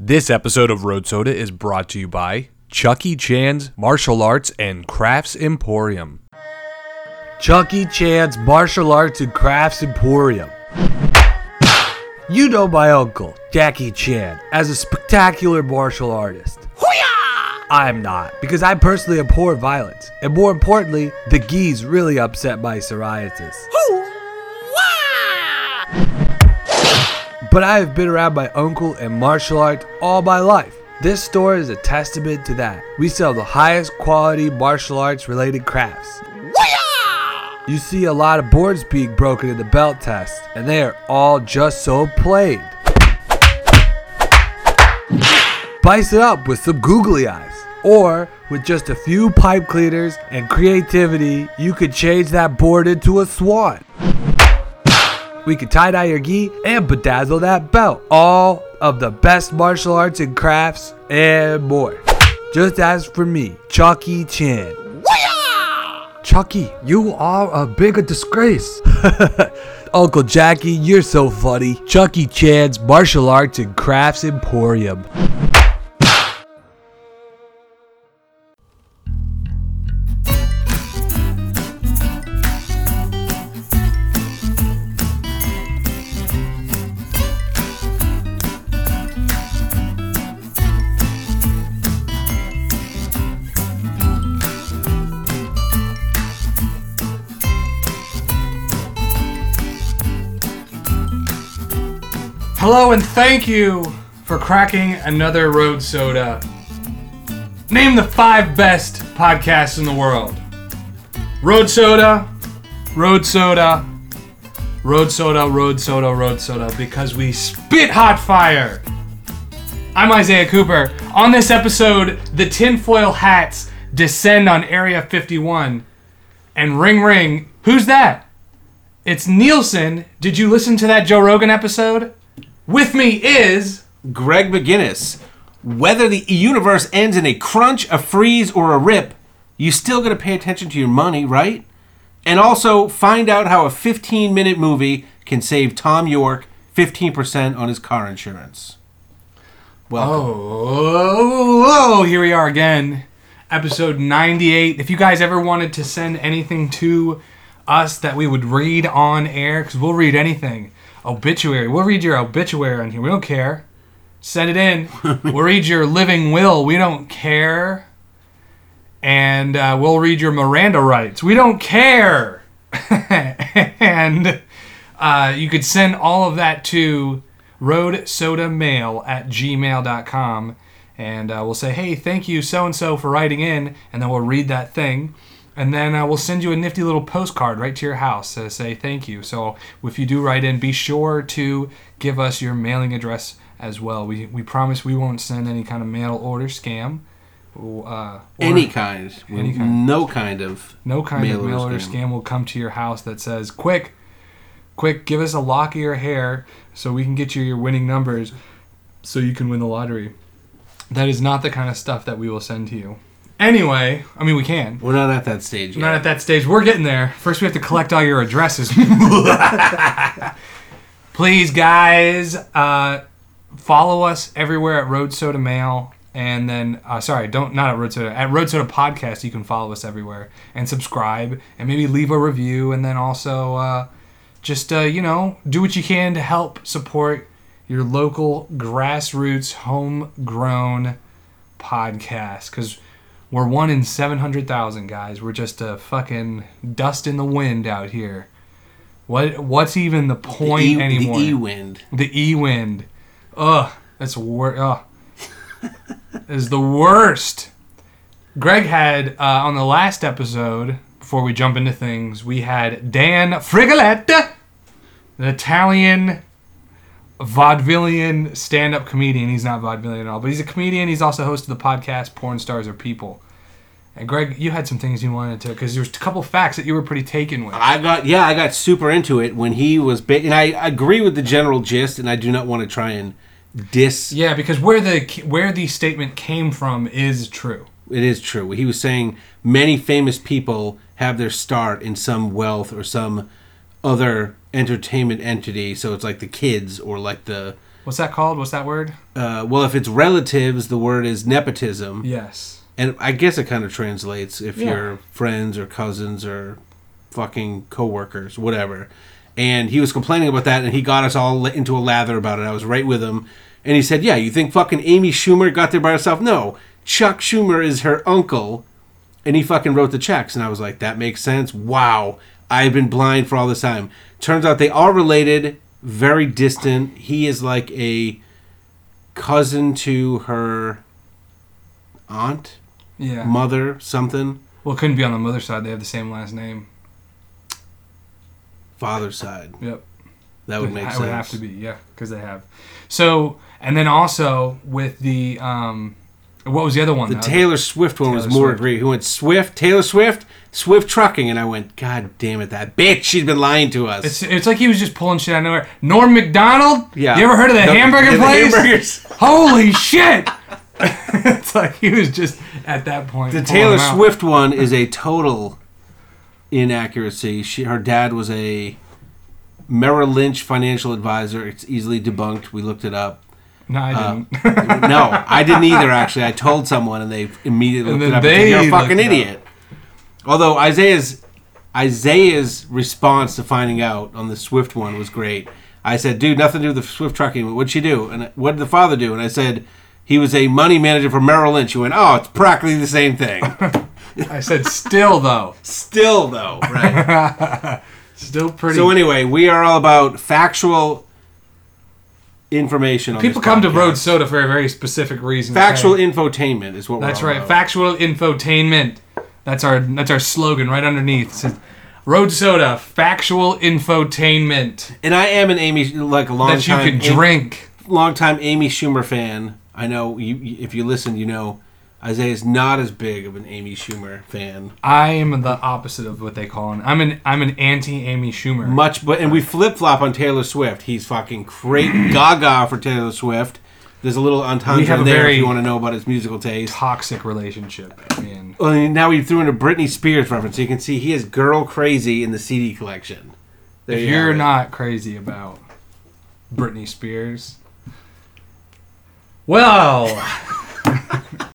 This episode of Road Soda is brought to you by Chucky Chan's Martial Arts and Crafts Emporium. Chucky Chan's Martial Arts and Crafts Emporium. You know my uncle, Jackie Chan, as a spectacular martial artist. I'm not, because I personally abhor violence. And more importantly, the geese really upset my psoriasis. But I have been around my uncle and martial arts all my life. This store is a testament to that. We sell the highest quality martial arts related crafts. You see a lot of boards being broken in the belt test, and they are all just so played. Spice it up with some googly eyes. Or with just a few pipe cleaners and creativity, you could change that board into a swan. We could tie dye your gi and bedazzle that belt. All of the best martial arts and crafts and more. Just as for me, Chucky Chan. Chucky, you are a bigger disgrace. Uncle Jackie, you're so funny. Chucky Chan's Martial Arts and Crafts Emporium. Hello and thank you for cracking another road soda. Name the five best podcasts in the world. Road soda, road soda, road soda, road soda, road soda, because we spit hot fire. I'm Isaiah Cooper. On this episode, the tinfoil hats descend on Area 51. And ring ring, who's that? It's Nielsen. Did you listen to that Joe Rogan episode? With me is Greg McGinnis. Whether the universe ends in a crunch, a freeze, or a rip, you still got to pay attention to your money, right? And also find out how a 15 minute movie can save Tom York 15% on his car insurance. Welcome. Oh, oh, here we are again. Episode 98. If you guys ever wanted to send anything to us that we would read on air, because we'll read anything. Obituary. We'll read your obituary on here. We don't care. Send it in. we'll read your living will. We don't care. And uh, we'll read your Miranda rights. We don't care. and uh, you could send all of that to roadsodamail at gmail.com and uh, we'll say hey thank you so and so for writing in and then we'll read that thing and then uh, we'll send you a nifty little postcard right to your house to say thank you so if you do write in be sure to give us your mailing address as well we, we promise we won't send any kind of mail order scam uh, Any kind. Any kind. No kind of. no kind mail of mail order scam. will come to your house that says quick quick give us a lock of your hair so we can get you your winning numbers so you can win the lottery that is not the kind of stuff that we will send to you anyway i mean we can. We're not at that stage yet. not at that stage. We're getting there. First we have to collect all your addresses. Please guys uh, follow us everywhere at road soda mail. And then uh, sorry don't not at road soda at road soda podcast you can follow us everywhere and subscribe and maybe leave a review. And then also uh, just uh, you know do what you can to help support your local grassroots homegrown podcast. Because we're one in 700,000 guys we're just a fucking dust in the wind out here what what's even the The point E- anymore The E wind. the E wind. Ugh, that's wor- Ugh, is the worst. Greg had uh, on the last episode. Before we jump into things, we had Dan Frigoletta, an Italian vaudevillian stand-up comedian. He's not vaudevillian at all, but he's a comedian. He's also host of the podcast "Porn Stars Are People." And Greg, you had some things you wanted to, because there's a couple facts that you were pretty taken with. I got yeah, I got super into it when he was big, and I agree with the general gist, and I do not want to try and diss. Yeah, because where the where the statement came from is true. It is true. He was saying many famous people have their start in some wealth or some other entertainment entity. So it's like the kids or like the What's that called? What's that word? Uh, well, if it's relatives, the word is nepotism. Yes. And I guess it kind of translates if Yeah. you're friends or cousins or fucking coworkers, whatever. And he was complaining about that, and he got us all into a lather about it. I was right with him, and he said, "Yeah, you think fucking Amy Schumer got there by herself? No, Chuck Schumer is her uncle, and he fucking wrote the checks." And I was like, "That makes sense." Wow, I've been blind for all this time. Turns out they are related, very distant. He is like a cousin to her aunt Yeah. mother something well, it couldn't be on the mother side. They have the same last name. father's side Yep. that would make it sense would have to be, yeah, because they have. So, and then also with the um, what was the other one? the Uh, taylor swift one was more Swift. agree who went swift taylor swift swift trucking and i went god damn it that bitch she's been lying to us It's, it's like he was just pulling shit out of nowhere. Norm Macdonald? yeah You ever heard of the, hamburger the place? hamburgers. Holy shit! it's like he was just at that point. the taylor swift one is a total inaccuracy she her dad was a merrill lynch financial advisor it's easily debunked we looked it up No, I Uh, didn't. no, I didn't either. Actually, I told someone, and they immediately And looked it up. and said, You're a fucking idiot. Although Isaiah's Isaiah's response to finding out on the Swift one was great. I said, "Dude, nothing to do with the Swift trucking. What'd she do? And what did the father do?" And I said, "He was a money manager for Merrill Lynch." He went, "Oh, it's practically the same thing." I said still though. Still, though, right? Still pretty. so anyway, we are all about factual information. On People come to. Road Soda for a very specific reason. Factual okay? infotainment is what we're That's right. about. Factual infotainment. That's our that's our slogan right underneath. It says, Road Soda, factual infotainment And I am an Amy, like a long that you time, can drink. long time Amy Schumer fan. I know you- if you listen, you know Isaiah's not as big of an Amy Schumer fan. I am the opposite of what they call it. I'm an I'm an anti Amy Schumer. Much, but and we flip flop on Taylor Swift. He's fucking great, gaga for Taylor Swift. There's a little entendre a there if you want to know about his musical taste. Toxic relationship. I mean, Well, and now he threw in a Britney Spears reference, so you can see he is girl crazy in the CD collection. There if you you're not crazy about Britney Spears, well,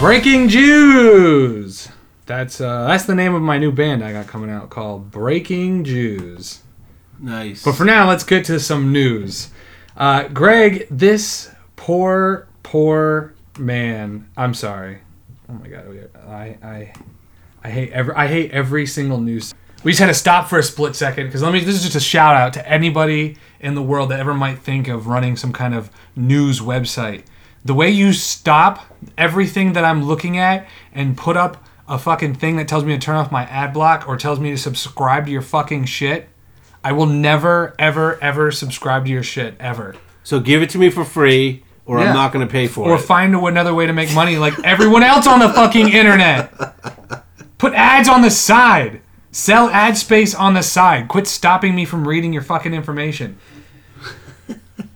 Breaking Jews. That's uh, that's the name of my new band I got coming out called Breaking Jews. nice. But for now, let's get to some news. Uh, Greg, this poor, poor man. I'm sorry. Oh my god, we- I, I, I hate every, I hate every single news. We just had to stop for a split second because let me. This is just a shout out to anybody in the world that ever might think of running some kind of news website. The way you stop everything that I'm looking at and put up a fucking thing that tells me to turn off my ad block or tells me to subscribe to your fucking shit. I will never, ever, ever subscribe to your shit ever. so give it to me for free, or Yeah. I'm not going to pay for it. Or it. find another way to make money like everyone else on the fucking internet. Put ads on the side. Sell ad space on the side. Quit stopping me from reading your fucking information.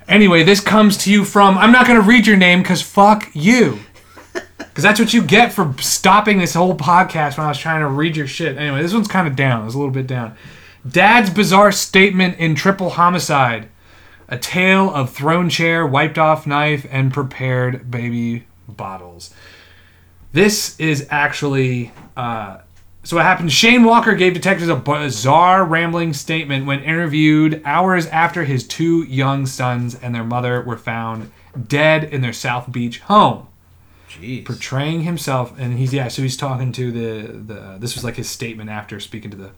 Anyway, this comes to you from. I'm not going to read your name because fuck you. Because that's what you get for stopping this whole podcast when I was trying to read your shit. Anyway, this one's kind of down. It's a little bit down. Dad's bizarre statement in triple homicide. A tale of thrown chair, wiped off knife, and prepared baby bottles. This is actually. Uh, so what happened? Shane Walker gave detectives a bizarre, rambling statement when interviewed hours after his two young sons and their mother were found dead in their South Beach home Jeez. portraying himself and he's yeah so he's talking to the the this was like his statement after speaking to the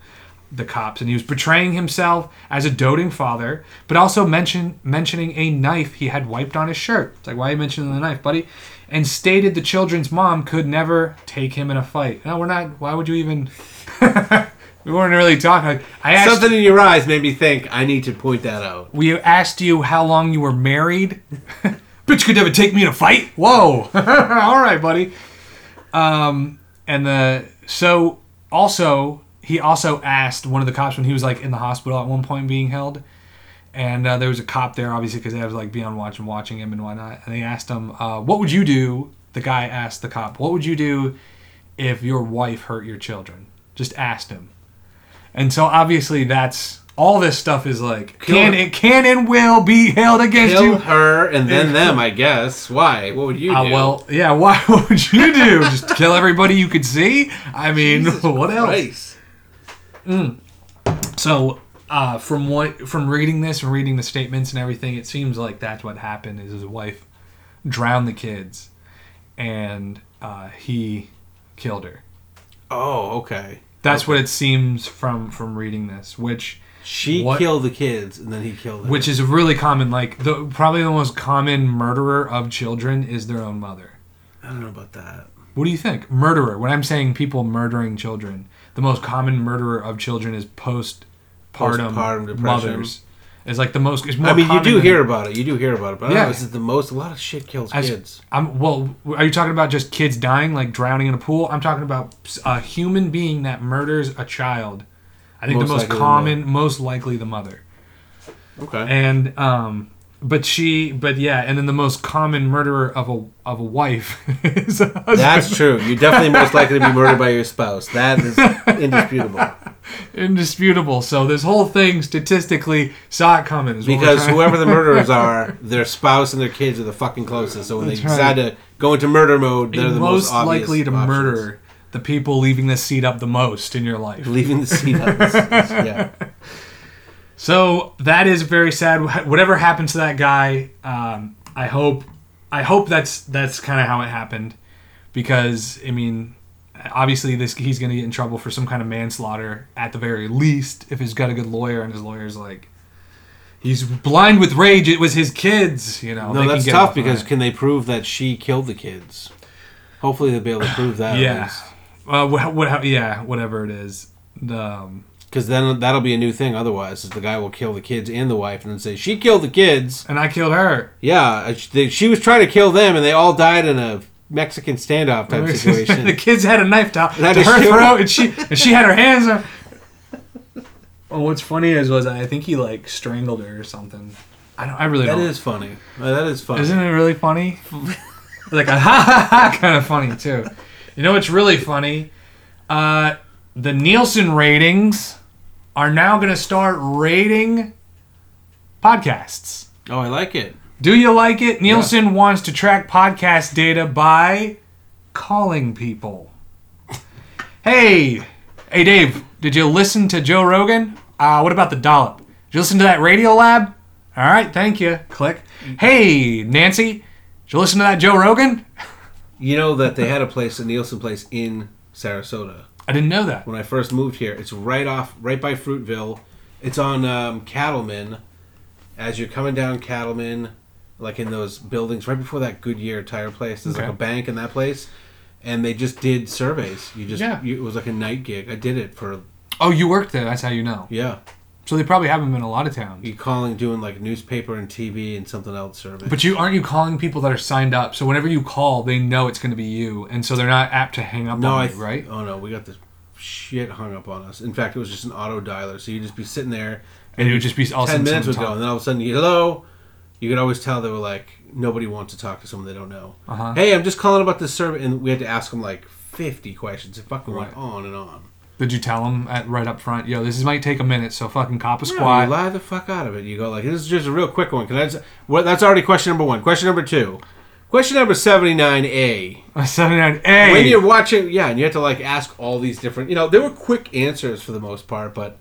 the cops and he was portraying himself as a doting father but also mention mentioning a knife he had wiped on his shirt it's like why are you mentioning the knife buddy and stated the children's mom could never take him in a fight no we're not why would you even we weren't really talking i asked Something in your eyes made me think I need to point that out. we asked you how long you were married. Bitch could never take me in a fight. Whoa. All right, buddy. Um, and the so also he also asked one of the cops when he was like in the hospital at one point being held, and uh, there was a cop there obviously because they was like being on watch and watching him and whatnot. And they asked him, uh, "What would you do?" The guy asked the cop, "What would you do if your wife hurt your children? Just asked him. And so obviously that's all this stuff is like can her. it can and will be held against Kill you. her and then them, I guess. Why? What would you Uh, do? well, yeah. Why what would you do? Just kill everybody you could see? I mean, Jesus what else? Christ. So, uh, from what from reading this and reading the statements and everything, it seems like that's what happened. Is his wife drowned the kids, and uh, he killed her. Oh, okay. That's what it seems from from reading this, which She What- killed the kids and then he killed her. which is really common. Like the probably the most common murderer of children is their own mother. I don't know about that. What do you think? Murderer. When I'm saying people murdering children, the most common murderer of children is postpartum, Postpartum depression. mothers. Is like the most. Is more I mean, you do hear about it. You do hear about it, but I don't Yeah. know, is it the most? A lot of shit kills As- kids. I'm well. Are you talking about just kids dying, like drowning in a pool? I'm talking about a human being that murders a child. I think Most the most common, most likely the mother. Okay. And um, but she, but yeah, and then the most common murderer of a of a wife is a husband. That's true. You're definitely most likely to be murdered by your spouse. That is indisputable. indisputable. So this whole thing statistically saw it coming. Because whoever the murderers are, their spouse and their kids are the fucking closest. So when That's they right. decide to go into murder mode, they're the most most, likely to options. murder the people leaving the seat up the most in your life. Leaving the seat up. yeah. So that is very sad. Whatever happened to that guy, um, I hope, I hope that's that's kind of how it happened, because I mean, obviously this he's gonna get in trouble for some kind of manslaughter at the very least if he's got a good lawyer and his lawyer's like, he's blind with rage. It was his kids, you know. No, that's tough because that. can they prove that she killed the kids? Hopefully they'll be able to prove that. yeah, uh, what, what, yeah, whatever it is. The, um, Because then that'll be a new thing. Otherwise, is the guy will kill the kids and the wife, and then say she killed the kids. and I killed her. Yeah, uh, they, she was trying to kill them, and they all died in a Mexican standoff type situation. the kids had a knife to, to to her shoot throat, and she and she had her hands on. Oh, what's funny is was I think he like strangled her or something. I don't. I really that don't. is funny. Uh, That is funny. Isn't it really funny? like a ha ha ha kind of funny too. You know what's really funny? Uh, the Nielsen ratings are now going to start rating podcasts. Oh, I like it. Do you like it? Nielsen wants to track podcast data by calling people. Hey, hey, Dave, did you listen to Joe Rogan? Uh, what about the dollop? Did you listen to that Radiolab? All right, thank you. Click. Hey, Nancy, did you listen to that Joe Rogan? You know that they had a place, a Nielsen place in Sarasota. I didn't know that. When I first moved here, it's right off, right by Fruitville. It's on um, Cattlemen. As you're coming down Cattlemen, like in those buildings right before that Goodyear tire place, there's like a bank in that place, and they just did surveys. You just, Yeah. you, it was like a night gig. I did it for Oh, you worked there. That's how you know. yeah. So they probably have them in a lot of towns. You calling, doing like newspaper and TV and something else survey. But you aren't you calling people that are signed up? So whenever you call, they know it's going to be you, and so they're not apt to hang up no, on I you, right? Oh no, we got this shit hung up on us. In fact, it was just an auto dialer, so you'd just be sitting there, And it would just be all ten minutes would go, and then all of a sudden, you hello. You could always tell they were like nobody wants to talk to someone they don't know. Uh-huh. Hey, I'm just calling about this survey, and we had to ask them like fifty questions. It fucking Right. went on and on. Did you tell them at right up front? Yo, this is, might take a minute, so fucking cop a No, you lie the fuck out of it. You go like, this is just a real quick one. because? Just, what? That's already question number one. Question number two. Question number seventy nine A. Seventy nine A. when you're watching, yeah, and you have to like ask all these different, you know, there were quick answers for the most part, but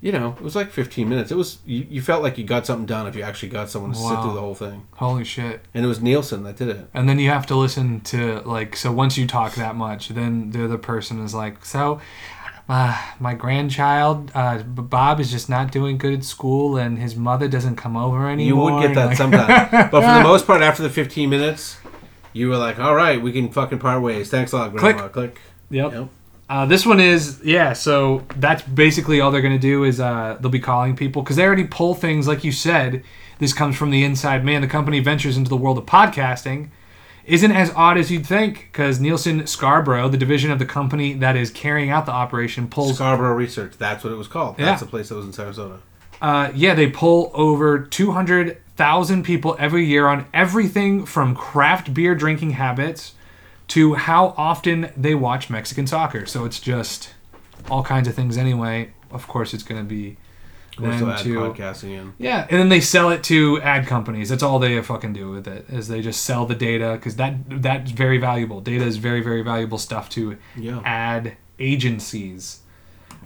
you know, it was like 15 minutes. It was you, you felt like you got something done if you actually got someone to sit Wow. through the whole thing, holy shit! and it was Nielsen that did it. And then you have to listen to like so. Once you talk that much, then the other person is like, so. Uh, my grandchild, uh, Bob, is just not doing good at school, and his mother doesn't come over anymore. You would get that like- sometimes, but for the most part, after the 15 minutes, you were like, all right, we can fucking part ways. Thanks a lot, Grandma. Click. Yep. Yep. Uh, this one is yeah. So that's basically all they're gonna do is uh, they'll be calling people because they already pull things like you said. This comes from the inside man. The company ventures into the world of podcasting. Isn't as odd as you'd think because Nielsen Scarborough, the division of the company that is carrying out the operation, pulls. Scarborough Research. That's what it was called. Yeah. That's the place that was in Sarasota. Uh, yeah, they pull over two hundred thousand people every year on everything from craft beer drinking habits to how often they watch Mexican soccer. So it's just all kinds of things anyway. Of course, it's going to be then to podcasting in. yeah, and then they sell it to ad companies. That's all they fucking do with it is they just sell the data because that that's very valuable. Data is very very valuable stuff to Yeah. ad agencies.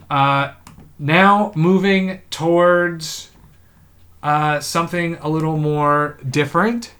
Uh, now moving towards uh, something a little more different.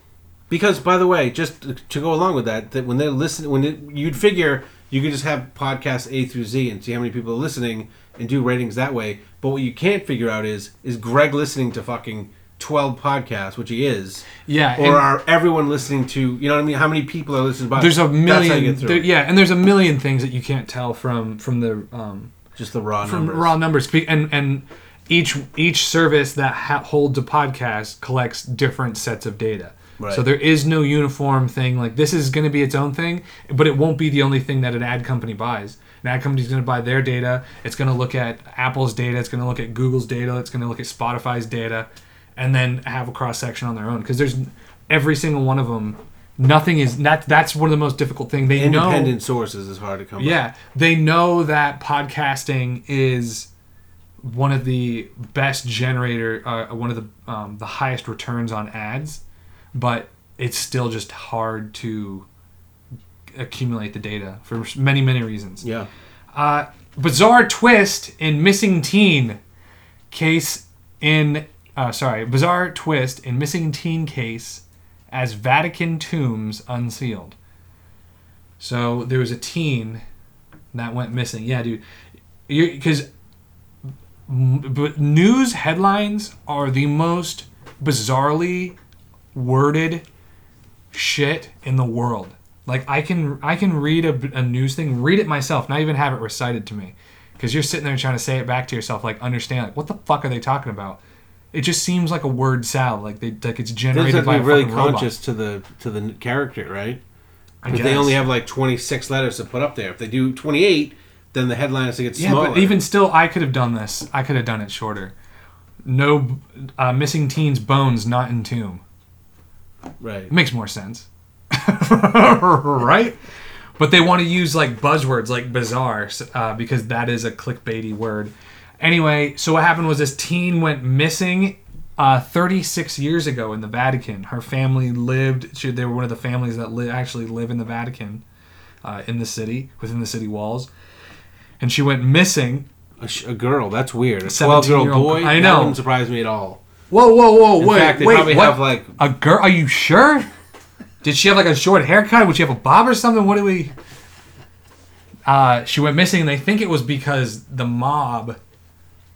Because, by the way, just to go along with that, that when they're listening, when it, you'd figure you could just have podcasts A through Z and see how many people are listening and do ratings that way. But what you can't figure out is is Greg listening to fucking twelve podcasts, which he is, Yeah, or are everyone listening to? You know what I mean? How many people are listening? By there's a That's how you million there- yeah and there's a million things that you can't tell from from the um, Just the raw from numbers. raw numbers and and each each service that ha- holds a podcast collects different sets of data Right. so there is no uniform thing like this is going to be its own thing but it won't be the only thing that an ad company buys ad company's going to buy their data. It's going to look at apple's data. It's going to look at google's data. It's going to look at spotify's data and then have a cross section on their own. Because there's every single one of them nothing is that that's one of the most difficult thing. They know Independent sources is hard to come. by. yeah, they know that podcasting is one of the best generator, uh, one of the um, the highest returns on ads, but it's still just hard to accumulate the data for many many reasons. yeah. Uh, bizarre twist in missing teen case in uh, sorry bizarre twist in missing teen case as Vatican tombs unsealed. So there was a teen that went missing. Yeah, dude, because but news headlines are the most bizarrely worded shit in the world. Like I can I can read a, a news thing, read it myself, not even have it recited to me, because you're sitting there trying to say it back to yourself, like understand, like what the fuck are they talking about? It just seems like a word salad, like they like it's generated just by a be really fucking robot. conscious to the to the character, right? I But they only have like 26 letters to put up there. If they do 28, then the headline has to get Yeah, smaller. but even still, I could have done this. I could have done it shorter. No uh, missing teens bones not in tomb. right. It makes more sense. right? But they want to use like buzzwords like bizarre uh, because that is a clickbaity word. Anyway, so what happened was this teen went missing uh, 36 years ago in the Vatican. Her family lived, she, they were one of the families that li- actually live in the Vatican uh, in the city, within the city walls. And she went missing. A, sh- a girl, that's weird. A 12 year old 17-year-old boy, I that know. wouldn't surprise me at all. Whoa, whoa, whoa, In wait, fact, they wait, probably what? have like A girl? Are you sure? Did she have like a short haircut? Would she have a bob or something? What do we? Uh, she went missing, and they think it was because the mob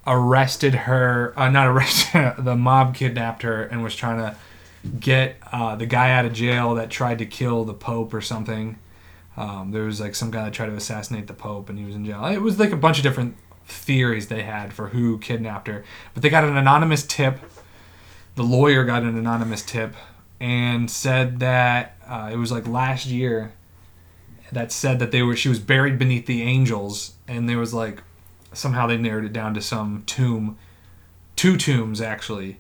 arrested her. Uh, not arrested. the mob kidnapped her and was trying to get uh, the guy out of jail that tried to kill the pope or something. Um, there was like some guy that tried to assassinate the pope, and he was in jail. It was like a bunch of different theories they had for who kidnapped her, but they got an anonymous tip the lawyer got an anonymous tip and said that uh, it was like last year that said that they were she was buried beneath the angels and there was like somehow they narrowed it down to some tomb two tombs actually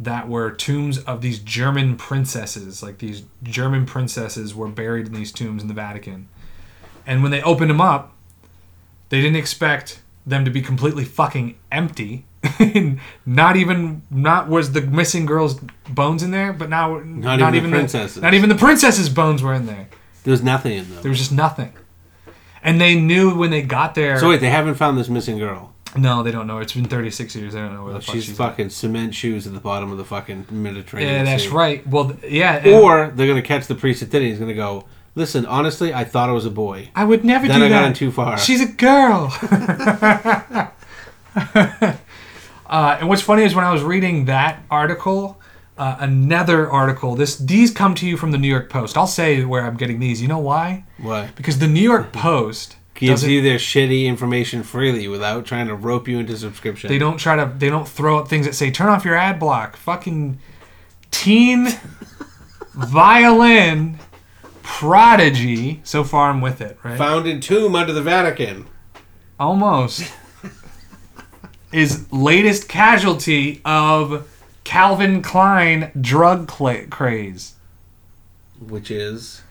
that were tombs of these german princesses like these german princesses were buried in these tombs in the vatican and when they opened them up they didn't expect them to be completely fucking empty. not even not was the missing girl's bones in there, but now not, even the even princesses. not even the princess's bones were in there. There was nothing in them. There was just nothing. And they knew when they got there. so wait, they haven't found this missing girl. no, they don't know. It's been 36 years. They don't know where the oh, fuck She's she's. fucking cement shoes at the bottom of the fucking Mediterranean. yeah, that's Sea. right. Well, yeah. Or they're gonna catch the priest at dinner. He's gonna go. Listen, honestly, I thought it was a boy. I would never Then do I that. got in too far. She's a girl. uh, and what's funny is when I was reading that article, uh, another article. This these come to you from the New York Post. I'll say where I'm getting these. You know why? Why? Because the New York Post Gives you their shitty information freely without trying to rope you into subscription. They don't try to. They don't throw up things that say "turn off your ad block." Fucking teen violin prodigy. So far, I'm with it. Right. Found in tomb under the Vatican. Almost. Is latest casualty of Calvin Klein drug cla- craze. Which is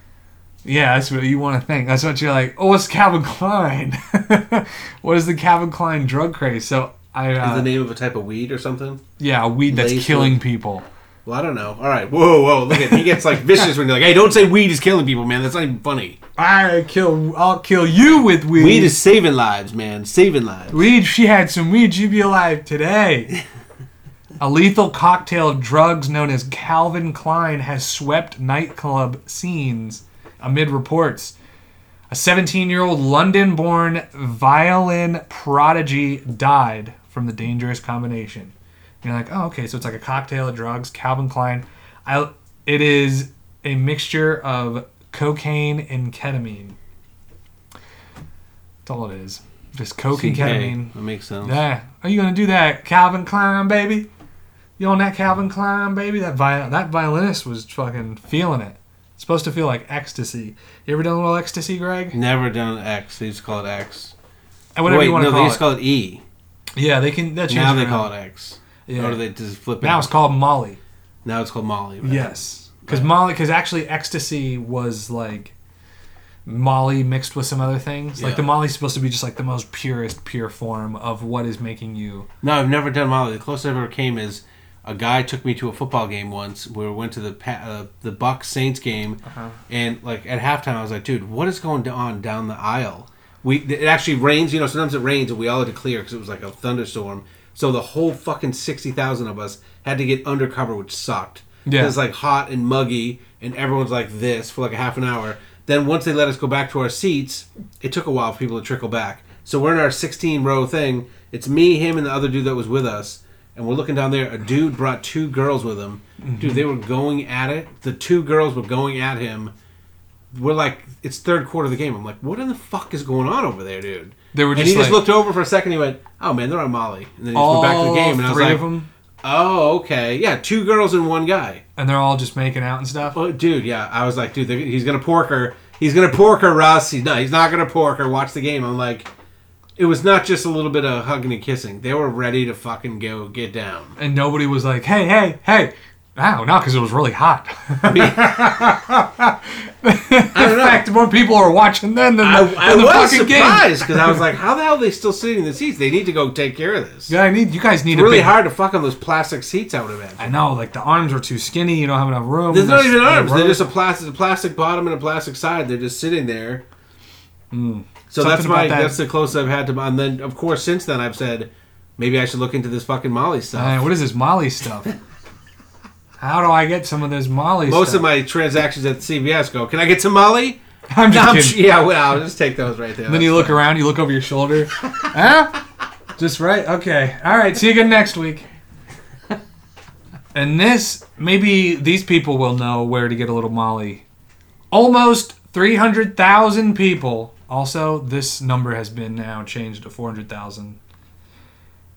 Yeah, that's what you want to think. That's what you're like. Oh, what's Calvin Klein? what is the Calvin Klein drug craze? So I, Is uh, the name of a type of weed or something? yeah, a weed that's Lace killing with- people. Well, I don't know. All right. Whoa, whoa. Look at he gets like vicious when you're like, hey, don't say weed is killing people, man. That's not even funny. I kill. I'll kill you with weed. Weed is saving lives, man. Saving lives. weed. She had some weed. She'd be alive today. a lethal cocktail of drugs known as Calvin Klein has swept nightclub scenes amid reports. A 17-year-old London-born violin prodigy died from the dangerous combination. You're like, oh, okay, so it's like a cocktail of drugs. Calvin Klein. I, it is a mixture of cocaine and ketamine. That's all it is. Just coke and ketamine. That makes sense. Yeah. Are you gonna do that, Calvin Klein, baby? You on that Calvin Klein, baby? That viol- that violinist was fucking feeling it. It's supposed to feel like ecstasy. You ever done a little ecstasy, Greg? Never done X. They used to call it X. And whatever Wait, you want no, to they call used it. to call it E. yeah, they can. That Now they around. call it X. Yeah. Or do they just flip it? Now it's called Molly. Now it's called Molly. Right? Yes, because Molly, because actually ecstasy was like Molly mixed with some other things. Like Yeah. the Molly's supposed to be just like the most purest, pure form of what is making you. No, I've never done Molly. The closest I ever came is a guy took me to a football game once. where We went to the Pa- uh, the Bucs Saints game, Uh-huh. and like at halftime, I was like, "Dude, what is going on down the aisle?" We it actually rains. You know, sometimes it rains, and we all had to clear because it was like a thunderstorm. So the whole fucking sixty thousand of us had to get undercover, which sucked. Yeah. It was like hot and muggy, and everyone's like this for like a half an hour. Then once they let us go back to our seats, it took a while for people to trickle back. So we're in our 16 row thing. It's me, him, and the other dude that was with us. And we're looking down there. A dude brought two girls with him. Dude, they were going at it. The two girls were going at him. We're like, it's third quarter of the game. I'm like, what in the fuck is going on over there, dude? They were just and he just looked over for a second. He went, "Oh man, they're on Molly." And then he just went back to the game. And I was three like, of them, "Oh, okay, yeah, two girls and one guy." and they're all just making out and stuff. Oh, dude, yeah. I was like, dude, he's gonna pork her. He's gonna pork her, Russ. He's not. He's not gonna pork her. Watch the game. I'm like, it was not just a little bit of hugging and kissing. They were ready to fucking go get down. and nobody was like, "Hey, hey, hey!" Wow, no, because it was really hot. I don't In fact, more people are watching then than the, I, than I the was fucking game. surprised because I was like, how the hell are they still sitting in the seats? They need to go take care of this. Yeah, I need you guys need It's a really big, hard to fuck on those plastic seats. I would imagine. I know, like the arms are too skinny. You don't have enough room. There's not even arms. the They're just a plastic, a plastic bottom and a plastic side. They're just sitting there. Hmm. So Something that's my that- that's the closest I've had to. And then of course since then I've said maybe I should look into this fucking Molly stuff. Man, what is this Molly stuff? How do I get some of this Molly Most stuff? of my transactions at CVS go. Can I get some Molly? I'm just I'm kidding. yeah, well, I'll just take those right there. then you look around, you look over your shoulder. huh? Just right? Okay. All right. See you again next week. And this, maybe these people will know where to get a little Molly. Almost 300,000 people. Also, this number has been now changed to 400,000.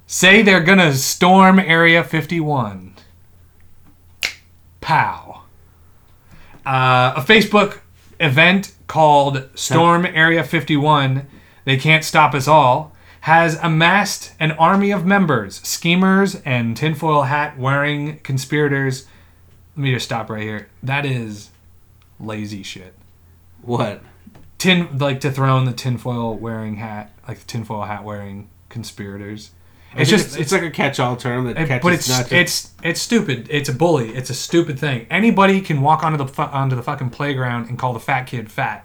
Say they're going to storm Area 51. Pow. Uh, a Facebook event called Storm Area 51, They Can't Stop Us All, has amassed an army of members, schemers, and tinfoil hat wearing conspirators. Let me just stop right here. That is lazy shit. what? Tin, like to throw in the tinfoil wearing hat, like the tinfoil hat wearing conspirators. It's It's just, it's, like a catch-all term that it- catches but it's not just, it's it's stupid. It's a bully. It's a stupid thing. Anybody can walk onto the fu- onto the fucking playground and call the fat kid fat.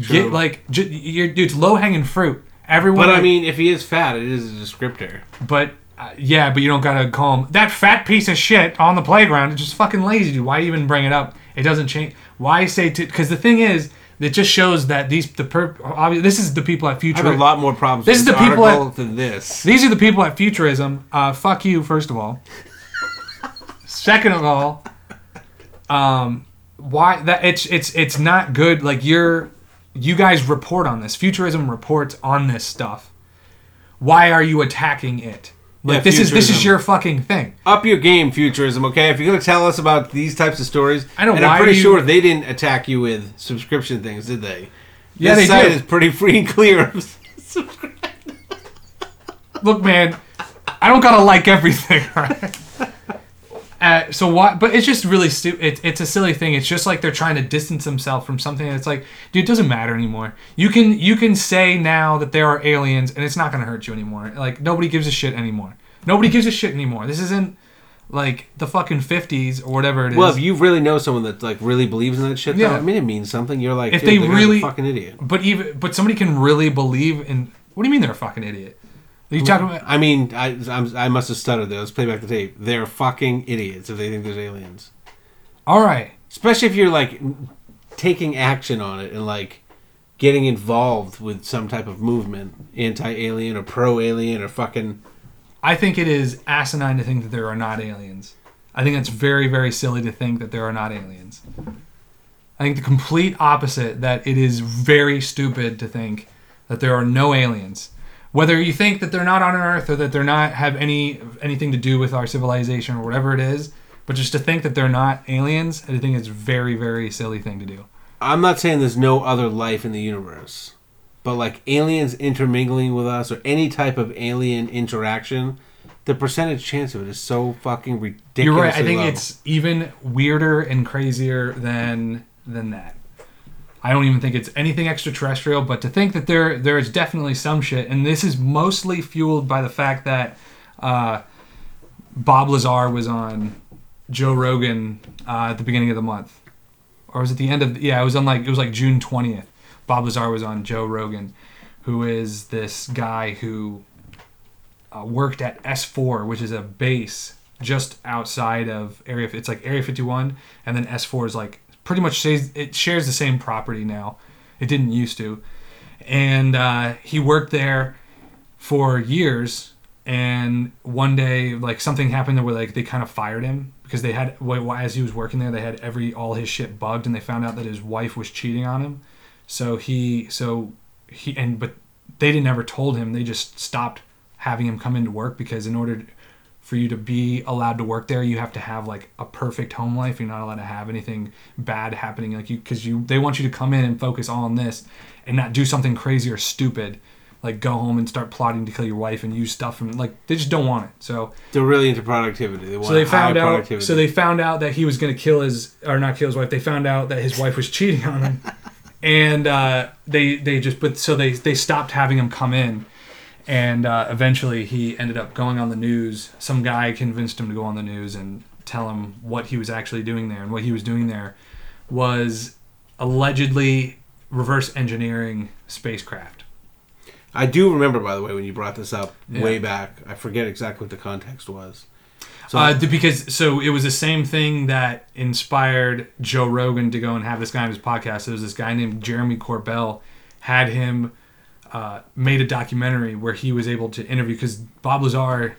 True. Get like, j- you're, dude, it's low hanging fruit. Everyone, But I like- mean, if he is fat, it is a descriptor. but uh, yeah, but you don't gotta call him that fat piece of shit on the playground. It's just fucking lazy, dude. Why even bring it up? It doesn't change. Why say to? Because the thing is, it just shows that these the per. Obviously, this is the people at I Future. have a lot more problems. This with is the people at- than this. These are the people at Futurism. Uh, fuck you, first of all. Second of all, um, why that it's it's it's not good. Like you're, you guys report on this. Futurism reports on this stuff. Why are you attacking it? Like Yeah, this is this is your fucking thing. Up your game, futurism. Okay, if you're gonna tell us about these types of stories, I know, and I'm pretty you- sure they didn't attack you with subscription things, did they? Yeah, this they site is pretty free and clear. Look, man, I don't gotta like everything. Right? Uh, So what? But it's just really stupid. It, it's a silly thing. It's just like they're trying to distance themselves from something. It's like, dude, it doesn't matter anymore. You can you can say now that there are aliens, and it's not gonna hurt you anymore. Like nobody gives a shit anymore. Nobody gives a shit anymore. This isn't like the fucking fifties or whatever it is. Well, if you really know someone that like really believes in that shit, though, Yeah. I mean, it means something. You're like, If dude, they really- fucking idiot. but even but somebody can really believe in. What do you mean they're a fucking idiot? Are you talking about? I mean, I I'm, I must have stuttered there. Let's play back the tape. They're fucking idiots if they think there's aliens. All right. Especially if you're like taking action on it and like getting involved with some type of movement, anti-alien or pro-alien or fucking. I think it is asinine to think that there are not aliens. I think it's very, very silly to think that there are not aliens. I think the complete opposite that it is very stupid to think that there are no aliens. Whether you think that they're not on Earth or that they're not have any anything to do with our civilization or whatever it is, but just to think that they're not aliens, I think it's a very, very silly thing to do. I'm not saying there's no other life in the universe, but like aliens intermingling with us or any type of alien interaction, the percentage chance of it is so fucking ridiculous. You're right. I think it's even weirder and crazier than than that. I don't even think it's anything extraterrestrial, but to think that there there is definitely some shit, and this is mostly fueled by the fact that uh, Bob Lazar was on Joe Rogan uh, at the beginning of the month, or was it the end of? Yeah, it was on like it was like June twentieth. Bob Lazar was on Joe Rogan, who is this guy who uh, worked at S4, which is a base just outside of area. It's like Area 51, and then S4 is like pretty much shares, it shares the same property now. It didn't used to, and uh, he worked there for years. And one day, like something happened there where like they kind of fired him because they had as he was working there, they had every all his shit bugged, and they found out that his wife was cheating on him. So he so he and but they didn't ever told him. They just stopped having him come into work because in order for you to be allowed to work there, you have to have like a perfect home life. You're not allowed to have anything bad happening like you because you they want you to come in and focus all on this and not do something crazy or stupid. Like go home and start plotting to kill your wife and use stuff from like they just don't want it. So they're really into productivity. They want so they found out. productivity. So they found out that he was going to kill his, or not kill his wife. They found out that his wife was cheating on him, and uh, they they just but so they they stopped having him come in, and uh, eventually he ended up going on the news. Some guy convinced him to go on the news and tell him what he was actually doing there, and what he was doing there was allegedly reverse engineering spacecraft. I do remember, by the way, when you brought this up way back. I forget exactly what the context was. So uh, because so it was the same thing that inspired Joe Rogan to go and have this guy on his podcast. There was this guy named Jeremy Corbell had him uh, made a documentary where he was able to interview because Bob Lazar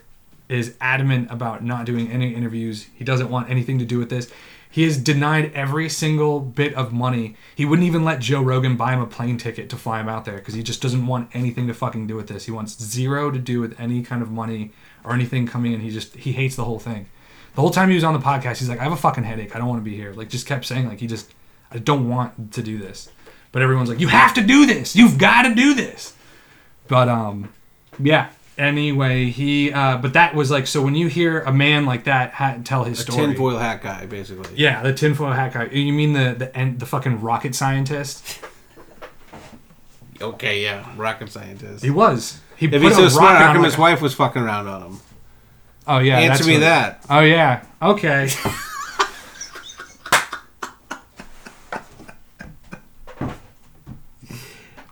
is adamant about not doing any interviews. He doesn't want anything to do with this. He has denied every single bit of money. He wouldn't even let Joe Rogan buy him a plane ticket to fly him out there because he just doesn't want anything to fucking do with this. He wants zero to do with any kind of money or anything coming in. He just he hates the whole thing. The whole time he was on the podcast, he's like, I have a fucking headache. I don't want to be here. Like, just kept saying like he just I don't want to do this. But everyone's like, you have to do this. You've got to do this. But um, yeah. Anyway, he uh, but that was like so when you hear a man like that ha- tell his a story. tinfoil hat guy, basically. Yeah, the tinfoil hat guy. You mean the the and the fucking rocket scientist? Okay, yeah, rocket scientist. He was. He If put he's a so smart, how come his wife was fucking around on him? Oh yeah. Answer me what- that. Oh yeah. Okay.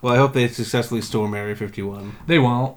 Well, I hope they successfully storm Area 51. they won't.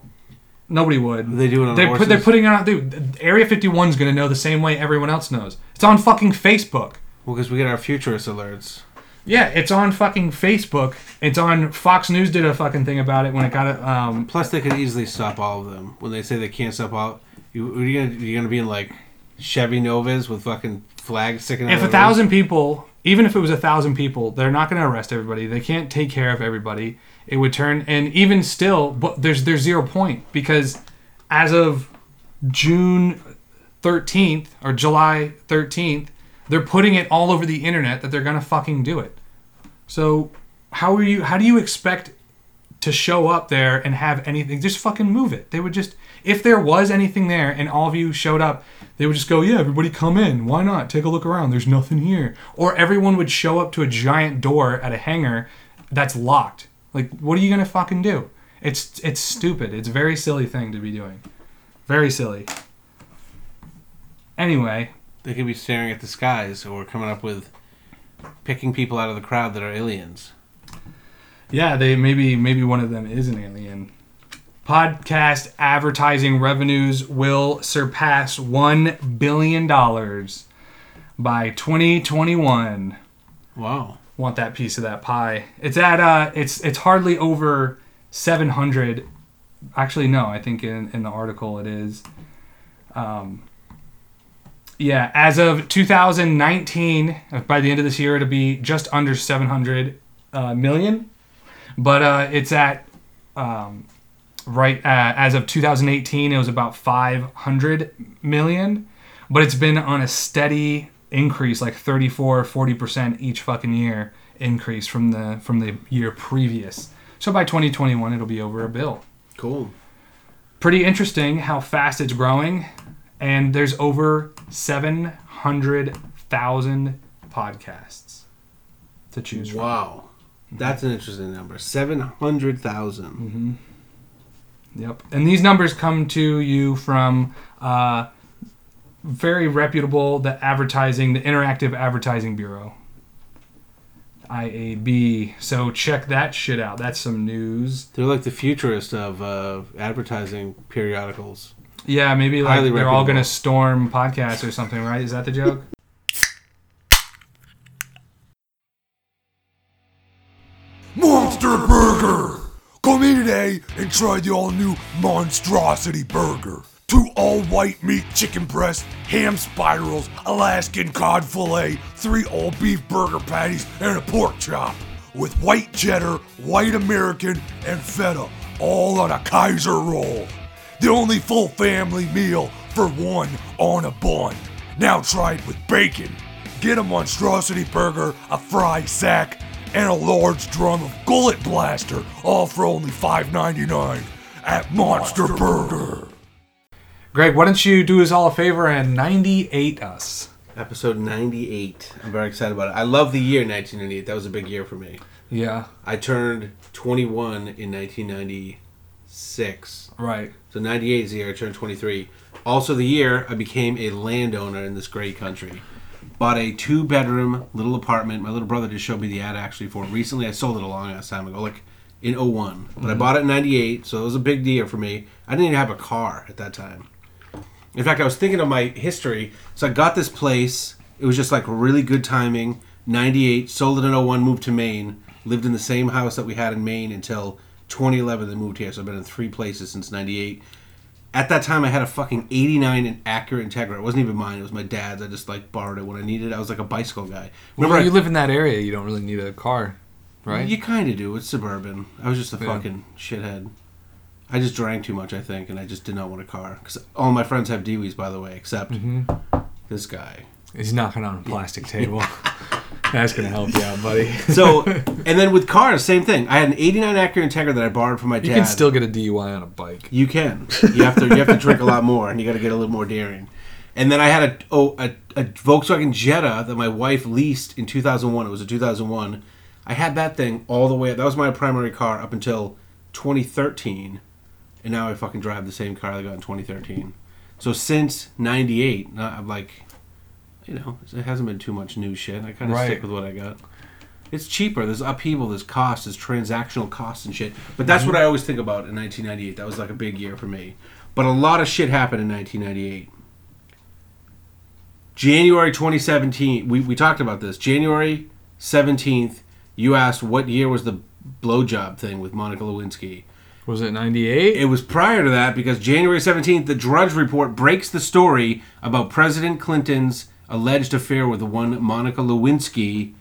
Nobody would. They do it on They're, put, they're putting it on. Dude, Area 51's gonna know the same way everyone else knows. It's on fucking Facebook. well, because we get our futurist alerts. Yeah, it's on fucking Facebook. It's on Fox News did a fucking thing about it when it got it. Um, Plus, they could easily stop all of them when they say they can't stop all. You, are you gonna you're gonna be in like Chevy Novas with fucking flags sticking out. if of a thousand people, even if it was a thousand people, they're not going to arrest everybody. They can't take care of everybody. It would turn, and even still, but there's there's zero point because as of June thirteenth or July thirteenth, they're putting it all over the internet that they're to fucking do it. So how are you? How do you expect to show up there and have anything. Just fucking move it. They would just, if there was anything there and all of you showed up, they would just go, yeah, everybody come in. Why not? Take a look around. There's nothing here. Or everyone would show up to a giant door at a hangar that's locked. Like, what are you gonna fucking do? It's it's stupid. It's a very silly thing to be doing. Very silly. Anyway, They could be staring at the skies or coming up with picking people out of the crowd that are aliens. Yeah, they maybe maybe one of them is an alien. Podcast advertising revenues will surpass one billion dollars by 2021. Wow. Want that piece of that pie? It's at uh, it's it's hardly over 700. Actually, no, I think in in the article it is. Um, yeah, as of 2019, uh, by the end of this year, it'll be just under 700 uh, million. But uh, it's at um, right uh, as of 2018, it was about 500 million. But it's been on a steady increase, like 34, 40 percent each fucking year increase from the from the year previous. So by 2021, it'll be over a bill Cool. pretty interesting how fast it's growing and there's over 700,000 podcasts to choose from. Wow. That's an interesting number. 700,000. Yep. And these numbers come to you from uh, very reputable the advertising the Interactive Advertising Bureau. IAB. So check that shit out. That's some news. They're like the futurist of uh, advertising periodicals. Yeah, maybe like Highly they're all going to storm podcasts or something, right? Is that the joke? Monster Burger! Come in today and try the all new Monstrosity Burger. Two all white meat chicken breasts, ham spirals, Alaskan cod filet, three all beef burger patties, and a pork chop. With white cheddar, white American, and feta, all on a Kaiser roll. The only full family meal for one on a bun. Now try it with bacon. Get a monstrosity burger, a fry sack, and a large drum of Gullet Blaster, all for only $5.99 at Monster Burger. Greg, why don't you do us all a favor and 98 us? Episode 98. I'm very excited about it. I love the year 1998. That was a big year for me. Yeah, I turned 21 in 1996. right. So 98 is the year I turned 23. Also, the year I became a landowner in this great country. Bought a two bedroom little apartment. My little brother just showed me the ad actually for it. Recently, I sold it a long ass time ago, like in 01. But I mm-hmm. bought it in 98, so it was a big deal for me. I didn't even have a car at that time. In fact, I was thinking of my history. So I got this place. It was just like really good timing. 98, sold it in 01, moved to Maine. Lived in the same house that we had in Maine until 2011 then moved here. So I've been in three places since 98. At that time, I had a fucking 89 and Acura Integra. It wasn't even mine. It was my dad's. I just like borrowed it when I needed it. I was like a bicycle guy. Remember, Remember, you I- live in that area. You don't really need a car, right? you kind of do. It's suburban. I was just a Yeah. fucking shithead. I just drank too much, I think, and I just did not want a car. Because all my friends have Deweys, by the way, except mm-hmm. this guy. He's knocking on a plastic table. That's gonna help you out, buddy. So, and then with cars, same thing. I had an '89 Acura Integra that I borrowed from my dad. You can still get a DUI on a bike. You can. You have to. You have to drink a lot more, and you got to get a little more daring. And then I had a oh a, a Volkswagen Jetta that my wife leased in 2001. It was a 2001. I had that thing all the way. That was my primary car up until 2013, and now I fucking drive the same car I got in 2013. So since '98, I'm like, you know, it hasn't been too much new shit. I kind of Right. stick with what I got. It's cheaper. There's upheaval. There's costs. There's transactional costs and shit. But that's what I always think about in 1998. That was like a big year for me. But a lot of shit happened in 1998. January 2017. We, we talked about this. January 17th. You asked what year was the blowjob thing with Monica Lewinsky. Was it '98? It was prior to that because January 17th, the Drudge Report breaks the story about President Clinton's alleged affair with one Monica Lewinsky,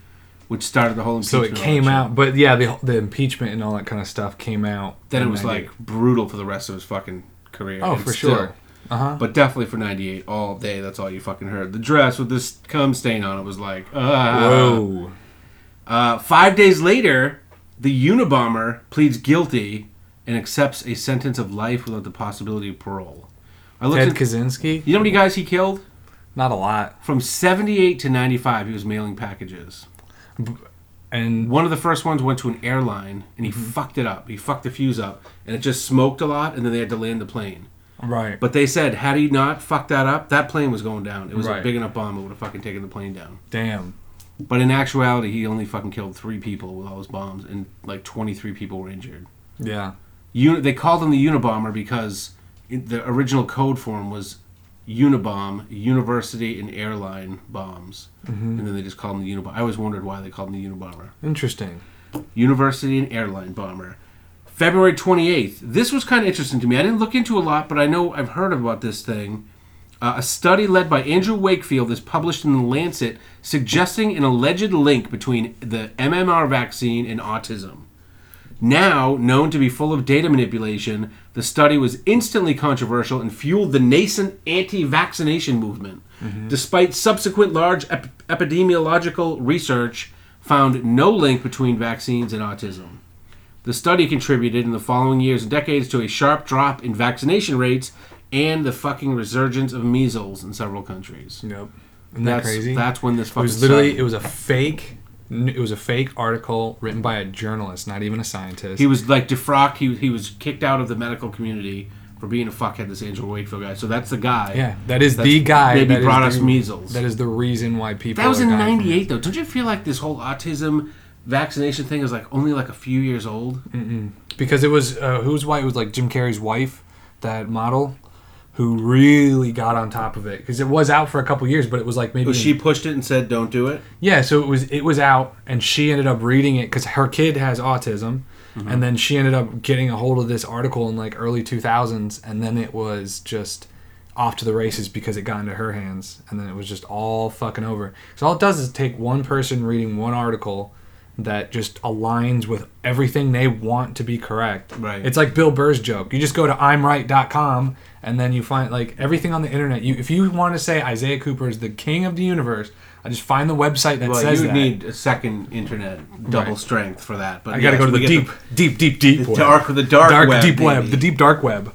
which started the whole So impeachment. it came election. out, but yeah, the the impeachment and all that kind of stuff came out. Then it was 98. like brutal for the rest of his fucking career. oh, And for still. sure. Uh huh. But definitely for 98, all day, that's all you fucking heard. The dress with this cum stain on it was like, uh, Whoa. Uh, five days later, The Unabomber pleads guilty and accepts a sentence of life without the possibility of parole. I looked Ted at, Kaczynski? you know how many guys he killed? Not a lot. From 78 to 95, he was mailing packages. And One of the first ones went to an airline, and he Mm-hmm. fucked it up. He fucked the fuse up, and it just smoked a lot, and then they had to land the plane. right. But they said, had he not fucked that up, that plane was going down. It was a big enough bomb, it would have fucking taken the plane down. Damn. But in actuality, he only fucking killed three people with all his bombs, and like 23 people were injured. Yeah. They called him the Unabomber because the original code form was Unabomb, University and Airline Bombs. And then they just called him the Unabomber. I always wondered why they called him the Unabomber. Interesting. University and Airline Bomber. February 28th. This was kind of interesting to me. I didn't look into a lot, but I know I've heard about this thing. Uh, a study led by Andrew Wakefield is published in The Lancet suggesting an alleged link between the MMR vaccine and autism. Now known to be full of data manipulation, the study was instantly controversial and fueled the nascent anti vaccination movement. Mm-hmm. Despite subsequent large ep- epidemiological research, found no link between vaccines and autism. The study contributed in the following years and decades to a sharp drop in vaccination rates and the fucking resurgence of measles in several countries. Yep. Isn't that That's crazy? that's when this fucking. it was literally started. it was a fake it was a fake article written by a journalist, not even a scientist. He was like defrocked. He, he was kicked out of the medical community for being a fuckhead. This Andrew Wakefield guy. So that's the guy. yeah, that is the guy maybe that brought the- us measles. That is the reason why people That was in dying from it. '98 though. Don't you feel like this whole autism vaccination thing is like only like a few years old? because it was uh, who's white it was like Jim Carrey's wife, that model, who really got on top of it because it was out for a couple years, but it was like maybe she pushed it and said, "Don't do it." yeah. So it was it was out, and she ended up reading it because her kid has autism, Mm-hmm. and then she ended up getting a hold of this article in like early two thousands, and then it was just off to the races because it got into her hands, and then it was just all fucking over. So all it does is take one person reading one article that just aligns with everything they want to be correct. Right. It's like Bill Burr's joke. You just go to imright.com and then you find like everything on the internet. You if you want to say Isaiah Cooper is the king of the universe, I just find the website that Well, says you would that. need a second internet double Right. strength for that. But I got to yes, go to the deep, deep, deep, deep the web. dark, the dark, dark web, deep web, the deep dark web.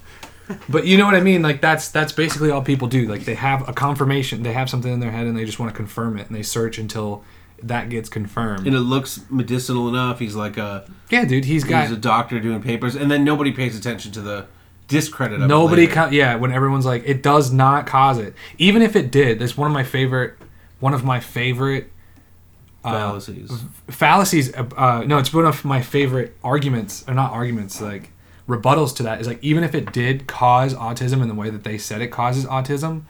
But you know what I mean? Like that's that's basically all people do. Like they have a confirmation, they have something in their head, and they just want to confirm it, and they search until that gets confirmed. and it looks medicinal enough. He's like a yeah, dude, he's got he's a doctor doing papers, and then nobody pays attention to the discredit of Nobody, co- yeah. When everyone's like, it does not cause it. Even if it did, that's one of my favorite, one of my favorite fallacies. fallacies. Uh, uh, no, it's one of my favorite arguments, or not arguments, like rebuttals to that. Is like even if it did cause autism in the way that they said it causes autism,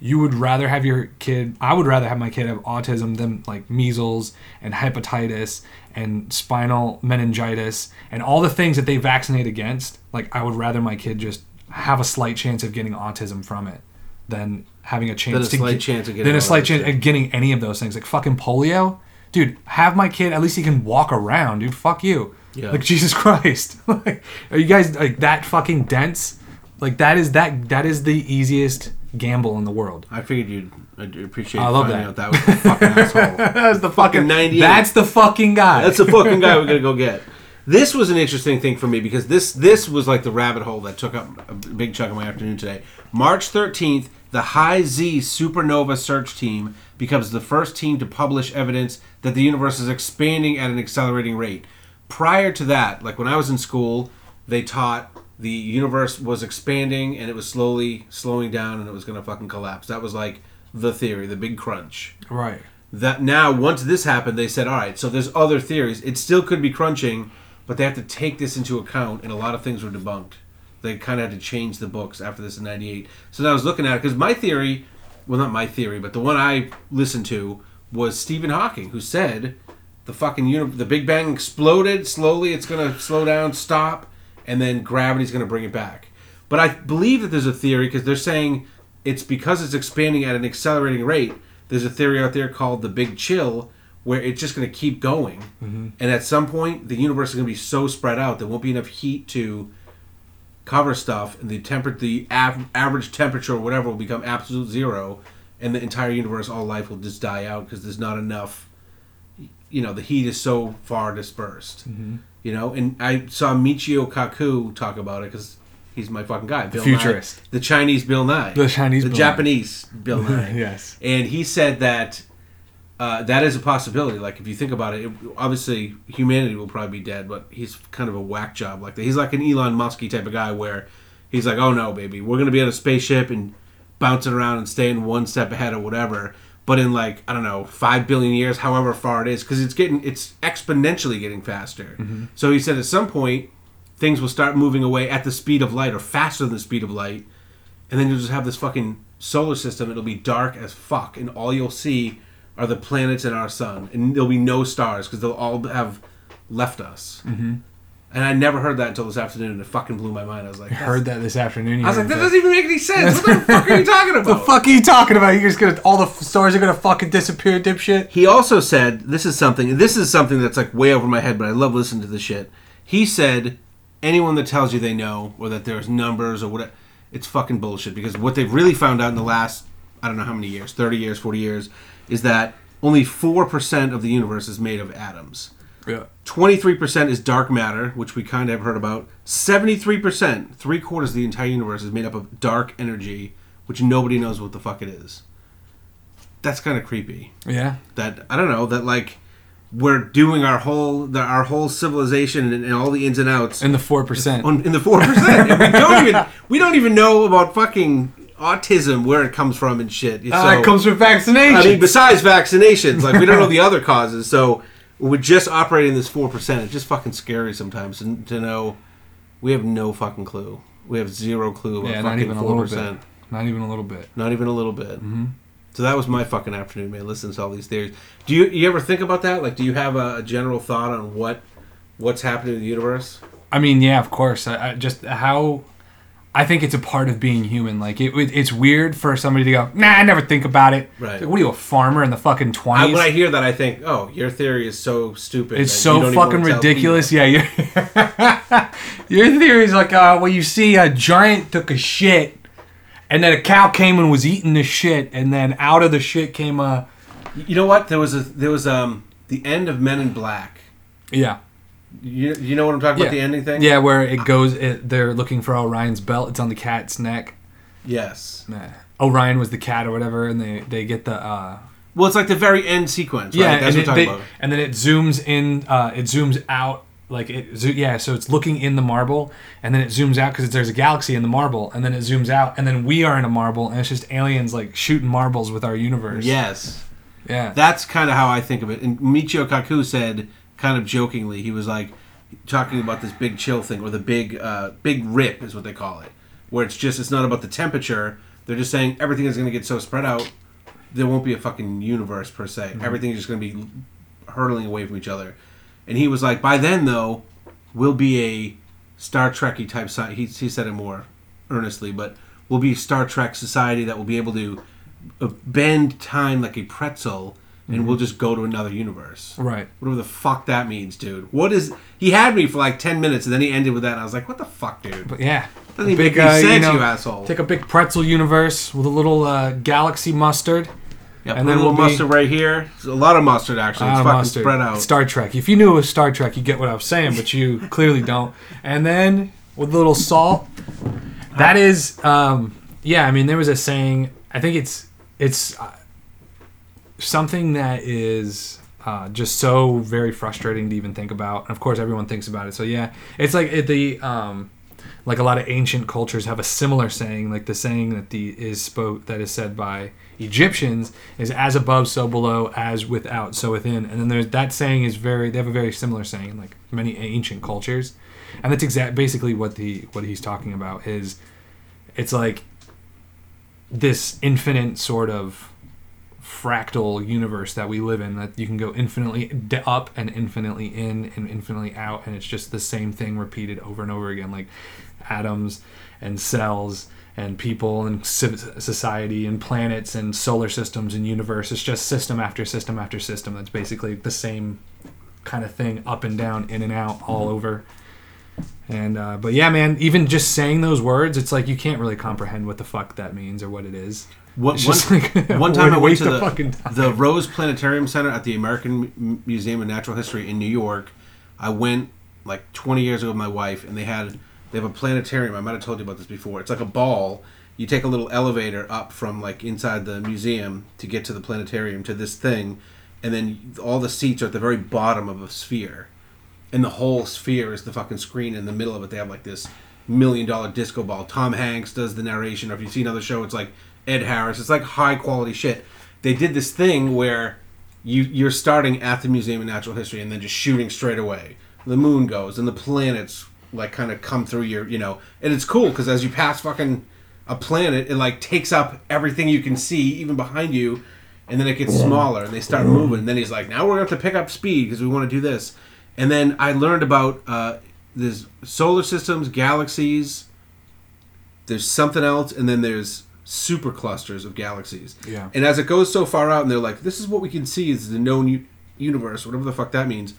you would rather have your kid. I would rather have my kid have autism than like measles and hepatitis and spinal meningitis and all the things that they vaccinate against. Like I would rather my kid just have a slight chance of getting autism from it than having a chance Than a to slight get- chance of getting than a slight chance of getting any of those things like fucking polio. Dude have my kid at least he can walk around dude. Fuck you. Yeah. like jesus christ. Like are you guys like that fucking dense? Like that is that that is the easiest gamble in the world I figured you'd I'd appreciate I love finding that. out that was the fucking asshole. that's the fucking 98. that's the fucking guy That's the fucking guy we're gonna go get. This was an interesting thing for me because this this was like the rabbit hole that took up a big chunk of my afternoon today. March thirteenth, the High Z Supernova Search Team becomes the first team to publish evidence that the universe is expanding at an accelerating rate. Prior to that, like when I was in school, they taught the universe was expanding and it was slowly slowing down and it was gonna fucking collapse. That was like the theory, the big crunch. Right. That now once this happened they said all right so there's other theories. It still could be crunching but they have to take this into account and a lot of things were debunked. They kind of had to change the books after this in 98 so i was looking at it because my theory well not my theory but the one i listened to was stephen hawking who said the fucking uni- the big bang exploded slowly it's going to slow down stop and then gravity's going to bring it back but i believe that there's a theory because they're saying it's because it's expanding at an accelerating rate there's a theory out there called the big chill where it's just going to keep going Mm-hmm. and at some point the universe is going to be so spread out there won't be enough heat to cover stuff and the temper the av- average temperature or whatever will become absolute zero and the entire universe all life will just die out because there's not enough you know the heat is so far dispersed. Mm-hmm. You know, and I saw Michio Kaku talk about it because he's my fucking guy. Bill futurist. Nye, the Chinese Bill Nye, The Chinese the Bill Nye. Japanese Bill Nye. Yes. and he said that uh, that is a possibility. Like if you think about it, it, obviously humanity will probably be dead, but he's kind of a whack job like that. He's like an Elon Musky type of guy where he's like, "Oh no, baby, we're gonna be on a spaceship and bouncing around and staying one step ahead or whatever." But in like I don't know five billion years, however far it is, because it's getting it's exponentially getting faster. So he said at some point things will start moving away at the speed of light or faster than the speed of light, and then you'll just have this fucking solar system. It'll be dark as fuck, and all you'll see are the planets and our sun, and there'll be no stars because they'll all have left us. Mm-hmm. And I never heard that until this afternoon, and it fucking blew my mind. I was like, Heard that this afternoon. I was like, that doesn't even make any sense. What the fuck are you talking about? the fuck are you talking about? You're just gonna all the f- stars are gonna fucking disappear, dipshit. He also said, this is something, this is something that's like way over my head, but I love listening to this shit. He said, anyone that tells you they know or that there's numbers or whatever, it's fucking bullshit because what they've really found out in the last, I don't know how many years, 30 years, 40 years, is that only 4% of the universe is made of atoms. Yeah. 23% is dark matter, which we kind of have heard about. 73%, three quarters of the entire universe is made up of dark energy, which nobody knows what the fuck it is. That's kind of creepy Yeah. that I don't know that like we're doing our whole the, our whole civilization and, and all the ins and outs And the four percent. on, in the four percent. we don't even we don't even know about fucking autism where it comes from and shit. So, Ah, it comes from vaccination. I mean, besides vaccinations, like we don't know the other causes. So we're just operating this four percent. It's just fucking scary sometimes to, to know we have no fucking clue. We have zero clue about yeah, not fucking even a little percent. bit. Not even a little bit. Not even a little bit. Mm-hmm. So that was my fucking afternoon, man. Listening to all these theories. Do you you ever think about that? Like, do you have a, a general thought on what what's happening in the universe? I mean, yeah, of course. I, I just how I think it's a part of being human. Like it, it- it's weird for somebody to go, nah, I never think about it. Right. Like, what are you, a farmer in the fucking twenties? when I hear that, I think, oh, your theory is so stupid. It's so fucking ridiculous. Yeah, your your theory is like, uh, well, you see, a giant took a shit, and then a cow came and was eating the shit, and then out of the shit came a You know what? There was a there was um the end of Men in Black. yeah. You, you know what I'm talking about? The ending thing. Yeah, where it goes. It, they're looking for Orion's belt. It's on the cat's neck. Yes. Nah. Orion was the cat or whatever, and they they get the uh, Well, it's like the very end sequence. Right? yeah, That's and, what it, talking they- about. and then it zooms in. Uh, it zooms out like it. zo- Yeah, so it's looking in the marble, and then it zooms out because there's a galaxy in the marble, and then it zooms out, and then we are in a marble, and it's just aliens like shooting marbles with our universe. Yes. yeah. That's kind of how I think of it. And Michio Kaku said, kind of jokingly, he was like talking about this big chill thing, or the big, uh, big rip is what they call it, where it's just it's not about the temperature. They're just saying everything is going to get so spread out, there won't be a fucking universe per se. Everything is just going to be hurtling away from each other. And he was like, by then though, we'll be a Star Trekky type. Sci- he he said it more earnestly, but we'll be a Star Trek society that will be able to uh, bend time like a pretzel, and we'll just go to another universe. right. Whatever the fuck that means, dude. What is? He had me for like ten minutes, and then he ended with that, and I was like, "What the fuck, dude?" But yeah. Doesn't even make any sense, you asshole. Take a big pretzel universe with a little uh, galaxy mustard. Yeah, and then a little we'll be- mustard right here. There's a lot of mustard actually. It's fucking mustard. spread out. Star Trek. If you knew it was Star Trek, you get what I was saying, but you clearly don't. And then with a little salt. That is, um, yeah. I mean, there was a saying. I think it's it's uh, something that is uh, just so very frustrating to even think about. And of course, everyone thinks about it. So yeah, it's like it, the um, like a lot of ancient cultures have a similar saying, like the saying that the is spoke that is said by Egyptians is as above, so below, as without, so within. And then there's that saying is very they have a very similar saying in like many ancient cultures, and that's exact basically what the what he's talking about is it's like this infinite sort of fractal universe that we live in that you can go infinitely d- up and infinitely in and infinitely out and it's just the same thing repeated over and over again like atoms and cells and people and society and planets and solar systems and universe. It's just system after system after system that's basically the same kind of thing up and down in and out all over. And uh, but yeah, man, even just saying those words, it's like you can't really comprehend what the fuck that means or what it is. It's one, like one time I went to the, time. the Rose Planetarium Center at the American Museum of Natural History in New York. I went like 20 years ago with my wife, and they had they have a planetarium. I might have told you about this before. It's like a ball. You take a little elevator up from like inside the museum to get to the planetarium to this thing, and then all the seats are at the very bottom of a sphere and the whole sphere is the fucking screen. In the middle of it, they have like this million dollar disco ball. Tom Hanks does the narration. Or if you've seen other show, it's like Ed Harris. It's like high quality shit. They did this thing where you you're starting at the Museum of Natural History and then just shooting straight away. The moon goes and the planets like kind of come through your you know, and it's cool because as you pass fucking a planet, it like takes up everything you can see, even behind you. And then it gets smaller, and they start moving. And then he's like, "Now we're going to have to pick up speed because we want to do this." And then I learned about uh, there's solar systems, galaxies. There's something else, and then there's super clusters of galaxies. Yeah. And as it goes so far out, and they're like, "This is what we can see is the known u- universe, whatever the fuck that means."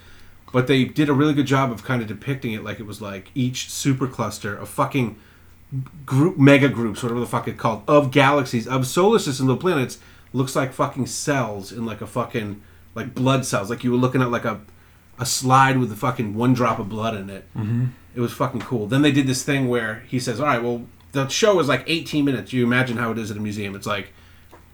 But they did a really good job of kind of depicting it like it was like each super cluster of fucking group, mega groups, whatever the fuck it's called, of galaxies, of solar systems, of planets, looks like fucking cells in like a fucking like blood cells, like you were looking at like a a slide with the fucking one drop of blood in it. Mm-hmm. It was fucking cool. Then they did this thing where he says, "All right, well, the show is like 18 minutes. You imagine how it is at a museum? It's like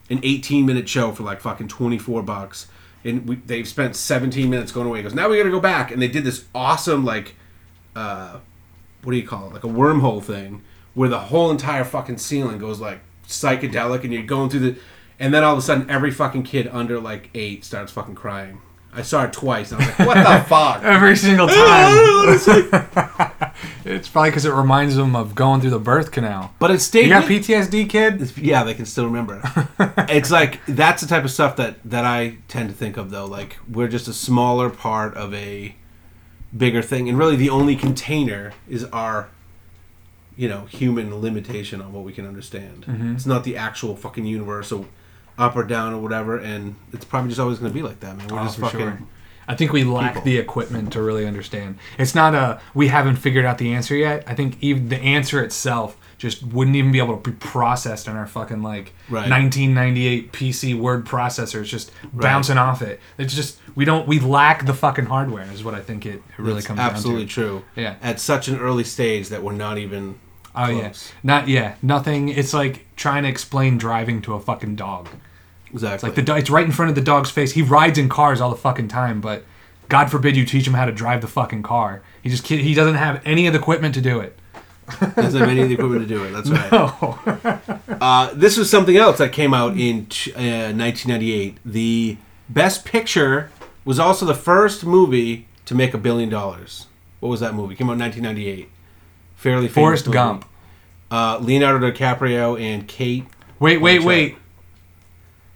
an 18 minute show for like fucking 24 bucks." And we, they've spent 17 minutes going away. He goes, "Now we got to go back." And they did this awesome like uh, what do you call it? Like a wormhole thing where the whole entire fucking ceiling goes like psychedelic and you're going through the and then all of a sudden every fucking kid under like eight starts fucking crying. I saw it twice and I was like, what the fuck? Every single time. it's probably because it reminds them of going through the birth canal. But it stayed You got with- PTSD, kid? yeah, they can still remember. it's like that's the type of stuff that that I tend to think of though. Like we're just a smaller part of a bigger thing, and really the only container is our, you know, human limitation on what we can understand. Mm-hmm. It's not the actual fucking universe, or up or down or whatever, and it's probably just always going to be like that, man. We're Oh, just for fucking. sure. I think we lack people. the equipment to really understand. It's not a we haven't figured out the answer yet. I think even the answer itself just wouldn't even be able to be processed in our fucking like Right. 1998 PC word processor. It's just bouncing off it. It's just we don't we lack the fucking hardware is what I think it, it really That's comes absolutely down to. Absolutely true. Yeah. At such an early stage that we're not even. Oh yeah. Not yeah, nothing. It's like trying to explain driving to a fucking dog. Exactly. Like the do- it's right in front of the dog's face. He rides in cars all the fucking time, but God forbid you teach him how to drive the fucking car. He just he doesn't have any of the equipment to do it. doesn't have any of the equipment to do it. That's right. Uh, this was something else that came out in uh, 1998. The Best Picture was also the first movie to make a billion dollars. What was that movie? Came out in 1998. Fairly famous Forrest movie. Gump. Uh, Leonardo DiCaprio and Kate. Wait, wait, Blanchett. wait.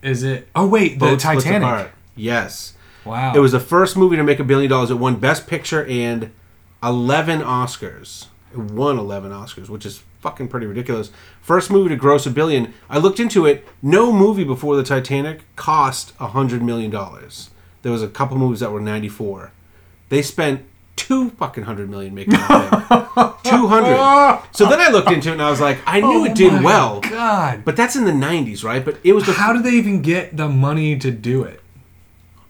Is it? Oh wait, the Split Titanic. Apart. Yes. Wow. It was the first movie to make a billion dollars. It won Best Picture and 11 Oscars. It won 11 Oscars, which is fucking pretty ridiculous. First movie to gross a billion. I looked into it. No movie before the Titanic cost a $100 million. There was a couple movies that were 94. They spent two fucking hundred million making that thing. Two hundred. So then I looked into it and I was like, I knew oh it did Oh well, God. but that's in the '90s, right? But it was the. How did they even get the money to do it?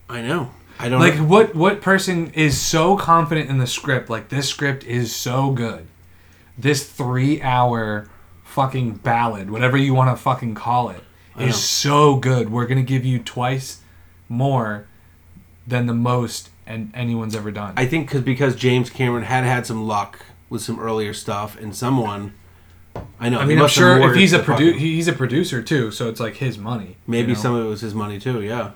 I know. I don't Like know. what what person is so confident in the script? Like this script is so good. This three hour fucking ballad, whatever you want to fucking call it, is so good. We're gonna give you twice more than the most and anyone's ever done. I think cause, because James Cameron had had some luck with some earlier stuff, and someone. I know. I mean, I'm sure if he's a produ- he's a producer too, so it's like his money. maybe you know? some of it was his money too. Yeah,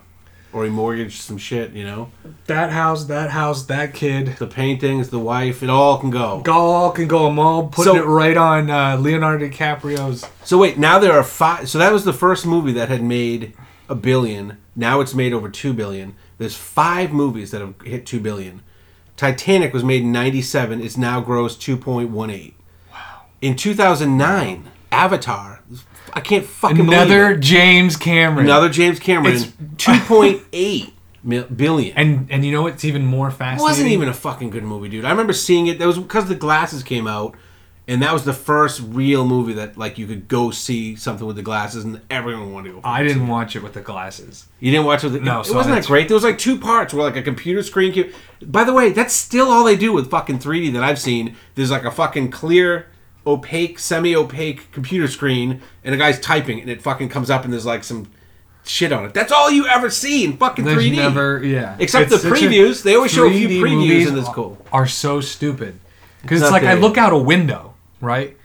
or he mortgaged some shit. You know, that house, that house, that kid. the paintings, the wife, it all can go. All can go them all, putting So- it right on uh, Leonardo DiCaprio's. So wait, now there are five. So that was the first movie that had made a billion. Now it's made over two billion. There's five movies that have hit two billion. Titanic was made in '97. It's now grossed 2.18. Wow. In 2009, Avatar. I can't fucking Another. James Cameron. another James Cameron. It's- 2.8 billion. And and you know what's even more fascinating? it wasn't even a fucking good movie, dude. I remember seeing it. That was because the glasses came out, and that was the first real movie that like you could go see something with the glasses, and everyone wanted to go. I didn't watch it with the glasses. You didn't watch it. With the, No, it so wasn't that great. There was like two parts where like a computer screen. Came, by the way, that's still all they do with fucking 3D that I've seen. There's like a fucking clear, opaque, semi-opaque computer screen, and a guy's typing, and it fucking comes up, and there's like some shit on it. That's all you ever see in fucking There's 3D. never yeah. Except It's the previews. They always show a few previews, and it's cool. Are so stupid because It's it's like I look out a window, right?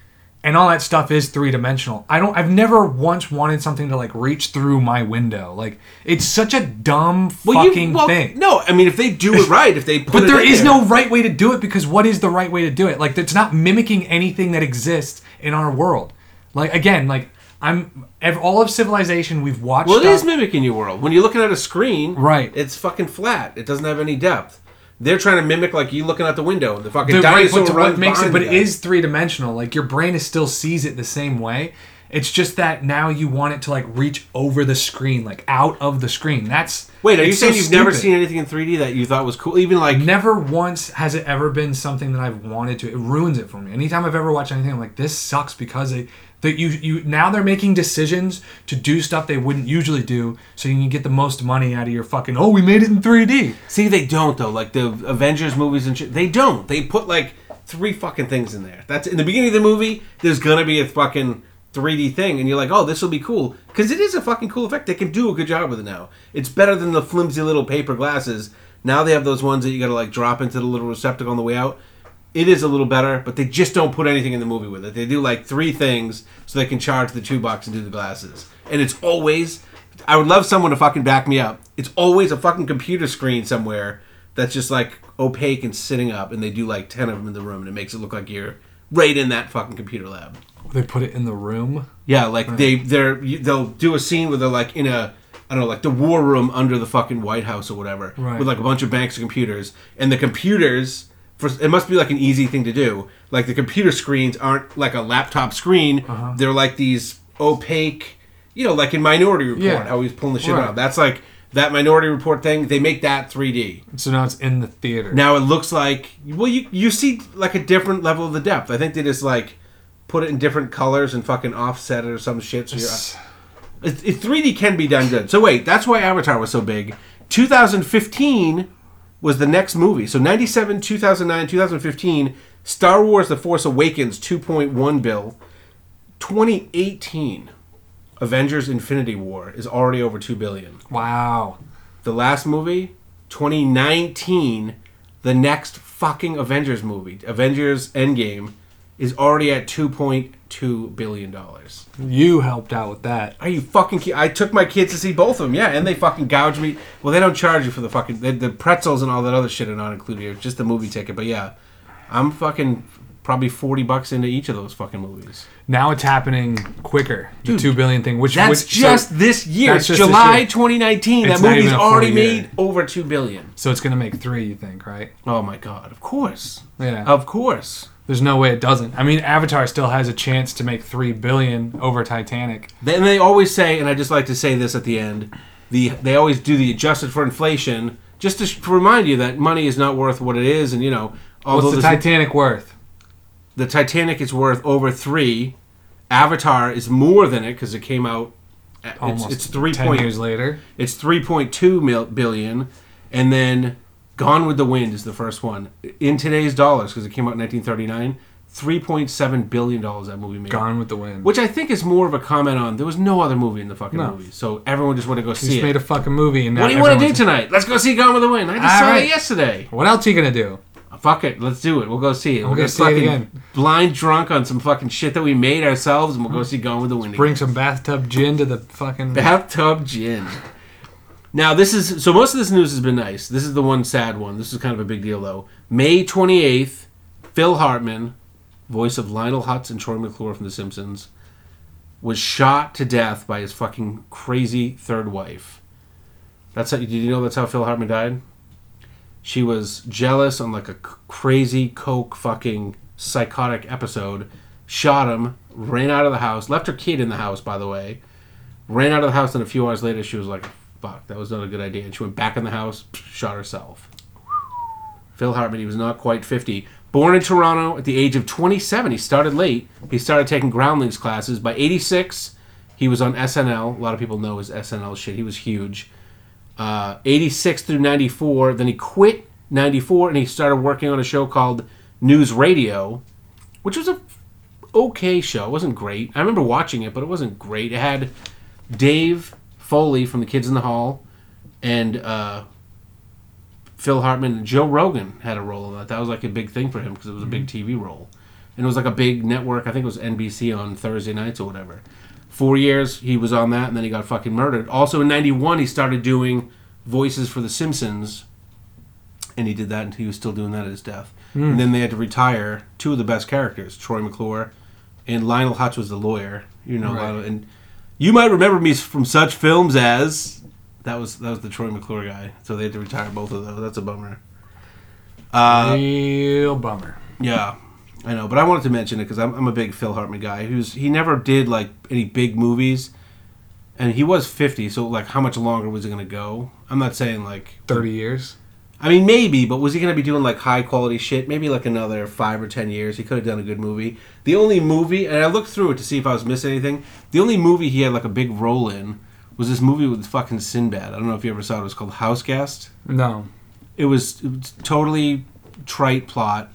And all that stuff is three dimensional. I don't. I've never once wanted something to like reach through my window. Like it's such a dumb Well, you- fucking well, thing. No, I mean if they do it right, if they put But there is no right way to do it because what is the right way to do it? Like it's not mimicking anything that exists in our world. Like again, like I'm all of civilization we've watched. Well, it is stuff- mimicking your world. When you're looking at a screen, Right. It's fucking flat. It doesn't have any depth. They're trying to mimic like you looking out the window and the fucking the right, dinosaur but runs what makes it, but it is three dimensional. Like your brain is still sees it the same way. It's just that now you want it to like reach over the screen, like out of the screen. That's Wait, are you it's so saying you've never seen anything in 3D that you thought was cool? Even like Never once has it ever been something that I've wanted to. It ruins it for me. Anytime I've ever watched anything, I'm like, this sucks because they that you you now they're making decisions to do stuff they wouldn't usually do, so you can get the most money out of your fucking. Oh, we made it in 3D. see they don't though. Like the Avengers movies and shit, they don't. They put like three fucking things in there. That's in the beginning of the movie. There's gonna be a fucking 3D thing, and you're like, oh, this will be cool because it is a fucking cool effect. They can do a good job with it now. It's better than the flimsy little paper glasses. Now they have those ones that you gotta like drop into the little receptacle on the way out. It is a little better, but they just don't put anything in the movie with it. They do like three things so they can charge the two bucks and do the glasses. And it's always I would love someone to fucking back me up. It's always a fucking computer screen somewhere that's just like opaque and sitting up and they do like 10 of them in the room and it makes it look like you're right in that fucking computer lab. They put it in the room. Yeah, like they they're they'll do a scene where they're like in a I don't know, like the war room under the fucking White House or whatever, Right. with like a bunch of banks of computers, and the computers. For, it must be like an easy thing to do. Like the computer screens aren't like a laptop screen; Uh-huh. they're like these opaque, you know, like in Minority Report, Yeah. how he's pulling the shit Right. out. That's like that Minority Report thing. They make that 3D. So now it's in the theater. Now it looks like well, you you see like a different level of the depth. I think they just like put it in different colors and fucking offset it or some shit. So you're, it, it, 3D can be done good. So wait, that's why Avatar was so big. 2015 was the next movie. So 97, 2009, 2015, Star Wars: The Force Awakens 2.1 bill. 2018, Avengers: Infinity War is already over 2 billion. wow. The last movie, 2019, the next fucking Avengers movie, Avengers Endgame, is already at 2.2 billion dollars. You helped out with that. Are you fucking? Ki- I took my kids to see both of them. Yeah, and they fucking gouged me. Well, they don't charge you for the fucking the, the pretzels and all that other shit are not included here. It's just the movie ticket. But yeah, I'm fucking probably 40 bucks into each of those fucking movies. Now it's happening quicker. The Dude, two billion thing, which That's which, so- just this year. that's It's just this July year. 2019. It's that movie's even a full already made over 2 billion. So it's gonna make three, you think, right? Oh my god! Of course. Yeah. Of course. There's no way it doesn't. I mean, Avatar still has a chance to make three billion over Titanic. Then they always say, and I just like to say this at the end, the they always do the adjusted for inflation, just to, sh- to remind you that money is not worth what it is, and you know, although What's the Titanic worth? the Titanic is worth over three, Avatar is more than it because it came out. at- Almost it's, it's three ten point years later. it's three point two mil, billion, and then Gone with the Wind is the first one in today's dollars because it came out in 1939. Three point seven billion dollars that movie made. Gone with the Wind. Which I think is more of a comment on there was no other movie in the fucking No. movie, so everyone just wanted to go You see just it. made a fucking movie, and now what do you want to do everyone's- tonight? Let's go see Gone with the Wind. I just All saw right. it yesterday. What else are you gonna do? Uh, fuck it, let's do it. We'll go see it. We'll get see it fucking again. blind drunk on some fucking shit that we made ourselves, and we'll go see Gone with the Wind. Bring some bathtub gin to the fucking. bathtub gin. Now this is so most of this news has been nice. This is the one sad one. This is kind of a big deal though. May twenty eighth, Phil Hartman, voice of Lionel Hutz and Troy McClure from The Simpsons, was shot to death by his fucking crazy third wife. That's how. Did you know that's how Phil Hartman died? She was jealous on like a crazy coke fucking psychotic episode. Shot him, ran out of the house, left her kid in the house by the way ran out of the house, and a few hours later, she was like fuck, that was not a good idea. And she went back in the house, shot herself. Phil Hartman, he was not quite 50. Born in Toronto at the age of 27, he started late. He started taking groundlings classes. By 86, he was on SNL. A lot of people know his SNL shit. He was huge. Uh, 86 through 94. Then he quit 94 and he started working on a show called News Radio, which was a okay show. It wasn't great. I remember watching it, but it wasn't great. It had Dave Foley from The Kids in the Hall and uh, Phil Hartman and Joe Rogan had a role in that. That was like a big thing for him because it was a big TV role. And it was like a big network. I think it was NBC on Thursday nights or whatever. Four years he was on that, and then he got fucking murdered. Also in '91, he started doing voices for The Simpsons, and he did that, and he was still doing that at his death. And then they had to retire two of the best characters, Troy McClure and Lionel Hutz was the lawyer. You know, Right. Lionel- and you might remember me from such films as that was that was the Troy McClure guy. So they had to retire both of those. That's a bummer. Uh, Real bummer. yeah, I know, but I wanted to mention it because I'm, I'm a big Phil Hartman guy. Who's he never did like any big movies, and he was 50. So like, how much longer was it gonna go? I'm not saying like Thirty years. I mean, maybe, but was he going to be doing like high quality shit? Maybe like another five or ten years. He could have done a good movie. The only movie, and I looked through it to see if I was missing anything. The only movie he had like a big role in was this movie with fucking Sinbad. I don't know if you ever saw it. It was called House Guest. No. It was, it was totally trite plot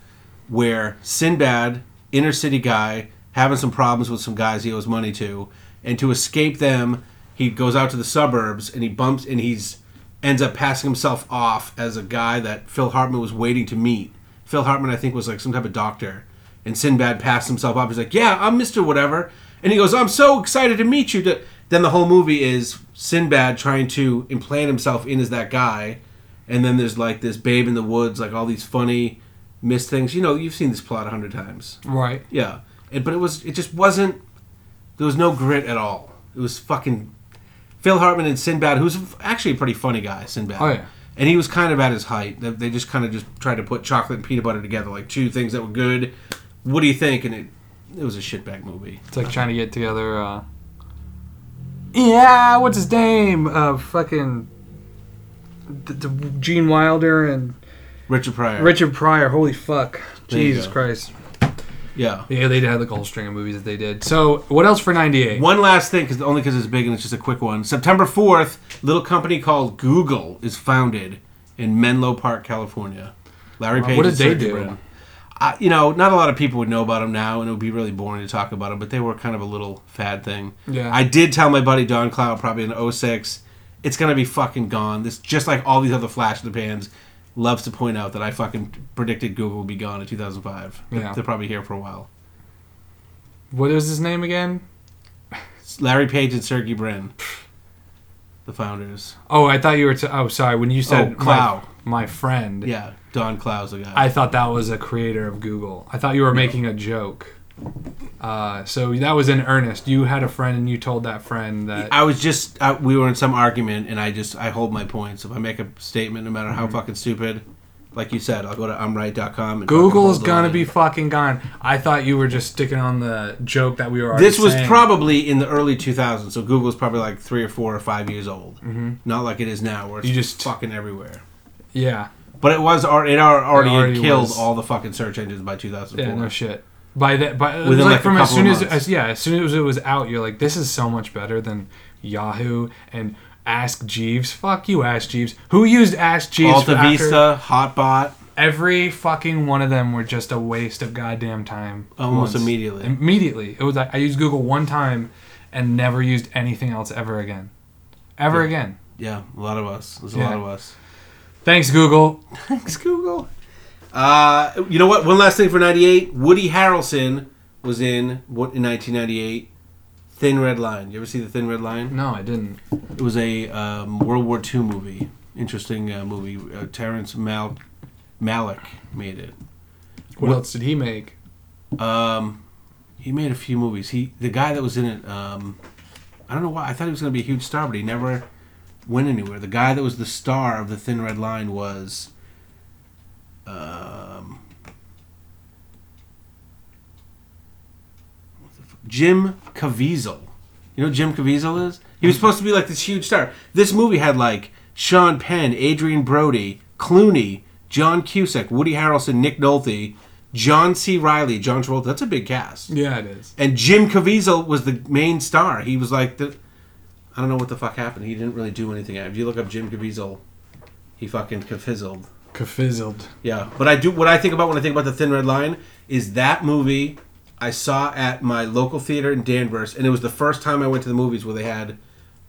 where Sinbad, inner city guy, having some problems with some guys he owes money to, and to escape them, he goes out to the suburbs and he bumps and he's ends up passing himself off as a guy that Phil Hartman was waiting to meet. Phil Hartman, I think, was like some type of doctor, and Sinbad passed himself off. He's like, "Yeah, I'm Mister Whatever," and he goes, "I'm so excited to meet you." To... Then the whole movie is Sinbad trying to implant himself in as that guy, and then there's like this babe in the woods, like all these funny missed things. You know, you've seen this plot a hundred times. Right. Yeah, it, but it was it just wasn't. There was no grit at all. It was fucking Phil Hartman and Sinbad, who's actually a pretty funny guy. Sinbad. Oh, yeah. And he was kind of at his height. They, just kind of just tried to put chocolate and peanut butter together, like two things that were good. What do you think? And it it was a shitbag movie. It's like trying to get together. uh Yeah, what's his name? Uh, fucking the, the Gene Wilder and Richard Pryor. Richard Pryor. Holy fuck! There Jesus. Christ. Yeah. Yeah, they had like a whole string of movies that they did. So, what else for '98? One last thing, because only because it's big and it's just a quick one. September fourth, little company called Google is founded in Menlo Park, California. Larry Page. what did they do? Uh, you know, not a lot of people would know about them now, and it would be really boring to talk about them. But they were kind of a little fad thing. Yeah. I did tell my buddy Don Cloud probably in 06, it's gonna be fucking gone. This just like all these other flash in the pans. Loves to point out that I fucking predicted Google would be gone in 2005. Yeah. They're probably here for a while. What is his name again? Larry Page and Sergey Brin, the founders. Oh, I thought you were. T- oh, sorry. When you said Oh, Clow. my, my friend, Yeah, Don Clow's the guy. I thought that was a creator of Google. I thought you were making a joke. Uh, so that was in earnest. You had a friend, and you told that friend that. I was just I, we were in some argument, and I just I hold my points. If I make a statement, no matter Mm-hmm. how fucking stupid, like you said, I'll go to imright.com. And Google's fucking hold the gonna be fucking gone. I thought you were just sticking on the joke that we were. Already This was saying. probably in the early 2000s, so Google's probably like three or four or five years old. Mm-hmm. Not like it is now, where it's You just fucking everywhere. Yeah. But it was it al- already, already killed was. all the fucking search engines by 2004. Yeah. No shit. By that, by Within, like, like, a from as soon as, as yeah, as soon as it was out, you're like, this is so much better than Yahoo and Ask Jeeves. Fuck you, Ask Jeeves. Who used Ask Jeeves? Alta after- Vista, Hotbot, Every fucking one of them were just a waste of goddamn time. almost once. immediately. Immediately, it was like I used Google one time and never used anything else ever again, ever Yeah. again. Yeah, a lot of us. There's a Yeah. lot of us. Thanks, Google. Thanks, Google. Uh, you know what? One last thing for '98. Woody Harrelson was in what in 1998. Thin Red Line. You ever see the Thin Red Line? No, I didn't. It was a um, World War II movie. Interesting uh, movie. Uh, Terrence Mal- Malick made it. What, What- else did he make? Um, he made a few movies. He the guy that was in it. Um, I don't know why. I thought he was going to be a huge star, but he never went anywhere. The guy that was the star of the Thin Red Line was. Um, what the fu- Jim Caviezel. You know who Jim Caviezel is? He was supposed to be like this huge star. This movie had like Sean Penn, Adrien Brody, Clooney, John Cusack, Woody Harrelson, Nick Nolte, John C. Reilly, John Travolta. That's a big cast. Yeah, it is. And Jim Caviezel was the main star. He was like the. I don't know what the fuck happened. He didn't really do anything. If you look up Jim Caviezel, he fucking cafizzled. Kafizzled. Yeah, but I do. What I think about when I think about the Thin Red Line is that movie I saw at my local theater in Danvers, and it was the first time I went to the movies where they had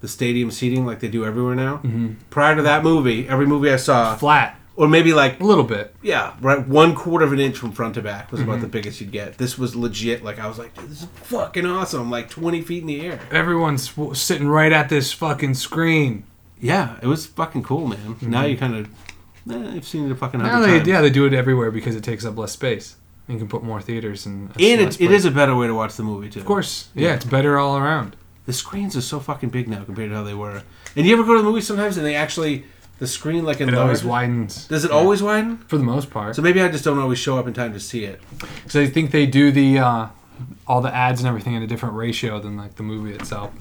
the stadium seating like they do everywhere now. Mm-hmm. Prior to that movie, every movie I saw, Flat. or maybe like A little bit. yeah, right, one quarter of an inch from front to back was about the biggest you'd get. This was legit. Like I was like, this is fucking awesome. Like twenty feet in the air. Everyone's sitting right at this fucking screen. Yeah, it was fucking cool, man. Now you kind of, eh, I've seen it a fucking Now they, times. yeah, they do it everywhere because it takes up less space. You can put more theaters and. and it, it is a better way to watch the movie too. Of course. Yeah, it's better all around. the screens are so fucking big now compared to how they were. And you ever go to the movies sometimes and they actually the screen like It always widens. Does it always widen? For the most part. So maybe I just don't always show up in time to see it. So I think they do the uh, all the ads and everything in a different ratio than like the movie itself.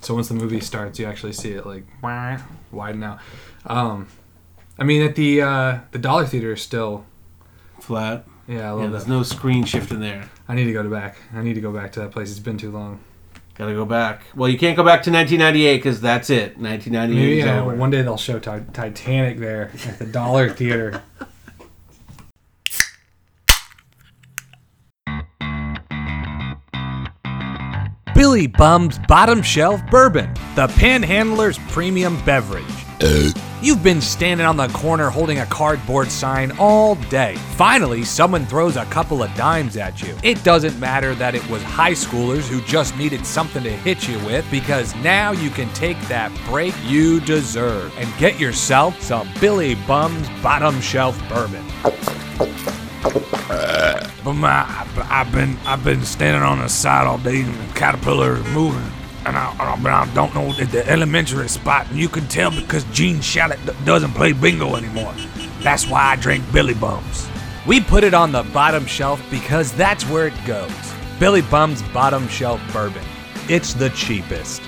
So once the movie starts, you actually see it like widen out. Um, I mean, at the uh, the Dollar Theater is still Flat. yeah. I Yeah, there's that. no screen shift in there. I need to go to back. I need to go back to that place. It's been too long. Gotta go back. Well, you can't go back to 1998 because that's it. 1998 Maybe is uh, over. one day they'll show ti- Titanic there at the Dollar Theater. Billy Bum's Bottom Shelf Bourbon, the Panhandler's premium beverage. You've been standing on the corner holding a cardboard sign all day. Finally, someone throws a couple of dimes at you. It doesn't matter that it was high schoolers who just needed something to hit you with because now you can take that break you deserve and get yourself some Billy Bum's Bottom Shelf Bourbon. But my, I've been I've been standing on the side all day and the caterpillar is moving. And I, I, but I don't know at the elementary spot. And you can tell because Gene Shalit d- doesn't play bingo anymore. That's why I drink Billy Bums. We put it on the bottom shelf because that's where it goes. Billy Bum's Bottom Shelf Bourbon. It's the cheapest.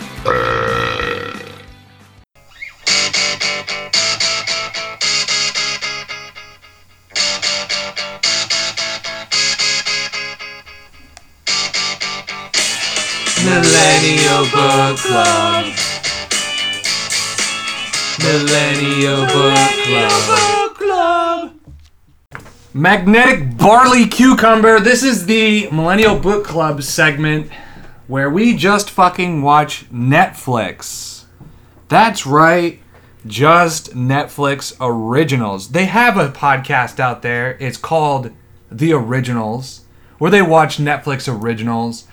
Millennial Book Club. Millennial Book Club. Magnetic Barley Cucumber. This is the Millennial Book Club segment where we just fucking watch Netflix. That's right. Just Netflix originals. They have a podcast out there. It's called The Originals, where they watch Netflix originals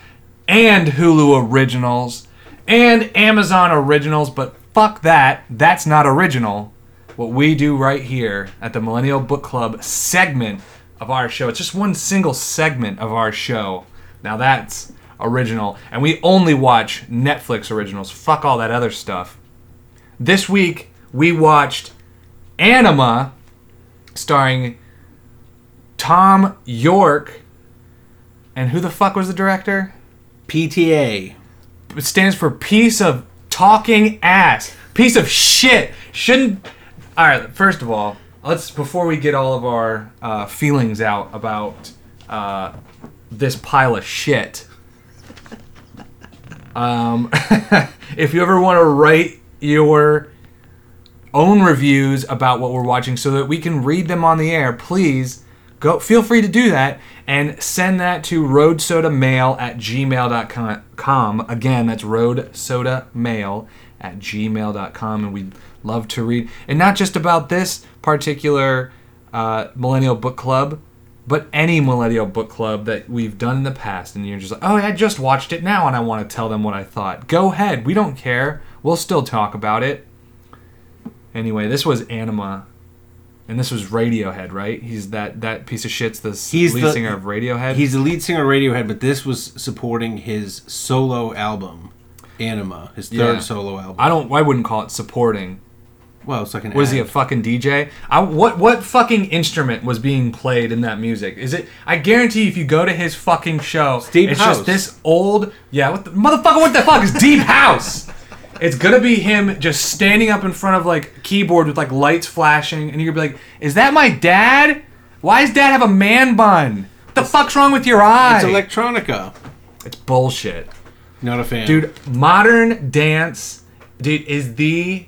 and Hulu originals and Amazon originals, but fuck that. That's not original. What we do right here at the Millennial Book Club segment of our show, it's just one single segment of our show. Now that's original. And we only watch Netflix originals. Fuck all that other stuff. This week, we watched Anima, starring Thom Yorke. And who the fuck was the director? PTA. It stands for piece of talking ass. Piece of shit. Shouldn't. All right. First of all, let's before we get all of our uh, feelings out about uh, this pile of shit. Um, if you ever want to write your own reviews about what we're watching so that we can read them on the air, please go feel free to do that and send that to roadsodamail at gmail.com. Again, that's roadsodamail at gmail.com and we'd love to read. And not just about this particular uh, millennial book club but any millennial book club that we've done in the past and you're just like oh i just watched it now and i want to tell them what i thought. Go ahead we don't care. We'll still talk about it. Anyway, this was Anima, and this was Radiohead, right? He's that that piece of shit's the He's lead the- singer of Radiohead. He's the lead singer of Radiohead, but this was supporting his solo album, Anima, his third Yeah. solo album. I don't. I wouldn't call it supporting. well, it's like an. Was he a fucking DJ? I, what what fucking instrument was being played in that music? Is it? I guarantee if you go to his fucking show, Deep it's house. just this old. Yeah, what the motherfucker? What the fuck is deep house? It's gonna be him just standing up in front of like keyboard with like lights flashing, and you're gonna be like, "Is that my dad? Why does dad have a man bun? What the fuck's wrong with your eye?" It's electronica. It's bullshit. Not a fan. Dude, modern dance, dude, is the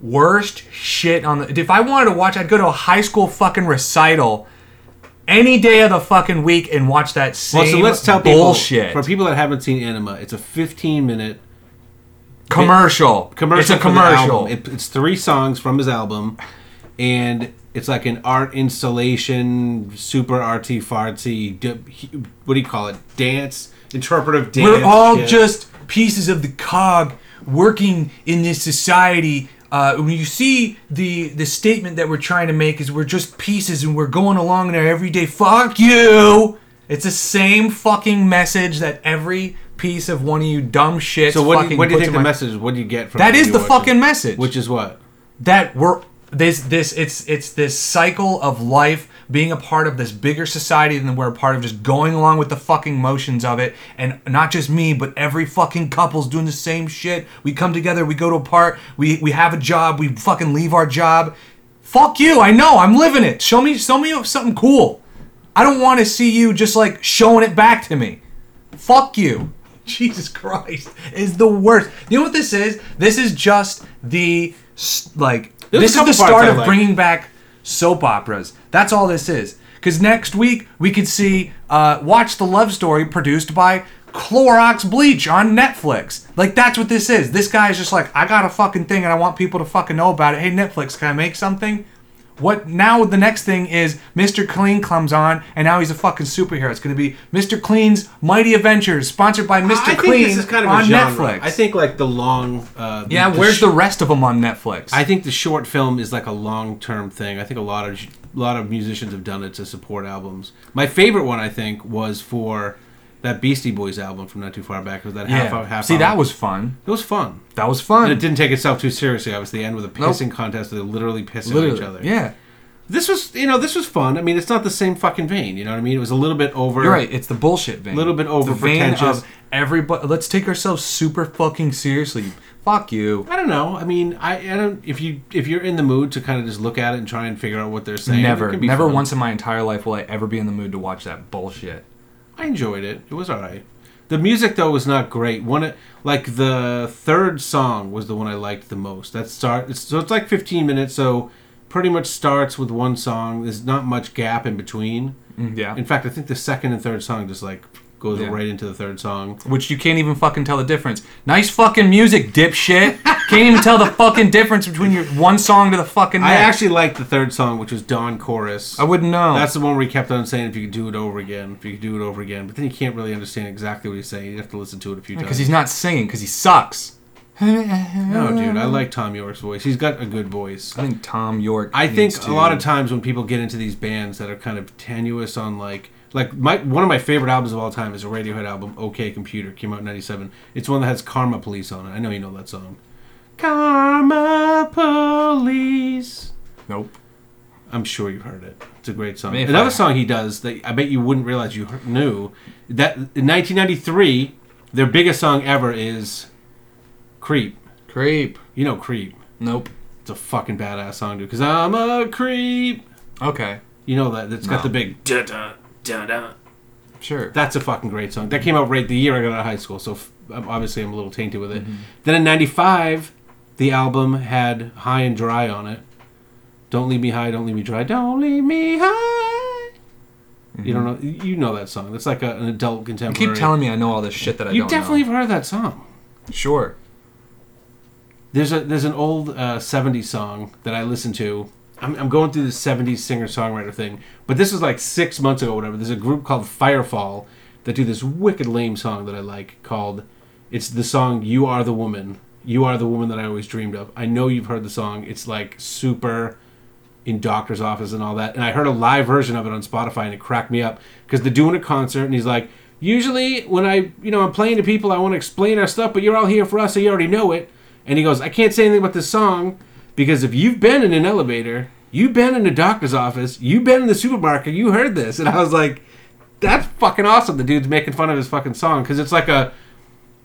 worst shit on the. If I wanted to watch, I'd go to a high school fucking recital any day of the fucking week and watch that same Well, so let's tell people bullshit for people that haven't seen Anima, it's a 15 minute commercial. commercial. It's a commercial. It, it's three songs from his album, and it's like an art installation, super artsy fartsy. What do you call it? Dance, interpretive dance. We're all shit. just pieces of the cog working in this society. Uh, when you see the the statement that we're trying to make is we're just pieces and we're going along in our everyday. Fuck you! It's the same fucking message that every piece of one of you dumb shit. So what do you, what do you think the my- message? What do you get from That is the you watch fucking message. Which is what? that we're this this it's it's this cycle of life being a part of this bigger society than we're a part of just going along with the fucking motions of it and not just me but every fucking couple's doing the same shit we come together we go to a part we we have a job we fucking leave our job fuck you i know i'm living it show me show me something cool i don't want to see you just like showing it back to me Fuck you. Jesus Christ is the worst. You know what this is? This is just the like There's this is the start of like. bringing back soap operas. That's all this is. Because next week we could see uh, watch the love story produced by Clorox Bleach on Netflix. Like that's what this is. This guy is just like I got a fucking thing and I want people to fucking know about it. Hey Netflix, can I make something? What now? The next thing is Mr. Clean comes on, and now he's a fucking superhero. It's going to be Mr. Clean's Mighty Adventures, sponsored by Mr. I think Clean this is kind of on a genre. Netflix. I think like the long. Uh, yeah, where's sh- the rest of them on Netflix? I think the short film is like a long term thing. I think a lot of a lot of musicians have done it to support albums. My favorite one, I think, was for that Beastie Boys album from not too far back. It was that half yeah. hour, half See, hour. that was fun. it was fun. That was And fun. it didn't take itself too seriously. Obviously, the end with a pissing contest. They literally pissing on each other. Yeah, This was, you know, this was fun. I mean, it's not the same fucking vein. You know what I mean? It was a little bit over. you're right. It's the bullshit vein. A little bit over the vein pretentious. of everybody. Let's take ourselves super fucking seriously. Fuck you. I don't know. I mean, I, I don't. If you if you're in the mood to kind of just look at it and try and figure out what they're saying, Never, can be never fun. once in my entire life will I ever be in the mood to watch that bullshit. I enjoyed it. It was all right. The music though was not great. One like the third song was the one I liked the most. That start it's, so it's like 15 minutes. So pretty much starts with one song. There's not much gap in between. Mm, yeah. In fact, I think the second and third song just like goes Yeah. right into the third song. which you can't even fucking tell the difference. Nice fucking music, dipshit. can't even tell the fucking difference between your one song to the fucking I actually liked the third song, which was Dawn Chorus. I wouldn't know. That's the one where he kept on saying if you could do it over again, if you could do it over again. But then you can't really understand exactly what he's saying. You have to listen to it a few times. because he's not singing because he sucks. No, dude, I like Thom Yorke's voice. He's got a good voice. I think Thom Yorke. I think to- a lot of times when people get into these bands that are kind of tenuous on like like my one of my favorite albums of all time is a Radiohead album, OK Computer, came out in '97. It's one that has Karma Police on it. I know you know that song. Karma Police. Nope. I'm sure you've heard it. It's a great song. Maybe Another I- song he does that I bet you wouldn't realize you knew that in 1993, their biggest song ever is "Creep." Creep. You know "Creep." Nope. It's a fucking badass song, dude. Cause I'm a creep. Okay. You know that? It's got the big da da da da. Sure. That's a fucking great song. That came out right the year I got out of high school, so f- I'm- obviously I'm a little tainted with it. Mm-hmm. Then in '95, the album had "High and Dry" on it. Don't leave me high, don't leave me dry, don't leave me high. You don't know? You know that song? That's like a, an adult contemporary. you contemporary. keep telling me I know all this shit that I You don't definitely know. have heard that song. Sure. There's a there's an old uh, '70s song that I listen to. I'm, I'm going through the '70s singer songwriter thing, but this was like six months ago, whatever. There's a group called Firefall that do this wicked lame song that I like called. It's the song "You Are the Woman." You are the woman that I always dreamed of. I know you've heard the song. It's like super in doctor's office and all that. And I heard a live version of it on Spotify, and it cracked me up because they're doing a concert, and he's like, "Usually when I, you know, I'm playing to people, I want to explain our stuff, but you're all here for us, so you already know it." And he goes, "I can't say anything about this song because if you've been in an elevator, you've been in a doctor's office, you've been in the supermarket, you heard this." And I was like, "That's fucking awesome." The dude's making fun of his fucking song because it's like a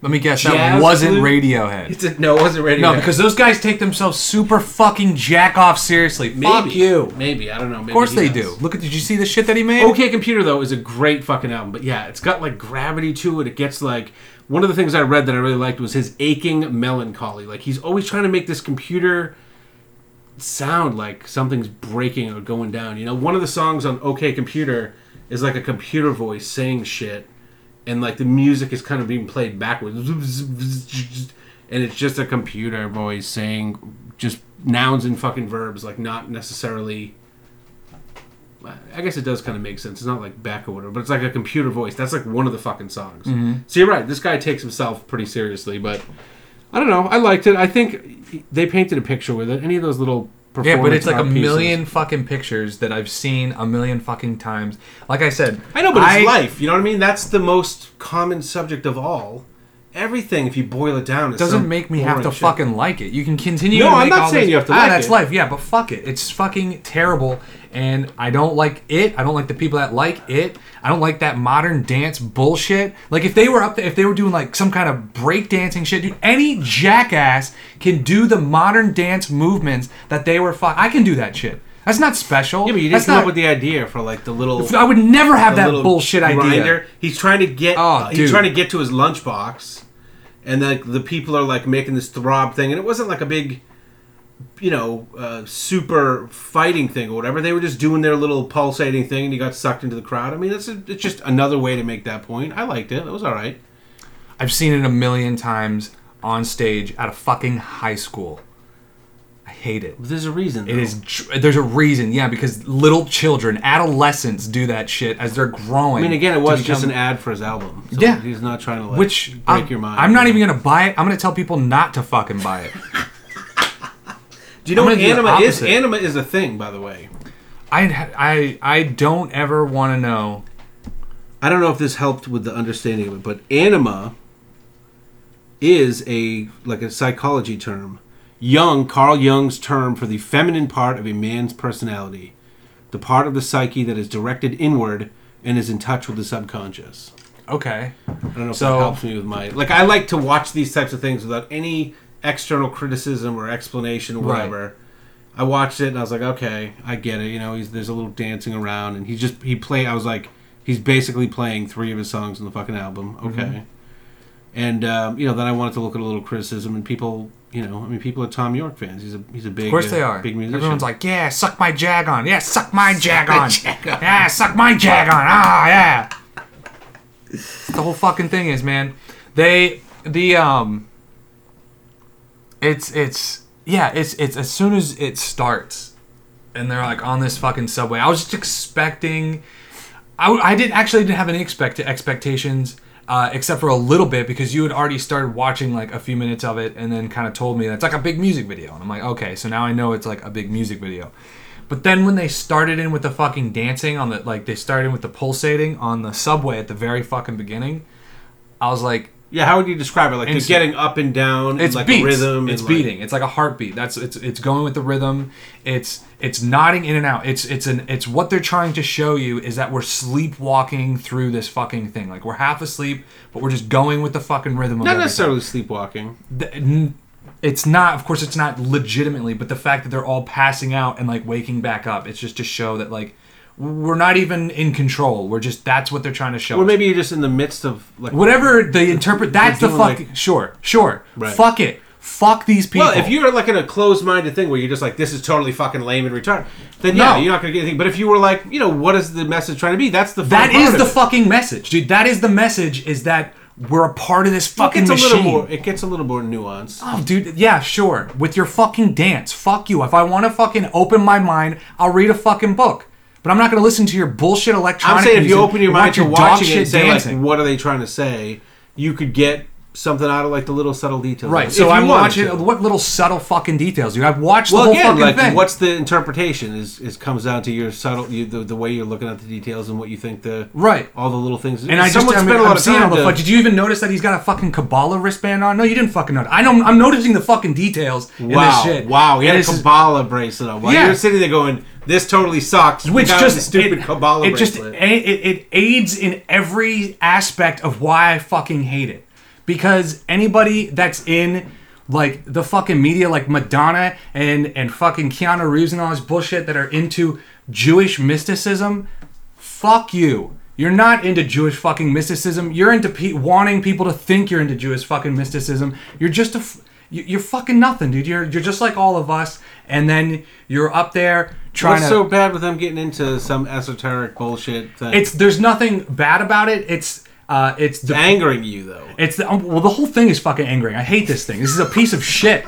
Let me guess. Jazz that wasn't flute? Radiohead. It's a, no, it wasn't radio. No, because those guys take themselves super fucking jack off seriously. maybe Fuck you. Maybe I don't know. Of course they do. Look at. Did you see the shit that he made? OK Computer though is a great fucking album, but yeah, it's got like gravity to it. It gets like one of the things I read that I really liked was his aching melancholy. Like he's always trying to make this computer sound like something's breaking or going down. You know, one of the songs on OK Computer is like a computer voice saying shit, and like the music is kind of being played backwards, and it's just a computer voice saying just nouns and fucking verbs, like not necessarily. I guess it does kind of make sense. It's not like back or whatever, but it's like a computer voice. That's like one of the fucking songs. Mm-hmm. So you're right. This guy takes himself pretty seriously, but I don't know. I liked it. I think they painted a picture with it. Any of those little Yeah, but it's like a pieces. million fucking pictures that I've seen a million fucking times. Like I said, I know, but it's life. You know what I mean? That's the most common subject of all. Everything, if you boil it down, is doesn't make me have to shit. fucking like it. You can continue. No, I'm not saying this- you have to ah, like that's it. life. Yeah, but fuck it. It's fucking terrible, and I don't like it. I don't like the people that like it. I don't like that modern dance bullshit. Like if they were up there, if they were doing like some kind of break dancing shit, dude, any jackass can do the modern dance movements that they were. Fuck, I can do that shit. That's not special. Yeah, but you didn't That's come not, up with the idea for like the little. I would never have the that little bullshit idea. grinder. He's trying to get. Oh, he's dude. trying to get to his lunchbox, and then the people are like making this throb thing, and it wasn't like a big, you know, uh, super fighting thing or whatever. They were just doing their little pulsating thing, and he got sucked into the crowd. I mean, it's a, it's just another way to make that point. I liked it. It was all right. I've seen it a million times on stage at a fucking high school. I hate it. There's a reason. It though. is. tr- There's a reason, yeah, because little children, adolescents, do that shit as they're growing. I mean, again, it was just an ad for his album. So Yeah. he's not trying to like which break I'm, your mind. I'm not even gonna buy it. I'm gonna tell people not to fucking buy it. Do you know I'm what gonna do the anima is? Anima is a thing, by the way. I I I don't ever want to know. I don't know if this helped with the understanding of it, but anima is a like a psychology term. Jung, Carl Jung's term for the feminine part of a man's personality, the part of the psyche that is directed inward and is in touch with the subconscious. Okay. I don't know if So- that helps me with my like. I like to watch these types of things without any external criticism or explanation or Right. whatever. I watched it and I was like, okay, I get it. You know, he's there's a little dancing around and he just he play. I was like, he's basically playing three of his songs on the fucking album. Okay, Mm-hmm. and um, you know then I wanted to look at a little criticism and people, you know, I mean people are Thom Yorke fans. He's a he's a big Of course uh, they are. big musician. Everyone's like, yeah, suck my jag on. Yeah, suck my jag on. jag on. Yeah, suck my jag on. Ah, yeah. the whole fucking thing is, man. They the um. It's it's yeah. It's it's as soon as it starts, and they're like on this fucking subway. I was just expecting. I, I didn't actually didn't have any expect expectations. Uh, except for a little bit because you had already started watching like a few minutes of it and then kind of told me that it's like a big music video. And I'm like okay so now I know it's like a big music video. But then when they started in with the fucking dancing on the like they started in with the pulsating on the subway at the very fucking beginning I was like yeah, how would you describe it? Like Instant. getting up and down, it's like beats. a rhythm. It's and, like- beating. It's like a heartbeat. That's it's it's going with the rhythm. It's it's nodding in and out. It's it's an it's what they're trying to show you is that we're sleepwalking through this fucking thing. Like we're half asleep, but we're just going with the fucking rhythm of Not everything. necessarily sleepwalking. It's not. Of course, it's not legitimately. But the fact that they're all passing out and like waking back up, it's just to show that like we're not even in control. We're just that's what they're trying to show. Or us. maybe you're just in the midst of like whatever they interpret. That's the fuck. like- sure, sure. Right. Fuck it. Fuck these people. Well, if you're like in a closed-minded thing where you're just like, "This is totally fucking lame and retarded," then yeah, No. you're not gonna get anything. But if you were like, you know, what is the message trying to be? That's the That is the it. fucking message, dude. That is the message. Is that we're a part of this It fucking gets a machine. little more. It gets a little more nuanced. Oh, dude, yeah, sure. With your fucking dance, fuck you. If I want to fucking open my mind, I'll read a fucking book. But I'm not gonna listen to your bullshit electronic. I'm saying if you music open your and mind watch to your dog watching it shit and say dancing. like, what are they trying to say? You could get something out of like the little subtle details. right. So I'm watching. to. What little subtle fucking details, dude? I've watched Well, the whole again, fucking like thing. what's the interpretation is is comes down to your subtle, you, the, the way you're looking at the details and what you think the right? all the little things. And I just spent a I'm lot of seeing time all the fuck. Did you even notice that he's got a fucking Kabbalah wristband on? No, you didn't fucking notice. I know. I'm noticing the fucking details in Wow! this shit. Wow! He And had a just- Kabbalah bracelet on. While Yeah. you're sitting there going, "This totally sucks." which just stupid it, Kabbalah it just bracelet. a- it, it aids in every aspect of why I fucking hate it because anybody that's in like the fucking media, like Madonna and and fucking Keanu Reeves and all this bullshit that are into Jewish mysticism, fuck you. You're not into Jewish fucking mysticism. You're into pe- wanting people to think you're into Jewish fucking mysticism. You're just a, f- you- you're fucking nothing, dude. You're you're just like all of us. And then you're up there trying What's to. so bad with them getting into some esoteric bullshit thing? it's there's nothing bad about it. It's uh, it's the angering you though. it's the um, well the whole thing is fucking angering. I hate this thing. This is a piece of shit.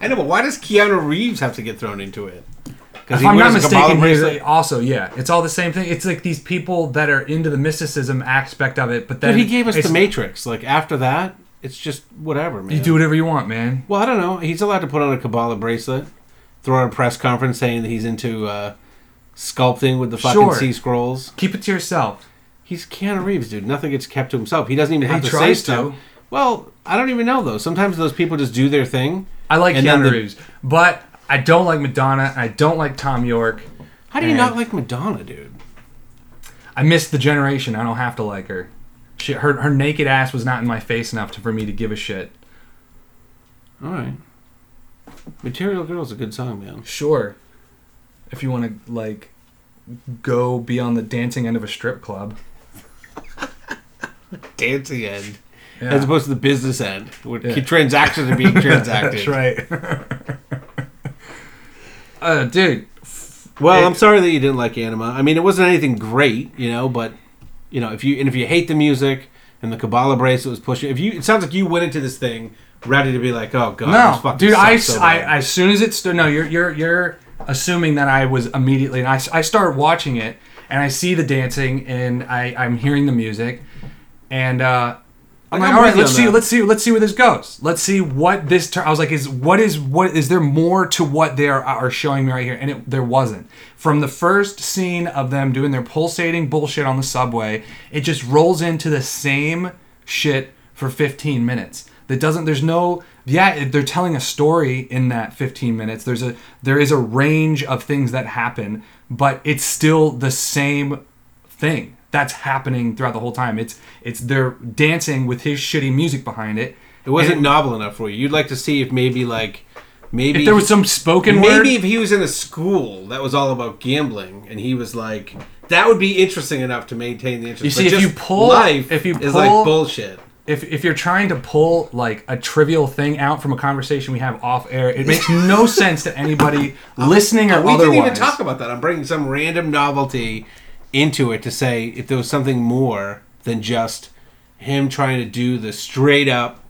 I know, but why does Keanu Reeves have to get thrown into it? Because If I'm not mistaken, he's also yeah, it's all the same thing. It's like these people that are into the mysticism aspect of it, but then But he gave us the Matrix. Like after that, it's just whatever, man. You do whatever you want, man. Well, I don't know. He's allowed to put on a Kabbalah bracelet, throw out a press conference saying that he's into uh, sculpting with the fucking Sure. sea scrolls. Keep it to yourself. He's Keanu Reeves, dude. Nothing gets kept to himself. He doesn't even have He to say stuff. to. Well, I don't even know though. Sometimes those people just do their thing. I like And Keanu the- Reeves, but I don't like Madonna. I don't like Thom Yorke. How do you not like Madonna, dude? I missed the generation. I don't have to like her. She, her her naked ass was not in my face enough to, for me to give a shit. All right. Material Girl's a good song, man. Sure, if you want to like go be on the dancing end of a strip club. Dancing end. Yeah. As opposed to the business end, where Yeah. transactions are being transacted. That's right. uh, dude. Well, It- I'm sorry that you didn't like Anima. I mean, it wasn't anything great, you know, but you know, if you and if you hate the music and the Kabbalah bracelet was pushing, if you, it sounds like you went into this thing ready to be like, oh god, this No, fucking dude. I, so I, bad. as soon as it stood, no, you're you're you're assuming that I was immediately. And I, I started watching it, and I see the dancing, and I I'm hearing the music, and uh, I'm Like, all right, let's see, that. let's see, let's see where this goes. Let's see what this. Tur- I was like, is what is what is there more to what they are, are showing me right here? And it, there wasn't. From the first scene of them doing their pulsating bullshit on the subway, it just rolls into the same shit for 15 minutes. That doesn't. There's no. Yeah, they're telling a story in that 15 minutes. There's a there is a range of things that happen, but it's still the same thing that's happening throughout the whole time. It's it's they're dancing with his shitty music behind it. it wasn't novel enough for you. You'd like to see if maybe like maybe if there was some spoken maybe word. if he was in a school that was all about gambling and he was like that would be interesting enough to maintain the interest. You see, But if you pull- life if you is pull- like bullshit. if if you're trying to pull like a trivial thing out from a conversation we have off air, it makes no sense to anybody listening or we otherwise. didn't even talk about that. I'm bringing some random novelty into it to say if there was something more than just him trying to do the straight up.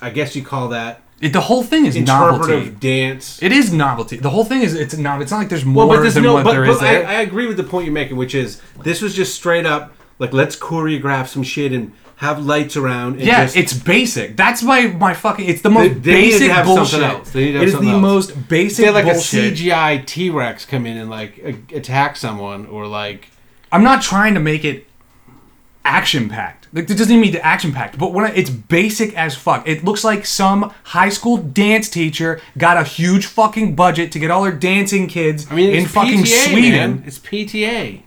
I guess you call that It- the whole thing is interpretive novelty. dance. It is novelty. The whole thing is it's not. It's not like there's more well, but there's than no. what But, there but is I, there. I agree with the point you're making, which is this was just straight up like let's choreograph some shit and have lights around. And yeah, just, it's basic. That's my my fucking. It's the most They- they needed to basic have bullshit. something else. They needed to have it is the else. most basic they had like bullshit. a CGI T Rex come in and like a- attack someone or like I'm not trying to make it action packed. Like, it doesn't even mean to action packed, but when I, it's basic as fuck. It looks like some high school dance teacher got a huge fucking budget to get all her dancing kids I mean it's in fucking PTA, Sweden. man. It's PTA.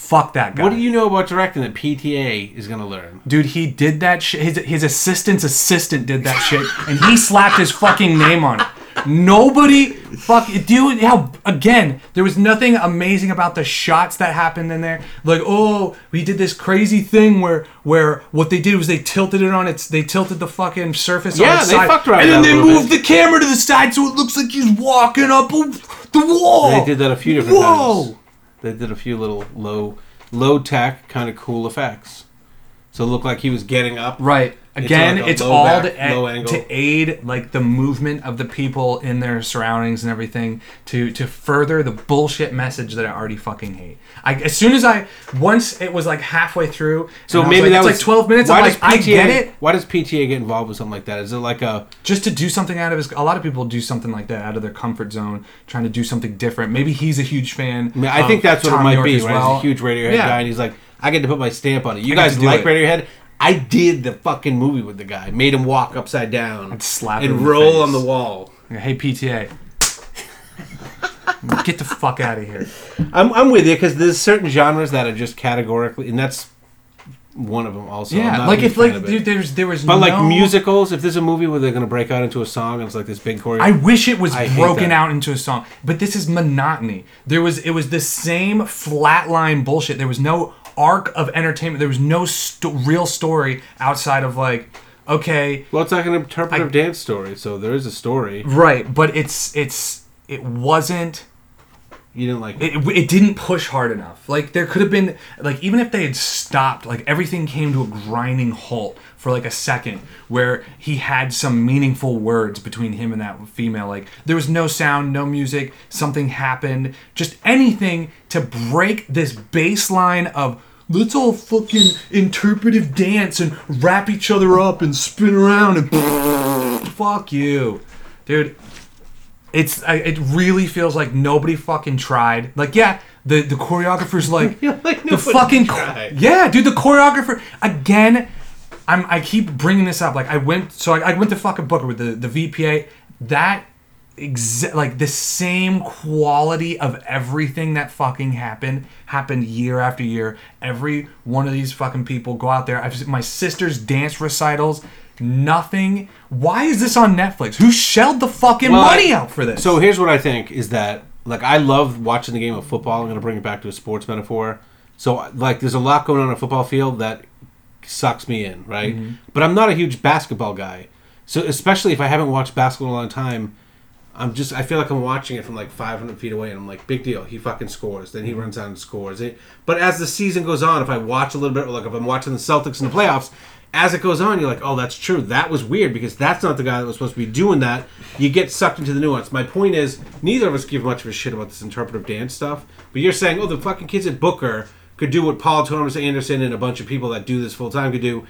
Fuck that guy. What do you know about directing that PTA is going to learn? Dude, he did that shit. His, his assistant's assistant did that shit, and he slapped his fucking name on it. Nobody, fuck, dude. How again? There was nothing amazing about the shots that happened in there. Like, oh, we did this crazy thing where, where what they did was they tilted it on its, they tilted the fucking surface. on Yeah, its they side, fucked around and then they moved the camera to the side so it looks like he's walking up the wall. They did that a few different Whoa. times. They did a few little low, low tech kind of cool effects. So it looked like he was getting up. Right. Again, like it's all back, to, to aid like the movement of the people in their surroundings and everything to to further the bullshit message that I already fucking hate. I, as soon as I once it was like halfway through, So was maybe like, that it's was like twelve minutes. Why I'm does like, I PTA get it. Why does PTA get involved with something like that? Is it like a Just to do something out of his. A lot of people do something like that out of their comfort zone, trying to do something different. Maybe he's a huge fan. I mean, I think that's what Tom it might York be. Right? well. He's a huge Radiohead Yeah. guy, and he's like, I get to put my stamp on it. You I guys like it. Radiohead? I did the fucking movie with the guy. Made him walk upside down And slap him and the roll face. on the wall. Hey PTA, get the fuck out of here. I'm, I'm with you because there's certain genres that are just categorically, and that's one of them. Also, Yeah, like if like dude, there's there was But like musicals, if there's a movie where they're gonna break out into a song and it's like this big choreo, I wish it was I broken out into a song, but this is monotony. There was it was the same flatline bullshit. There was no arc of entertainment. There was no sto- real story outside of like, okay, well, it's like an interpretive I- dance story, so there is a story. right, but it's it's it wasn't. You didn't like it. It, it didn't push hard enough. Like there could have been like even if they had stopped, like everything came to a grinding halt for like a second, where he had some meaningful words between him and that female. Like there was no sound, no music, something happened, just anything to break this baseline of let's all fucking interpretive dance and wrap each other up and spin around and fuck you, dude it's I, it really feels like nobody fucking tried. Like yeah, the the choreographer's like, like the fucking tried. yeah, dude. The choreographer again. I'm I keep bringing this up. Like I went so I, I went to fucking Booker with the the VPA. That exa- like the same quality of everything that fucking happened happened year after year. Every one of these fucking people go out there. I've seen my sister's dance recitals. Nothing. Why is this on Netflix? Who shelled the fucking Well, money out for this? So here's what I think is that like I love watching the game of football. I'm gonna bring it back to a sports metaphor. So like there's a lot going on on a football field that sucks me in, right? Mm-hmm. But I'm not a huge basketball guy. So especially if I haven't watched basketball in a long time, I'm just I feel like I'm watching it from like 500 feet away, and I'm like, big deal. He fucking scores. Then he runs out and scores. It, but as the season goes on, if I watch a little bit, like if I'm watching the Celtics in the playoffs, as it goes on, you're like, oh, that's true. That was weird because that's not the guy that was supposed to be doing that. You get sucked into the nuance. My point is, neither of us give much of a shit about this interpretive dance stuff. But you're saying, oh, the fucking kids at Booker could do what Paul Thomas Anderson and a bunch of people that do this full time could do.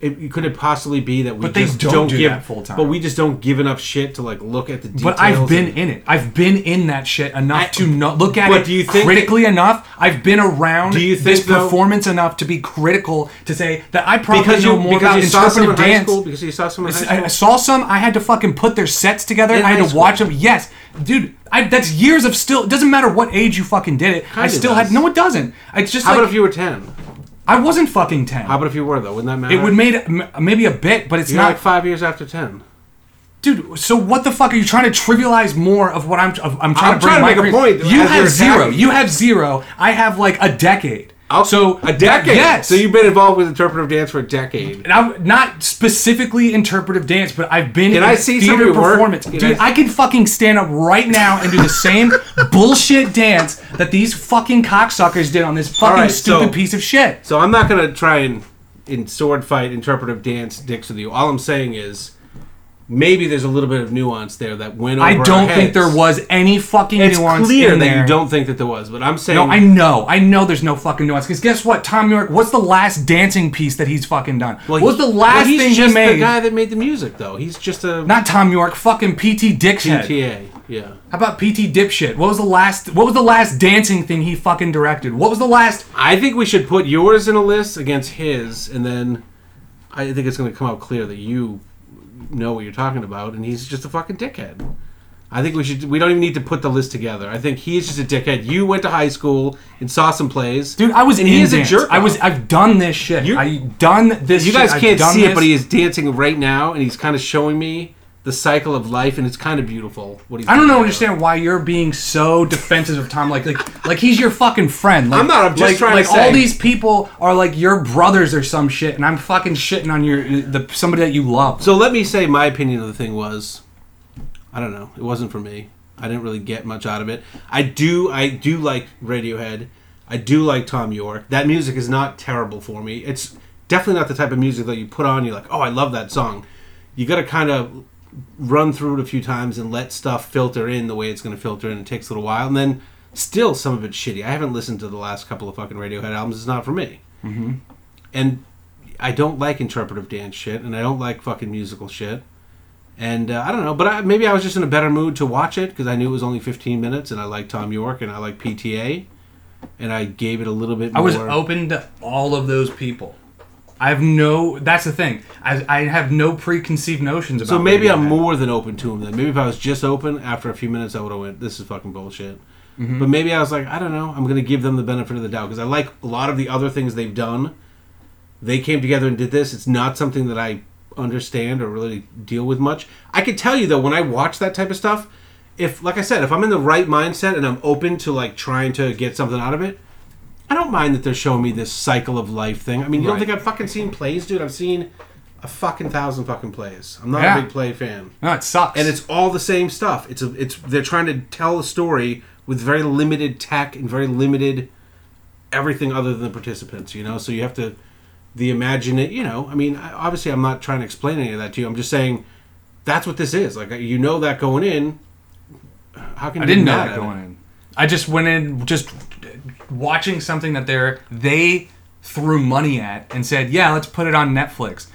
It, could it possibly be that we But just don't do give full-time. But we just don't give enough shit to like look at the details. But I've been in it. I've been in that shit enough I- to not look at it do you think critically enough. I've been around Do you this though- performance enough to be critical to say that I probably because know you more because about you saw some in interpretive high dance. school because you saw some in high school. I saw some. I had to fucking put their sets together. In I had to school. watch them. Yes, dude. I, that's years of still. It doesn't matter what age you fucking did it. I Kinda still does. had. No, it doesn't. It's just How like about if you were ten? I wasn't fucking ten. How about if you were though? Wouldn't that matter? it would made m- maybe a bit, but it's You're not. like five years after ten. Dude, so what the fuck are you trying to trivialize more of what I'm? Of, I'm trying I'm to bring trying to my make a point You have zero. You have zero. I have like a decade. So a decade. Yes. So you've been involved with interpretive dance for a decade. And I'm not specifically interpretive dance, but I've been Can in I see some of theater your work? performance. Can Dude, I- I, can fucking stand up right now and do the same bullshit dance that these fucking cocksuckers did on this fucking right, stupid so- piece of shit. So I'm not gonna try and in sword fight interpretive dance dicks with you. All I'm saying is maybe there's a little bit of nuance there that went over I don't think there was any fucking It's nuance clear in that there. you don't think that there was, but I'm saying No, I know. I know there's no fucking nuance. Because guess what? Thom Yorke, what's the last dancing piece that he's fucking done? Well, what was he- the last well, thing he made? The guy that made the music, though. He's just a Not Thom Yorke, fucking PT Dickhead. PTA. Yeah. How about PT Dipshit? What was the last what was the last dancing thing he fucking directed? What was the last I think we should put yours in a list against his, and then I think it's going to come out clear that you know what you're talking about, and he's just a fucking dickhead. I think we should. We don't even need to put the list together. I think he's just a dickhead. You went to high school and saw some plays, Dude, I was and in he is dance. a jerk. I was I've done this shit. You- I done this You guys I've can't see it, but he is dancing right now, and he's kind of showing me the cycle of life, and it's kind of beautiful. What he's I don't know understand why you're being so defensive of Tom. Like, like, like he's your fucking friend. Like, I'm not, I'm just like, trying to like say- all these people are like your brothers or some shit, and I'm fucking shitting on your the somebody that you love. So let me say my opinion of the thing was, I don't know, it wasn't for me. I didn't really get much out of it. I do, I do like Radiohead. I do like Thom Yorke. That music is not terrible for me. It's definitely not the type of music that you put on. You're like, oh, I love that song. You got to kind of run through it a few times and let stuff filter in the way it's going to filter in. It takes a little while, and then still some of it's shitty. I haven't listened to the last couple of fucking Radiohead albums. It's not for me. Mm-hmm. And I don't like interpretive dance shit, and I don't like fucking musical shit. And uh, I don't know, but I, maybe I was just in a better mood to watch it because I knew it was only 15 minutes, and I like Thom Yorke, and I like PTA, and I gave it a little bit I more. was open to all of those people. I have no. That's the thing. I, I have no preconceived notions about. so maybe I'm Radiohead. more than open to him then. Maybe if I was just open, after a few minutes, I would have went, "This is fucking bullshit." Mm-hmm. But maybe I was like, I don't know. I'm gonna give them the benefit of the doubt because I like a lot of the other things they've done. they came together and did this. It's not something that I understand or really deal with much. I can tell you though, when I watch that type of stuff, if like I said, if I'm in the right mindset and I'm open to like trying to get something out of it, I don't mind that they're showing me this cycle of life thing. I mean, you don't Right. think I've fucking seen plays, dude? I've seen a fucking thousand fucking plays. I'm not Yeah. a big play fan No, it sucks. and it's all the same stuff. It's a, it's they're trying to tell a story with very limited tech and very limited everything other than the participants. You know, so you have to the imagine it. You know, I mean, I- obviously, I'm not trying to explain any of that to you. I'm just saying that's what this is. Like you know that going in. How can I you didn't know that going in. I just went in just watching something that they're they threw money at and said, "Yeah, let's put it on Netflix."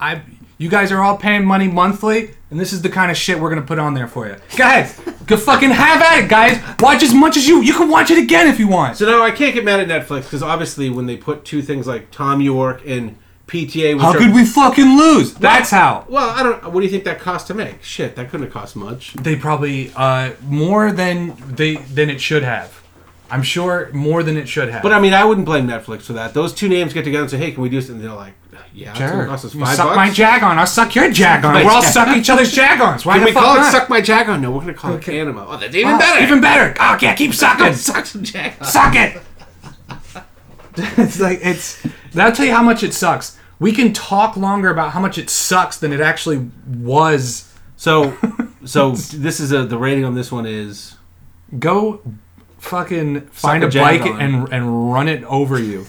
I you guys are all paying money monthly, and this is the kind of shit we're gonna put on there for you. Guys, go fucking have at it, guys. Watch as much as you you can watch it again if you want. So now I can't get mad at Netflix because obviously when they put two things like Thom Yorke and PTA, which How are, could we fucking lose? That's how. Well, I don't. What do you think that cost to make? Shit, that couldn't have cost much. They probably uh, more than they than it should have. I'm sure more than it should have. But I mean, I wouldn't blame Netflix for that. Those two names get together and say, "Hey, can we do something?" They're like, "Yeah, it's gonna cost us You five suck bucks." my jag on. I'll suck your jag on. We're all suck each other's jag ons. Why Can the we fuck call it not? "Suck My Jag On"? No, we're gonna call it "Canema." Oh, that's even Oh, better. Even better. Oh yeah, keep sucking. suck some Jag. On. Suck it. it's like it's. That'll tell you how much it sucks. We can talk longer about how much it sucks than it actually was. So, so this is a the rating on this one is Go, fucking find a a, bike on. and and run it over you,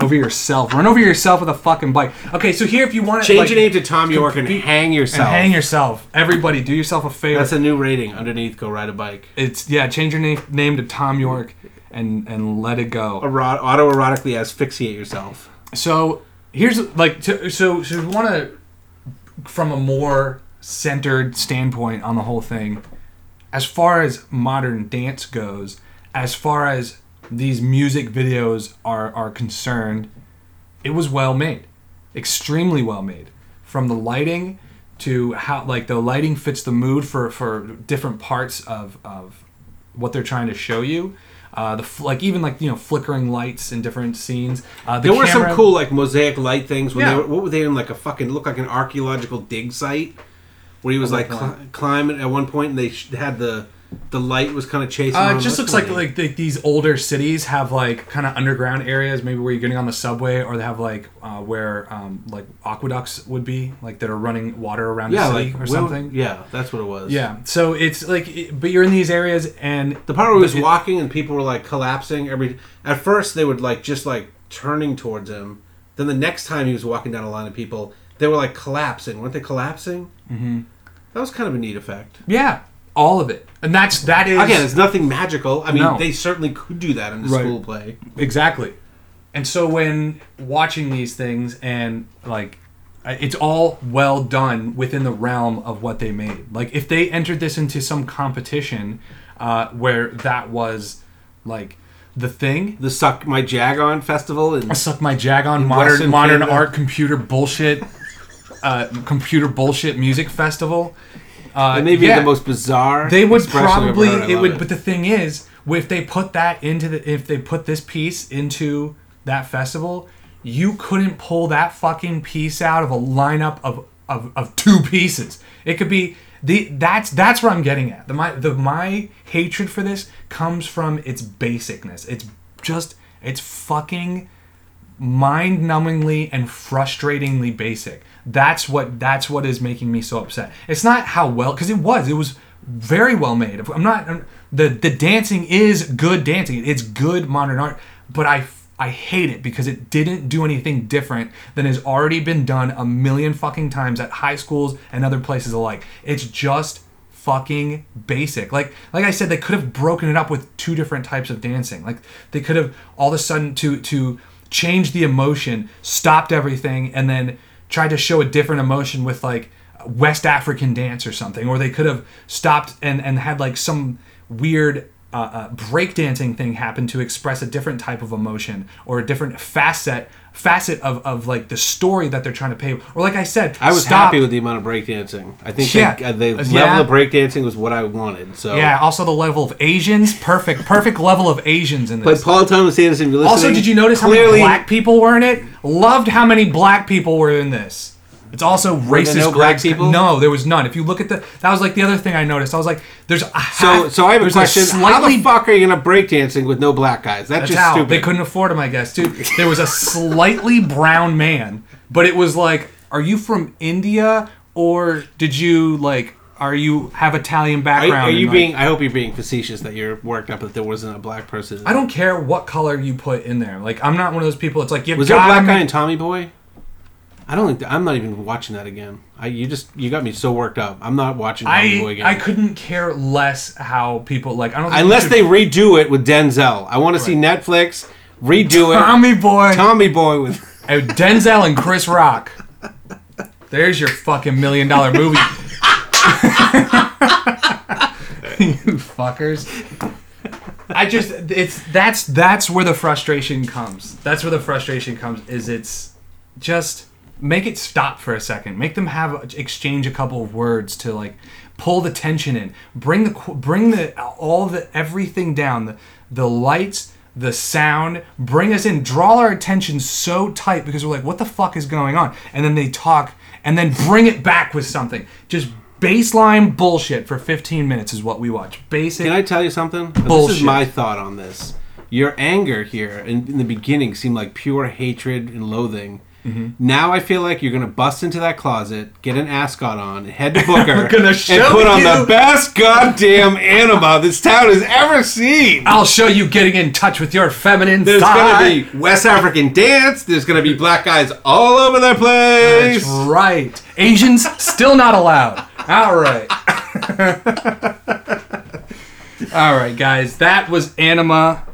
over yourself. Run over yourself with a fucking bike. Okay, so here if you want to change like, your name to Thom Yorke and hang and yourself. hang yourself. Everybody, do yourself a favor. That's a new rating underneath. Go ride a bike. it's yeah. Change your name name to Thom Yorke and and let it go. Ero- autoerotically asphyxiate yourself. So here's like to, so so we want to from a more centered standpoint on the whole thing. As far as modern dance goes, as far as these music videos are are concerned, it was well made, extremely well made. From the lighting to how like the lighting fits the mood for for different parts of of what they're trying to show you. Uh, the fl- like even like you know flickering lights in different scenes. Uh, the There were some cool like mosaic light things. When Yeah. they were, what were they in like a fucking look like an archaeological dig site where he was like what cli- climbing at one point and they sh- had the the light was kind of chasing. Uh, it just looks like kinda like these older cities have like kind of underground areas, maybe where you're getting on the subway, or they have like uh, where um, like aqueducts would be, like that are running water around yeah, the city like or something. Yeah, that's what it was. Yeah, so it's like, it- but you're in these areas, and The part where he was it- walking and people were like collapsing every at first they would like just like turning towards him. Then the next time he was walking down a line of people, they were like collapsing. weren't they collapsing? Mm-hmm. That was kind of a neat effect. yeah, all of it, and that's that is Again, it's nothing magical. I mean, No. they certainly could do that in a Right. school play. Exactly. And so when watching these things and like it's all well done within the realm of what they made. Like if they entered this into some competition uh, where that was like the thing, The Suck My Jag On festival and I suck my jag on Western modern modern Canada. art computer bullshit uh, computer bullshit music festival. Uh, It may be yeah. the most bizarre. They would expression I've ever probably it would, but the thing is, if they put that into the if they put this piece into that festival, you couldn't pull that fucking piece out of a lineup of of, of two pieces. It could be the that's that's where I'm getting at. The my the my hatred for this comes from its basicness. It's just it's fucking mind-numbingly and frustratingly basic. That's what that's what is making me so upset. It's not how well because it was it was very well made. I'm not I'm- the the dancing is good dancing. It's good modern art, but I I hate it because it didn't do anything different than has already been done a million fucking times at high schools and other places alike. It's just fucking basic. Like like I said, they could have broken it up with two different types of dancing. Like they could have all of a sudden to to change the emotion, stopped everything, and then tried to show a different emotion with like West African dance or something. Or they could have stopped and and had like some weird uh, uh, breakdancing thing happen to express a different type of emotion or a different facet facet of, of like the story that they're trying to pay or like i said I was stop- happy with the amount of breakdancing. I think Yeah. they, uh, the Uh, level yeah. of breakdancing was what I wanted. So yeah also the level of asians perfect perfect level of asians in But this Paul Thomas Anderson, if you're listening, also did you notice how clearly, many black people were in it loved how many black people were in this it's also racist no black people? no there was none if you look at the that was like the other thing i noticed i was like there's a So, half- so I have a question: slightly How the fuck are you gonna break dancing with no black guys? That's, That's just how stupid. they couldn't afford him, I guess, too. There was a slightly brown man, but it was like, are you from India or did you like, are you have Italian Are, background? are you and, like- being? I hope you're being facetious that you're worked up that there wasn't a black person. I don't care what color you put in there. Like, I'm not one of those people. It's like you Was there a black guy in Tommy Boy? I don't think I'm not even watching that again. I you just you got me so worked up. I'm not watching Tommy Boy I again. I couldn't care less how people like. I don't think Unless you they redo it with Denzel. I want to see Netflix redo it. Tommy Boy, Tommy Boy with Denzel and Chris Rock. There's your fucking million dollar movie. you fuckers. I just it's that's that's where the frustration comes. That's where the frustration comes is it's just make it stop for a second. Make them have exchange a couple of words to like pull the tension in. Bring the bring the all the everything down. The the lights, the sound, bring us in. Draw our attention so tight because we're like what the fuck is going on? And then they talk and then bring it back with something. Just baseline bullshit for 15 minutes is what we watch. Basic Can I tell you something? This is my thought on this. Your anger here in, in the beginning seemed like pure hatred and loathing. Mm-hmm. Now I feel like you're gonna bust into that closet, get an ascot on, head to Booker, and put on you. the best goddamn anima this town has ever seen. I'll show you getting in touch with your feminine There's side. gonna be West African dance. There's gonna be black guys all over the place. That's right. Asians still not allowed. All right. All right, guys. That was Anima,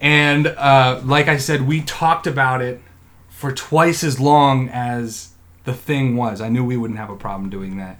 and uh, like I said, we talked about it for twice as long as the thing was. I knew we wouldn't have a problem doing that.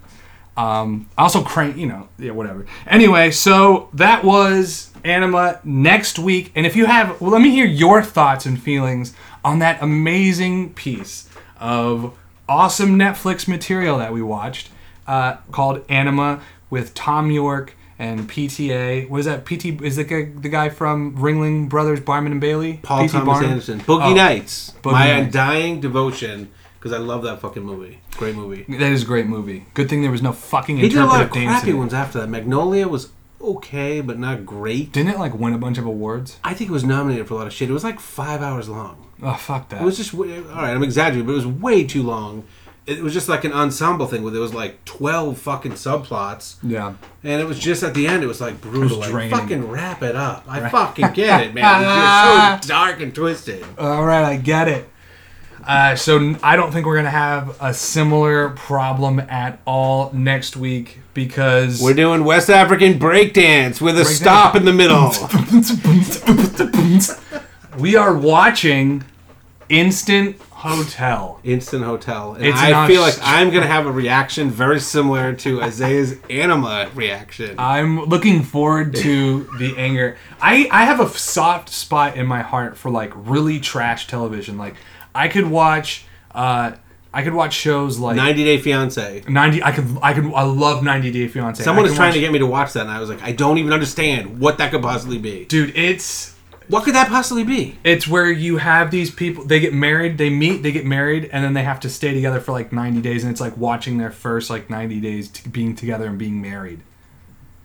Um, also, crank, you know, yeah, whatever. Anyway, so that was Anima next week. And if you have, well, let me hear your thoughts and feelings on that amazing piece of awesome Netflix material that we watched uh, called Anima with Thom Yorke and PTA. What is that? PT is guy, the guy from Ringling Brothers, Barnum and Bailey. Paul P.T. Thomas Barnum? Anderson, Boogie Oh, Nights, Boogie my Nights. undying devotion because I love that fucking movie. Great movie. That is a great movie. Good thing there was no fucking He did a lot of crappy ones after that. Magnolia was okay, but not great. Didn't it like win a bunch of awards? I think it was nominated for a lot of shit. It was like five hours long. Oh fuck that. It was just all right. I'm exaggerating, but it was way too long. It was just like an ensemble thing where there was like twelve fucking subplots, yeah. and it was just at the end. It was like brutal. Like, draining. fucking wrap it up. I fucking get it, man. You're so dark and twisted. All right, I get it. Uh, so I don't think we're gonna have a similar problem at all next week because We're doing West African breakdance with a stop in the middle. we are watching Instant Hotel. Instant Hotel. And It's I feel like sh- I'm gonna have a reaction very similar to Isaiah's anima reaction. I'm looking forward to the anger. I I have a soft spot in my heart for like really trash television. Like I could watch uh I could watch shows like 90 Day Fiance. 90 I could I could I love 90 Day Fiance. Someone is trying watch- to get me to watch that, and I was like, I don't even understand what that could possibly be. Dude, it's What could that possibly be? It's where you have these people. They get married. They meet. They get married, and then they have to stay together for like ninety days. And it's like watching their first like ninety days t- being together and being married.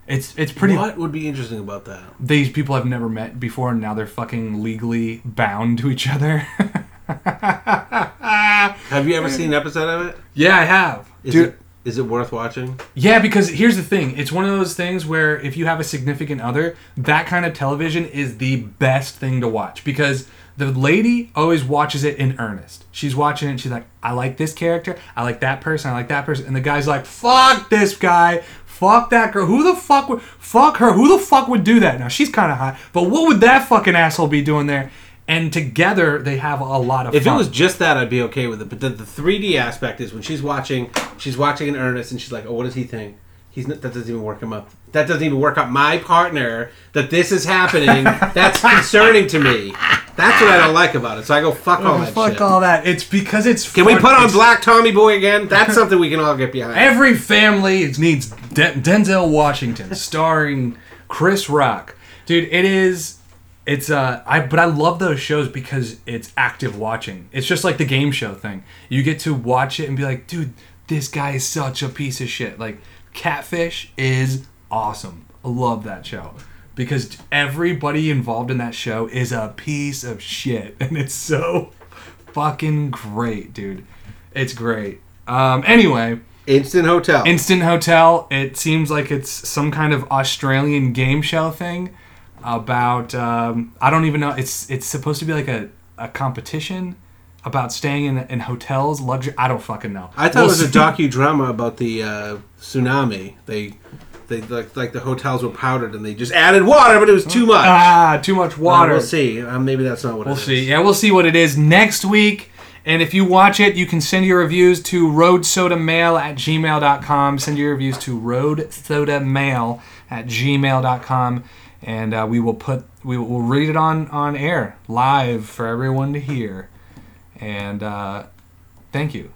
It's it's pretty. What would be interesting about that? These people I've never met before, and now they're fucking legally bound to each other. Have you ever seen an episode of it? yeah, I have, Is dude. it is it worth watching? Yeah, because here's the thing. It's one of those things where if you have a significant other, that kind of television is the best thing to watch because the lady always watches it in earnest. She's watching it and she's like, I like this character, I like that person, I like that person. And the guy's like, fuck this guy. Fuck that girl. Who the fuck would fuck her? Who the fuck would do that? Now she's kind of hot, but what would that fucking asshole be doing there? And together they have a lot of If fun. it was just that, I'd be okay with it. But the, the 3D aspect is when she's watching, she's watching in earnest, and she's like, "Oh, what does he think? He's not, that doesn't even work him up. That doesn't even work out my partner. That this is happening. That's concerning to me. That's what I don't like about it. So I go fuck all oh, that Fuck shit. all that. It's because it's. Can we put on it's- Black Tommy Boy again? That's something we can all get behind. Every family needs De- Denzel Washington, starring Chris Rock. Dude, it is. It's uh, I but I love those shows because it's active watching. It's just like the game show thing. You get to watch it and be like, dude, this guy is such a piece of shit. Like, Catfish is awesome. I love that show because everybody involved in that show is a piece of shit, and it's so fucking great, dude. It's great. Um, anyway. Instant Hotel. Instant Hotel. It seems like it's some kind of Australian game show thing about um, I don't even know. It's it's supposed to be like a, a competition about staying in in hotels, luxury. I don't fucking know. I thought We'll it was a docudrama about the uh, tsunami. They, they like like the hotels were powdered and they just added water, but it was too much. Ah, too much Uh, water. we'll see. Uh, maybe that's not what We'll it is. see. Yeah, we'll see what it is next week. And if you watch it, you can send your reviews to roadsodamail at gmail.com. Send your reviews to roadsodamail at gmail.com. And uh, we will put we will read it on, on air live for everyone to hear. And uh, thank you.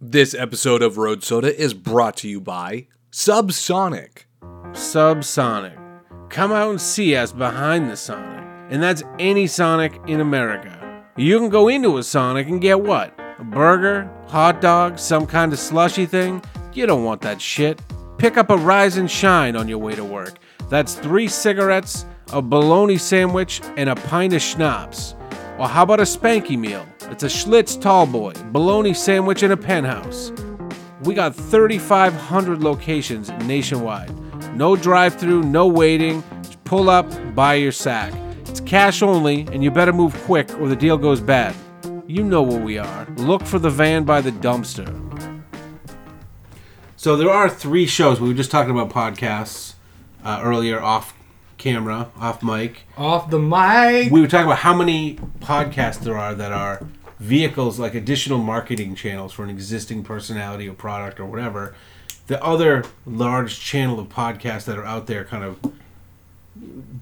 This episode of Road Soda is brought to you by Subsonic. Subsonic. Come out and see us behind the Sonic. And that's any Sonic in America. You can go into a Sonic and get what? A burger? Hot dog? Some kind of slushy thing? You don't want that shit. Pick up a Rise and Shine on your way to work. That's three cigarettes, a bologna sandwich, and a pint of schnapps. Or how about a spanky meal? It's a Schlitz Tallboy, bologna sandwich, and a penthouse. We got 3,500 locations nationwide. No drive through, no waiting. Just pull up, buy your sack. It's cash only, and you better move quick or the deal goes bad. You know where we are. Look for the van by the dumpster. So there are three shows. We were just talking about podcasts uh, earlier, off camera, off mic. Off the mic. We were talking about how many podcasts there are that are vehicles, like additional marketing channels for an existing personality or product or whatever. The other large channel of podcasts that are out there, kind of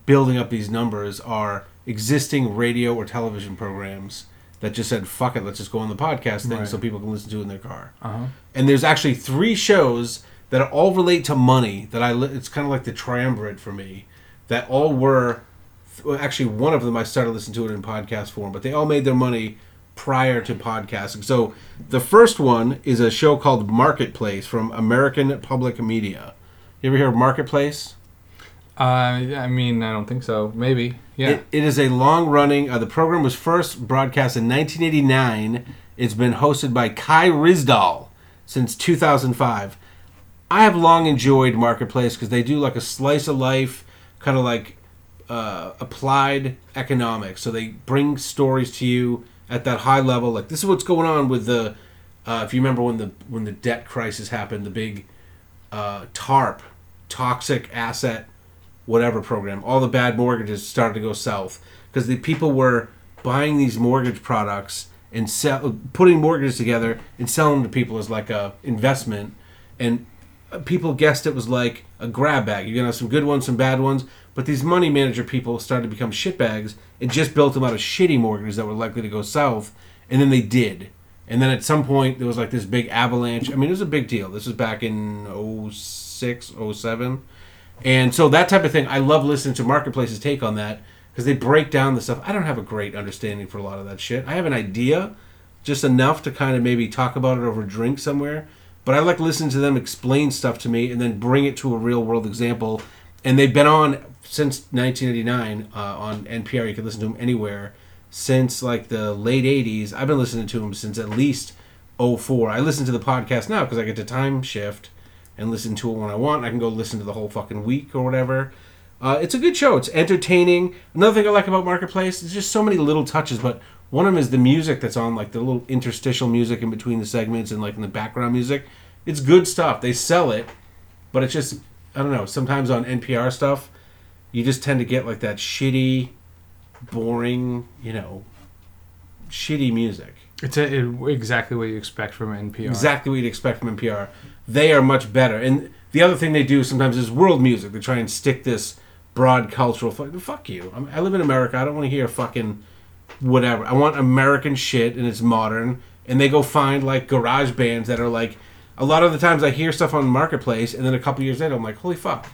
building up these numbers, are existing radio or television programs that just said, fuck it, let's just go on the podcast thing so people can listen to it in their car. Uh-huh. And there's actually three shows that all relate to money that I, li- it's kind of like the triumvirate for me, that all were actually one of them I started listening to it in podcast form, but they all made their money prior to podcasting. So the first one is a show called Marketplace from American Public Media. You ever hear of Marketplace? Uh, I mean, I don't think so. Maybe. Yeah. It, it is a long running. Uh, the program was first broadcast in 1989. It's been hosted by Kai Ryssdal since 2005. I have long enjoyed Marketplace because they do like a slice of life, kind of like uh, applied economics. So they bring stories to you at that high level. Like this is what's going on with the. Uh, if you remember when the when the debt crisis happened, the big uh, TARP, toxic asset whatever program, all the bad mortgages started to go south because the people were buying these mortgage products and sell, putting mortgages together and selling them to people as like a investment, and uh, people guessed it was like a grab bag. You're gonna have some good ones, some bad ones, but these money manager people started to become shitbags and just built them out of shitty mortgages that were likely to go south, and then they did. And then at some point there was like this big avalanche. I mean, it was a big deal. This was back in 06, 07. And so that type of thing, I love listening to Marketplace's take on that because they break down the stuff. I don't have a great understanding for a lot of that shit. I have an idea, just enough to kind of maybe talk about it over a drink somewhere. But I like listening to them explain stuff to me and then bring it to a real world example. And they've been on since 1989 uh, on NPR. You can listen to them anywhere since like the late 80s. I've been listening to them since at least 04. I listen to the podcast now because I get to time shift and listen to it when I want. I can go listen to the whole fucking week or whatever. Uh, it's a good show. It's entertaining. Another thing I like about Marketplace is just so many little touches, but one of them is the music that's on, like the little interstitial music in between the segments and like in the background music. It's good stuff. They sell it, but it's just I don't know. Sometimes on NPR stuff, you just tend to get like that shitty, boring, you know, shitty music. It's a, it, exactly what you expect from NPR. Exactly what you'd expect from NPR. They are much better. And the other thing they do sometimes is world music. They try and stick this broad cultural. Fuck, fuck you. I'm, I live in America. I don't want to hear fucking whatever. I want American shit and it's modern. And they go find like garage bands that are like. A lot of the times I hear stuff on Marketplace, and then a couple years later I'm like, holy fuck.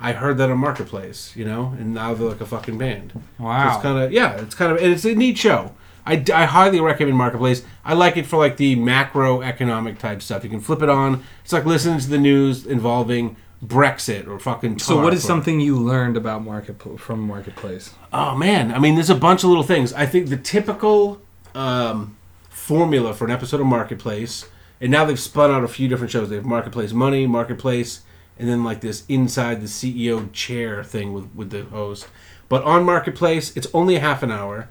I heard that on Marketplace, you know, and now they're like a fucking band. So Wow. it's kind of yeah, it's kind of and it's a neat show. I, I highly recommend Marketplace. I like it for like the macroeconomic type stuff. You can flip it on. It's like listening to the news involving Brexit or fucking. so what is or- something you learned about market from marketplace? Oh man, I mean, there's a bunch of little things. I think the typical um, formula for an episode of Marketplace, and now they've spun out a few different shows. They have Marketplace Money, Marketplace, and then like this inside the CEO chair thing with with the host. But on Marketplace, it's only a half an hour.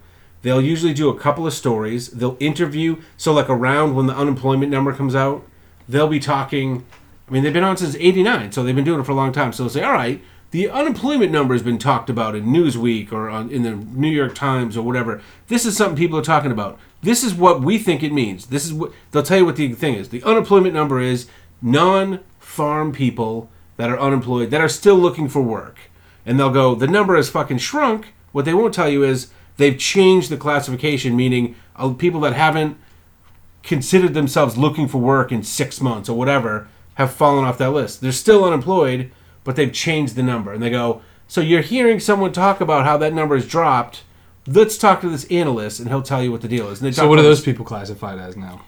They'll usually do a couple of stories. They'll interview. So like around when the unemployment number comes out, they'll be talking. I mean, they've been on since '89, so they've been doing it for a long time. So they'll say, "All right, the unemployment number has been talked about in Newsweek or on, in the New York Times or whatever. This is something people are talking about. This is what we think it means. This is what they'll tell you what the thing is. The unemployment number is non-farm people that are unemployed that are still looking for work, and they'll go, the number has fucking shrunk. What they won't tell you is they've changed the classification, meaning uh, people that haven't considered themselves looking for work in six months or whatever have fallen off that list. They're still unemployed, but they've changed the number. And they go, So you're hearing someone talk about how that number has dropped. Let's talk to this analyst and he'll tell you what the deal is. And they So what are those people classified as now?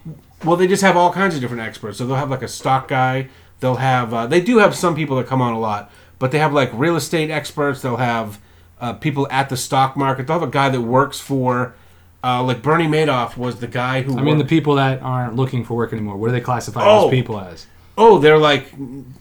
well, they just have all kinds of different experts. So they'll have like a stock guy. They'll have uh, they do have some people that come on a lot, but they have like real estate experts. They'll have uh, people at the stock market. They'll have a guy that works for uh, like Bernie Madoff was the guy who. I mean, the people that aren't looking for work anymore. What do they classify Oh. those people as? oh, they're like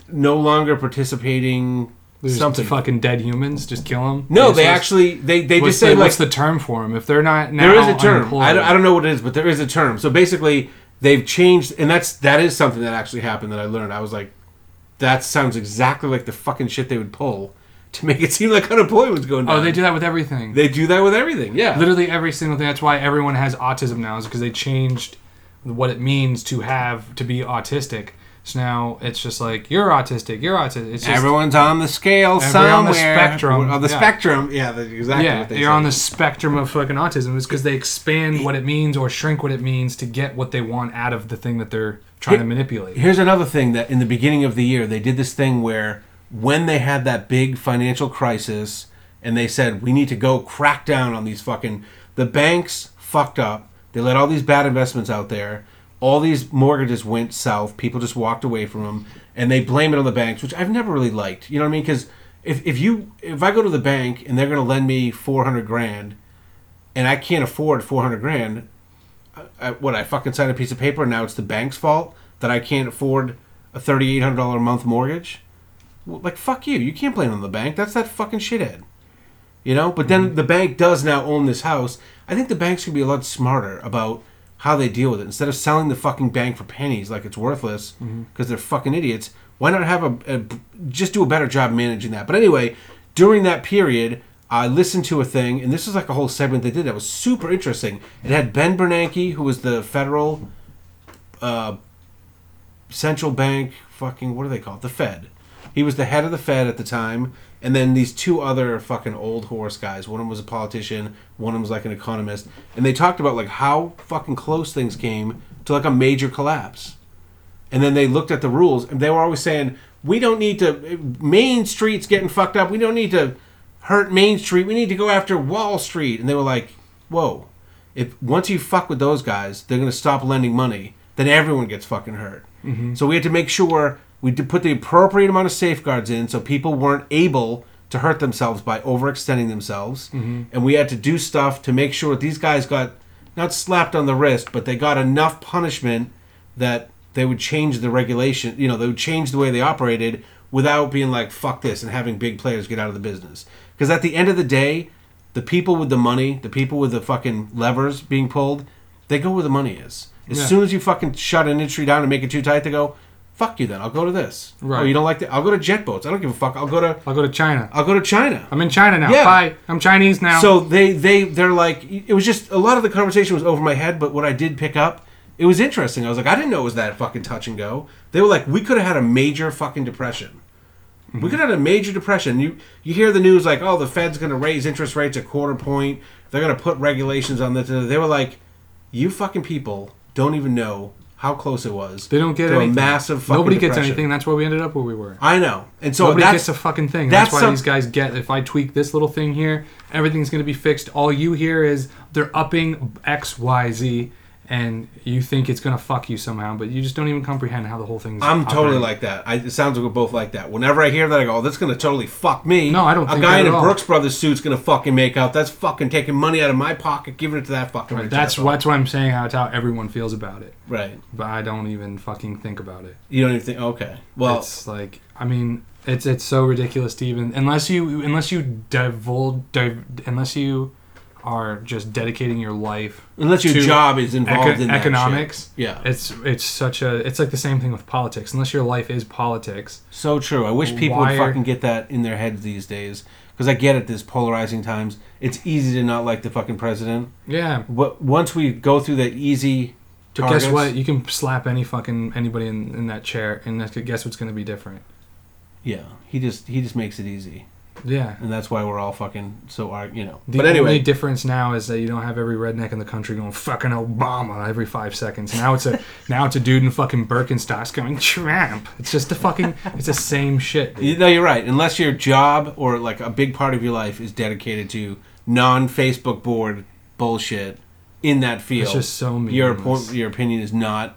no longer participating. Something. fucking dead humans. Just kill them. No, they actually they they just say the, like what's the term for them? If they're not now there is a term. I don't, I don't know what it is, but there is a term. So basically, they've changed, and that's that is something that actually happened that I learned. I was like, that sounds exactly like the fucking shit they would pull to make it seem like unemployment's going oh, down. Oh, they do that with everything. They do that with everything. Yeah. Literally every single thing. That's why everyone has autism now, is because they changed what it means to have to be autistic. So now it's just like you're autistic, you're autistic. It's just, Everyone's on the scale somewhere. on the spectrum, On the yeah. spectrum. Yeah, that's exactly yeah, what they you're say. on the spectrum of fucking autism. It's because they expand what it means or shrink what it means to get what they want out of the thing that they're trying to manipulate. Here's another thing that in the beginning of the year they did this thing where when they had that big financial crisis and they said we need to go crack down on these fucking the banks fucked up. They let all these bad investments out there. All these mortgages went south. People just walked away from them, and they blame it on the banks, which I've never really liked. You know what I mean? Because if, if you if I go to the bank and they're going to lend me four hundred grand, and I can't afford four hundred grand, I, what I fucking sign a piece of paper now it's the bank's fault that I can't afford a thirty eight hundred dollar a month mortgage. Like fuck you, you can't blame it on the bank. That's that fucking shithead. You know. But then the bank does now own this house. I think the banks could be a lot smarter about how they deal with it instead of selling the fucking bank for pennies like it's worthless because they're fucking idiots. Why not have a, a just do a better job managing that? But anyway, during that period, I listened to a thing, and this was like a whole segment they did that was super interesting. It had Ben Bernanke, who was the federal uh, central bank, fucking what do they call it? The Fed. He was the head of the Fed at the time, and then these two other fucking old horse guys. One of them was a politician, one of them was like an economist, and they talked about like how fucking close things came to like a major collapse. And then they looked at the rules, and they were always saying, "We don't need to. Main Street's getting fucked up. We don't need to hurt Main Street. We need to go after Wall Street." And they were like, "Whoa! If once you fuck with those guys, they're gonna stop lending money. Then everyone gets fucking hurt." Mm-hmm. So we had to make sure we did put the appropriate amount of safeguards in, so people weren't able to hurt themselves by overextending themselves. Mm-hmm. And we had to do stuff to make sure that these guys got not slapped on the wrist, but they got enough punishment that they would change the regulation. You know, they would change the way they operated without being like "fuck this" and having big players get out of the business. Because at the end of the day, the people with the money, the people with the fucking levers being pulled, they go where the money is. As Yeah. soon as you fucking shut an industry down and make it too tight, they go, Fuck you then. I'll go to this. Oh, right. Oh, you don't like that? I'll go to jet boats. I don't give a fuck. I'll go to I'll go to China. I'll go to China. I'm in China now. Yeah. Bye. I'm Chinese now. So they they they're like it was just a lot of the conversation was over my head, but what I did pick up, it was interesting. I was like, I didn't know it was that fucking touch and go. They were like, we could have had a major fucking depression. We mhm. could have had a major depression. You you hear the news like, oh, the Fed's going to raise interest rates a quarter point. They're going to put regulations on this. They were like, you fucking people don't even know how close it was. they don't get anything. a massive. Fucking Nobody gets depression. anything. That's why we ended up where we were. I know, and so Nobody that's gets a fucking thing. That's, that's why some- these guys get. If I tweak this little thing here, everything's going to be fixed. All you hear is they're upping X, Y, Z, and you think it's going to fuck you somehow, but you just don't even comprehend how the whole thing's. I'm totally like that. I, it sounds like we're both like that. Whenever I hear that, I go, oh, "That's gonna totally fuck me." No, I don't A guy in a all. Brooks Brothers suit's gonna fucking make out. That's fucking taking money out of my pocket, giving it to that fucking. Right, that's asshole. what's what I'm saying. How it's how everyone feels about it, Right. but I don't even fucking think about it. You don't even think. Okay. Well, it's like I mean, it's it's so ridiculous to even unless you unless you divulge div, unless you are just dedicating your life unless your to job is involved eco- in economics. Yeah. It's it's such a it's like the same thing with politics. Unless your life is politics, So true. I wish people would fucking get that in their heads these days. Because I get it. This polarizing times. It's easy to not like the fucking president. yeah. But once we go through that easy. But targets, guess what? You can slap any fucking anybody in, in that chair, and guess what's going to be different? Yeah. He just he just makes it easy, Yeah. and that's why we're all fucking so ar- you know. The but anyway, only difference now is that you don't have every redneck in the country going fucking Obama every five seconds. Now it's a now it's a dude in fucking Birkenstocks going Trump. It's just the fucking it's the same shit. dude. You- No, you're right. Unless your job or like a big part of your life is dedicated to non-Facebook board bullshit in that field, It's just so your meaningless. oppo- your opinion is not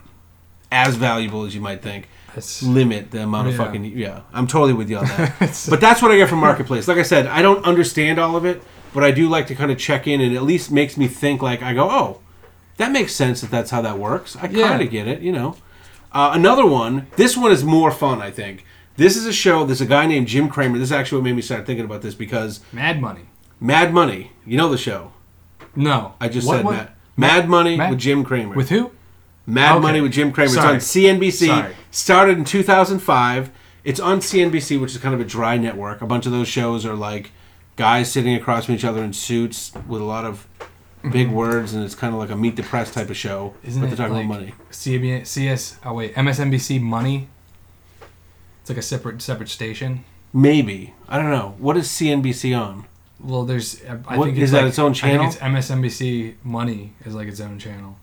as valuable as you might think. It's, Limit the amount of Yeah. fucking yeah. I'm totally with you on that. but that's what I get from marketplace. Like I said, I don't understand all of it, but I do like to kind of check in, and at least makes me think. Like I go, oh, that makes sense that that's how that works. I Yeah. kind of get it, you know. Uh, another one. This one is more fun, I think. This is a show. There's a guy named Jim Cramer. This is actually what made me start thinking about this because Mad Money. Mad Money. You know the show. No, I just What- said what? Mad. Mad Money Mad- with Jim Cramer. With who? Mad Okay. Money with Jim Cramer. Sorry. It's on CNBC. Sorry. Started in 2005. It's on CNBC, which is kind of a dry network. A bunch of those shows are like guys sitting across from each other in suits with a lot of big words, and it's kind of like a meet the press type of show. Mm-hmm. Isn't but it they're talking like about money. CBS, CS? Oh wait, MSNBC Money. It's like a separate separate station. Maybe I don't know. What is CNBC on? Well, there's. I What- think it's is that like- its own channel? I think it's MSNBC Money is like its own channel.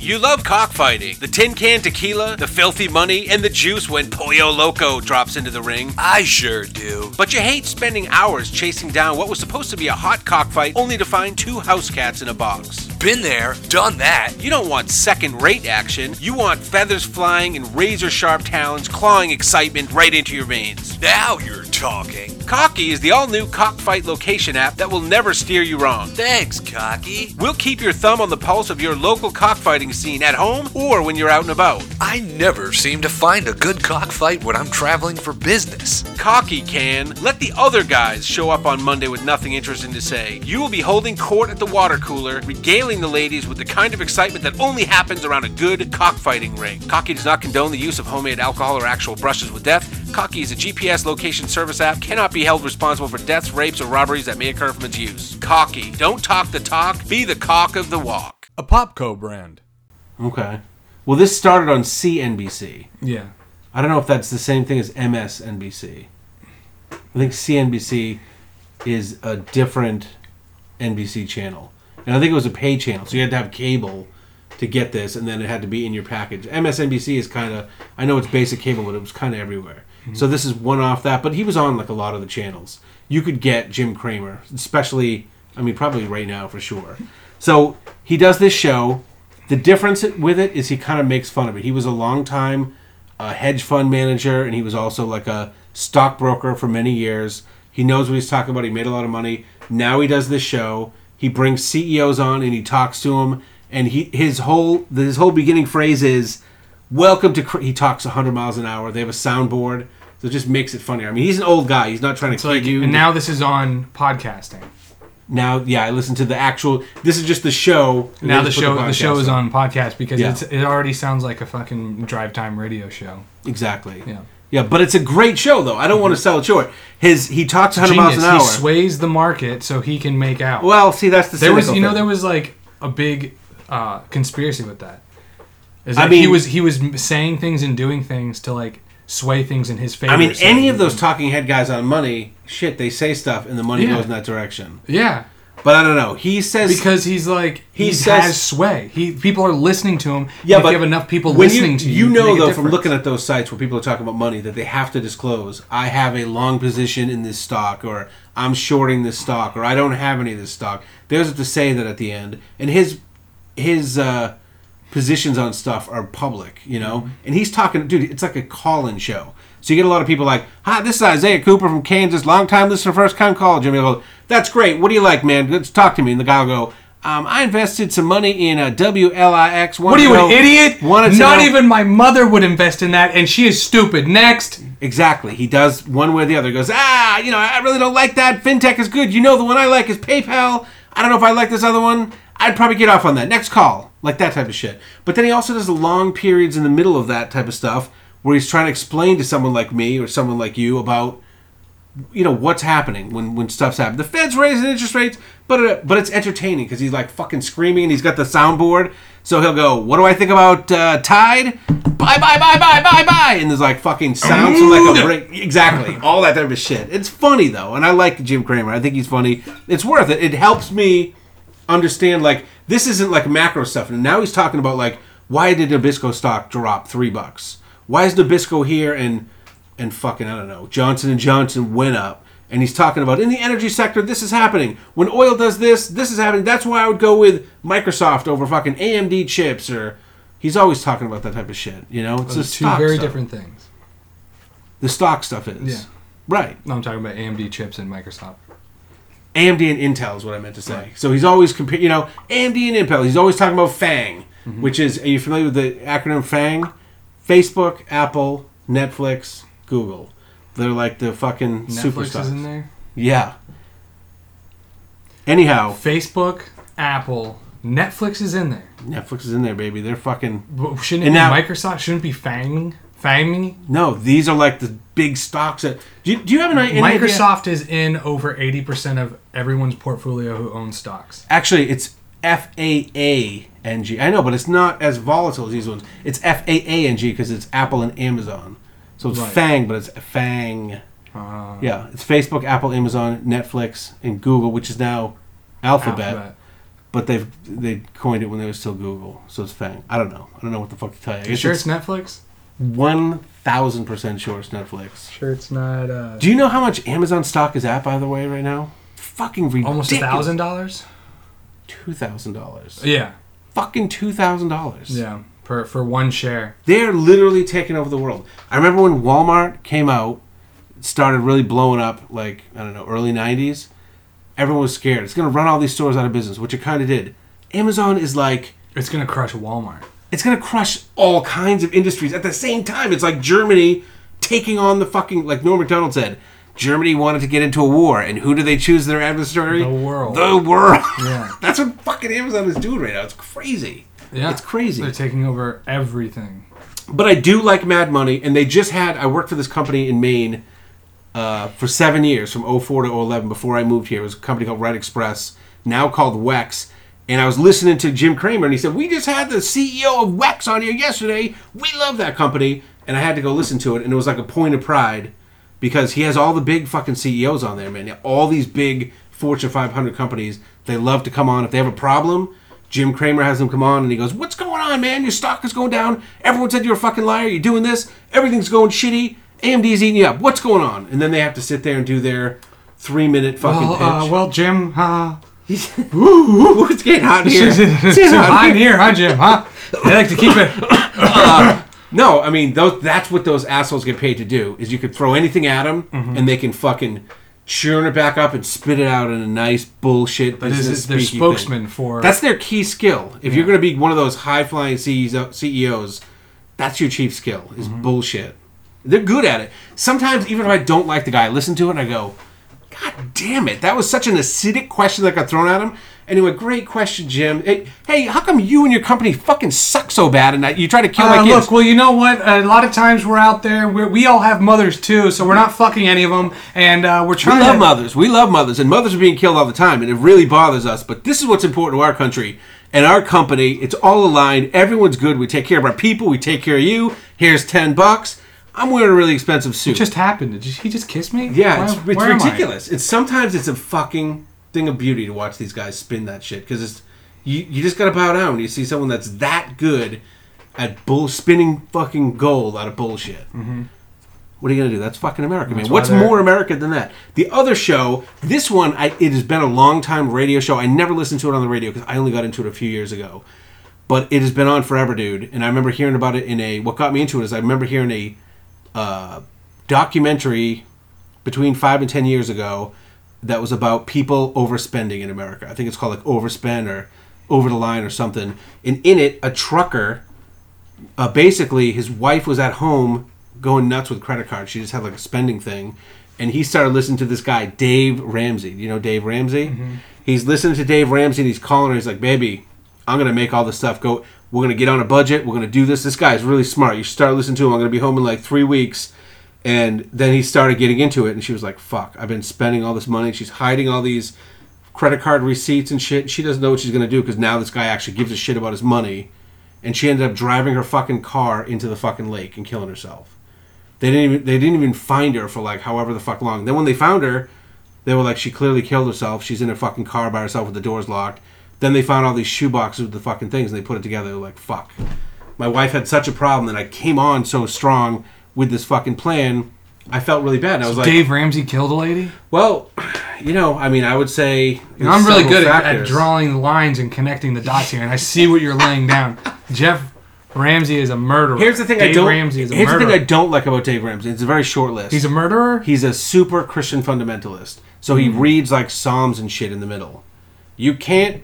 You love cockfighting. The tin can tequila, the filthy money, and the juice when Pollo Loco drops into the ring. I sure do. But you hate spending hours chasing down what was supposed to be a hot cockfight only to find two house cats in a box. Been there, done that. You don't want second rate action. You want feathers flying and razor sharp talons clawing excitement right into your veins. Now you're talking. Cocky is the all new cockfight location app that will never steer you wrong. Thanks, Cocky. We'll keep your thumb on the pulse of your local cockfighting scene at home or when you're out and about. I never seem to find a good cockfight when I'm traveling for business. Cocky can. Let the other guys show up on Monday with nothing interesting to say. You will be holding court at the water cooler, regaling the ladies with the kind of excitement that only happens around a good cockfighting ring. Cocky does not condone the use of homemade alcohol or actual brushes with death. Cocky is a GPS location service app, cannot be held responsible for deaths, rapes, or robberies that may occur from its use. Cocky. Don't talk the talk, be the cock of the walk. A Popco brand. Okay. Well, this started on CNBC. Yeah. I don't know if that's the same thing as MSNBC. I think CNBC is a different NBC channel. And I think it was a pay channel. So you had to have cable to get this, and then it had to be in your package. MSNBC is kind of, I know it's basic cable, but it was kind of everywhere. Mm-hmm. So this is one off that, but he was on like a lot of the channels. You could get Jim Cramer, especially, I mean, probably right now for sure. So he does this show. The difference with it is he kind of makes fun of it. He was a long time a uh, hedge fund manager, and he was also like a stockbroker for many years. He knows what he's talking about. He made a lot of money. Now he does this show. He brings CEOs on and he talks to them. And he his whole his whole beginning phrase is, "Welcome to." Cr-. He talks 100 miles an hour. They have a soundboard, so it just makes it funnier. I mean, he's an old guy. He's not trying to So like, you. and now this is on podcasting. Now, yeah, I listen to the actual. This is just the show. Now the show the podcast show is on podcast because Yeah. it's, it already sounds like a fucking drive time radio show. Exactly. Yeah. Yeah, but it's a great show though. I don't want to sell it short. His he talks 100 miles Genius. an hour. He sways the market so he can make out. well, see, that's the there was you know there was like a big uh, conspiracy with that. Is I that he was he was saying things and doing things to like sway things in his favor. I mean, so any of those talking head guys on money, shit, they say stuff and the money Yeah. goes in that direction. yeah, But I don't know. He says because he's like He he says- has sway. He people are listening to him. Yeah, and but if you have enough people when listening you, to you, you know though from looking at those sites where people are talking about money that they have to disclose I have a long position in this stock or I'm shorting this stock or I don't have any of this stock. They always have to say that at the end. And his his uh, positions on stuff are public, you know. Mm-hmm. And he's talking, dude. It's like a call-in show. So you get a lot of people like, "Hi, this is Isaiah Cooper from Kansas, long time listener, first time call." Jimmy will go, "That's great. What do you like, man? Let's talk to me." And the guy will go. Um, I invested some money in a WLIX. What are you, an idiot? Not know- even my mother would invest in that, and she is stupid. Next. Exactly. He does one way or the other. He goes, ah, you know, I really don't like that. FinTech is good. You know, the one I like is PayPal. I don't know if I like this other one. I'd probably get off on that. Next call. Like that type of shit. But then he also does long periods in the middle of that type of stuff where he's trying to explain to someone like me or someone like you about, you know, what's happening when, when stuff's happening. The Fed's raising interest rates, but uh, but it's entertaining because he's like fucking screaming and he's got the soundboard. So he'll go, what do I think about uh, Tide? Bye, bye, bye, bye, bye, bye. And there's like fucking sounds from like a break. Exactly. All that type of shit. It's funny though. And I like Jim Cramer. I think he's funny. It's worth it. It helps me understand like this isn't like macro stuff. And now he's talking about like why did Nabisco stock drop three bucks? Why is Nabisco here and and fucking I don't know Johnson and Johnson went up? And he's talking about in the energy sector, this is happening. When oil does this, this is happening. That's why I would go with Microsoft over fucking AMD chips. Or he's always talking about that type of shit. You know, it's Those two very stuff. different things. The stock stuff is Yeah. right. No, I'm talking about AMD chips and Microsoft. AMD and Intel is what I meant to say. So he's always comparing, you know, AMD and Intel. He's always talking about FANG, Mm-hmm. which is, are you familiar with the acronym FANG? Facebook, Apple, Netflix, Google. They're like the fucking Netflix superstars. is in there. Yeah. Anyhow, Facebook, Apple, Netflix is in there. Netflix is in there, baby. They're fucking. But shouldn't it And be now- Microsoft? Shouldn't it be Fang? Fang? No, these are like the big stocks that. Do you, do you have an idea? Microsoft is in over 80% of everyone's portfolio who owns stocks. Actually, it's F A A N G. I know, but it's not as volatile as these ones. It's F A A N G because it's Apple and Amazon. So it's Right. FANG, but it's FANG. Uh, Yeah, it's Facebook, Apple, Amazon, Netflix, and Google, which is now Alphabet. Alphabet. But they've they coined it when they were still Google, so it's FANG. I don't know. I don't know what the fuck to tell you. You sure it's it's Netflix? One thousand percent sure it's Netflix. Sure it's not uh, Do you know how much Amazon stock is at, by the way, right now? Fucking ridiculous. almost a thousand dollars? Two thousand dollars. Yeah. Fucking two thousand dollars. Yeah. For, for one share. They're literally taking over the world. I remember when Walmart came out, started really blowing up, like, I don't know, early 90s. Everyone was scared. It's going to run all these stores out of business, which it kind of did. Amazon is like, It's going to crush Walmart. It's going to crush all kinds of industries at the same time. It's like Germany taking on the fucking, like Norm Macdonald said, Germany wanted to get into a war, and who do they choose their adversary? The world. The world. Yeah. That's what fucking Amazon is doing right now. It's crazy. Yeah. It's crazy. They're taking over everything. But I do like Mad Money, and they just had. I worked for this company in Maine uh, for seven years, from 04 to 011, before I moved here. It was a company called Wright Express, now called Wex. And I was listening to Jim Cramer, and he said, We just had the CEO of Wex on here yesterday. We love that company. And I had to go listen to it, and it was like a point of pride because he has all the big fucking CEOs on there, man. All these big Fortune 500 companies, they love to come on. If they have a problem, Jim Cramer has them come on and he goes, What's going on, man? Your stock is going down. Everyone said you're a fucking liar. You're doing this. Everything's going shitty. AMD's eating you up. What's going on? And then they have to sit there and do their three minute fucking Well, uh, well, Jim, uh, Ooh, it's getting hot in here. It's getting hot in here. here, huh, Jim? Huh? They like to keep it. No, I mean those. That's what those assholes get paid to do. Is you could throw anything at them Mm-hmm. and they can fucking churn it back up and spit it out in a nice bullshit. But this business is their spokesman thing. for. That's their key skill. If you're going to be one of those high flying CEOs, CEOs, that's your chief skill. Is Mm-hmm. bullshit. They're good at it. Sometimes even if I don't like the guy, I listen to it and I go, God, damn it! That was such an acidic question that got thrown at him. Anyway, great question, Jim. Hey, hey, how come you and your company fucking suck so bad and that you try to kill my Uh, kids? look, well, you know what? A lot of times we're out there. We're, we all have mothers too, so we're not fucking any of them, and uh, we're trying. We love to. mothers. We love mothers, and mothers are being killed all the time, and it really bothers us. But this is what's important to our country and our company. It's all aligned. Everyone's good. We take care of our people. We take care of you. Here's ten bucks. I'm wearing a really expensive suit. It just happened. Did he just kiss me? yeah, it's, it's where ridiculous. It's sometimes it's a fucking thing of beauty to watch these guys spin that shit because it's you. You just gotta bow down when you see someone that's that good at bull spinning fucking gold out of bullshit. Mm-hmm. What are you gonna do? That's fucking America, man. What's they're- more America than that? The other show, this one, I, it has been a long time radio show. I never listened to it on the radio because I only got into it a few years ago. But it has been on forever, dude. And I remember hearing about it in a. What got me into it is I remember hearing a uh, documentary between five and ten years ago that was about people overspending in America. I think it's called like Overspend or Over the Line or something. And in it, a trucker, uh, basically, his wife was at home going nuts with credit cards. She just had like a spending thing. And he started listening to this guy, Dave Ramsey. You know Dave Ramsey? He's listening to Dave Ramsey and he's calling her. He's like, baby, I'm to make all this stuff go. We're to get on a budget. We're to do this. This guy's really smart. You start listening to him. I'm to be home in like three weeks. And then he started getting into it, and she was like, "Fuck! I've been spending all this money." She's hiding all these credit card receipts and shit. She doesn't know what she's gonna do because now this guy actually gives a shit about his money, and she ended up driving her fucking car into the fucking lake and killing herself. They didn't even they didn't even find her for like however the fuck long. Then when they found her, they were like, she clearly killed herself. She's in her fucking car by herself with the doors locked. Then they found all these shoe boxes with the fucking things, and they put it together. Like, fuck. My wife had such a problem that I came on so strong with this fucking plan. I felt really bad. And I was like, Dave Ramsey killed a lady. well, you know, I mean, I would say I'm really good at, at drawing lines and connecting the dots here, and I see what you're laying down. Jeff Ramsey is a murderer. Here's the thing Dave I don't. Ramsey is a here's the thing I don't like about Dave Ramsey. It's a very short list. He's a murderer. He's a super Christian fundamentalist. So he hmm. reads like Psalms and shit in the middle. You can't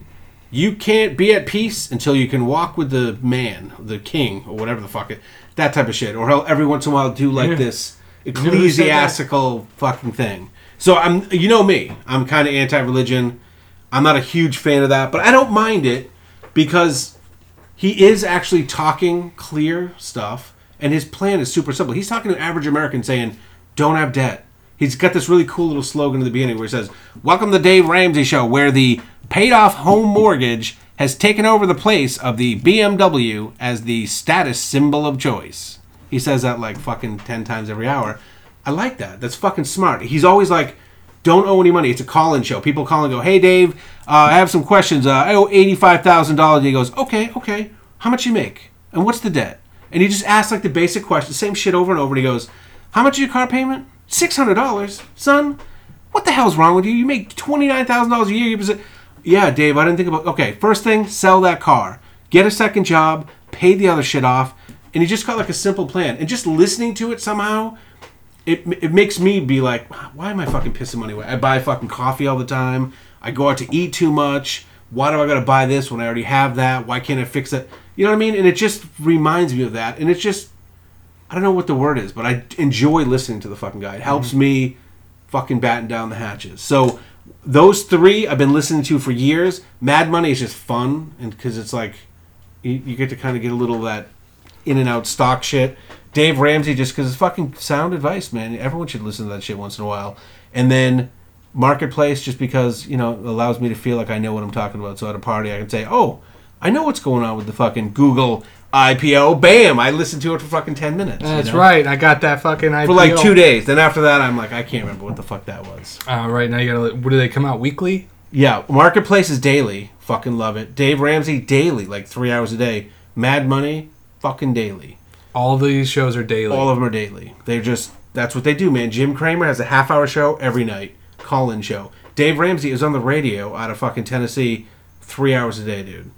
you can't be at peace until you can walk with the man, the king, or whatever the fuck it that type of shit. Or he'll every once in a while do like Yeah. this who said that? ecclesiastical fucking thing. So I'm you know me. I'm kinda anti religion. I'm not a huge fan of that, but I don't mind it because he is actually talking clear stuff, and his plan is super simple. He's talking to an average American saying, "Don't have debt." He's got this really cool little slogan in the beginning where he says, "Welcome to the Dave Ramsey Show, where the paid-off home mortgage has taken over the place of the BMW as the status symbol of choice." He says that like fucking ten times every hour. I like that. That's fucking smart. He's always like, don't owe any money. It's a call-in show. People call and go, "Hey, Dave, uh, I have some questions. Uh, I owe eighty-five thousand dollars." He goes, "Okay, okay. How much you make? And what's the debt?" And he just asks like the basic questions, same shit over and over. And he goes, "How much is your car payment? Six hundred dollars, son. What the hell's wrong with you? You make twenty-nine thousand dollars a year. You yeah, Dave. I didn't think about. Okay, first thing, sell that car. Get a second job. Pay the other shit off." And he just got like a simple plan. And just listening to it somehow, it, it makes me be like, why am I fucking pissing money away? I buy fucking coffee all the time. I go out to eat too much. Why do I gotta buy this when I already have that? Why can't I fix it? You know what I mean? And it just reminds me of that. And it's just, I don't know what the word is, but I enjoy listening to the fucking guy. It mm-hmm. helps me fucking batten down the hatches. So those three I've been listening to for years. Mad Money is just fun, and because it's like you, you get to kind of get a little of that in and out stock shit. Dave Ramsey, just because it's fucking sound advice, man. Everyone should listen to that shit once in a while. And then Marketplace, just because, you know, it allows me to feel like I know what I'm talking about. So at a party, I can say, oh, I know what's going on with the fucking Google IPO. Bam! I listened to it for fucking 10 minutes. you That's know? right. I got that fucking IPO. For like two days. Then after that, I'm like, I can't remember what the fuck that was. Uh, right now, you gotta. What do they come out weekly? Yeah, Marketplace is daily. Fucking love it. Dave Ramsey, daily, like three hours a day. Mad Money, fucking daily. All these shows are daily. All of them are daily. They're just that's what they do, man. Jim Cramer has a half hour show every night, call in show. Dave Ramsey is on the radio out of fucking Tennessee, three hours a day, dude.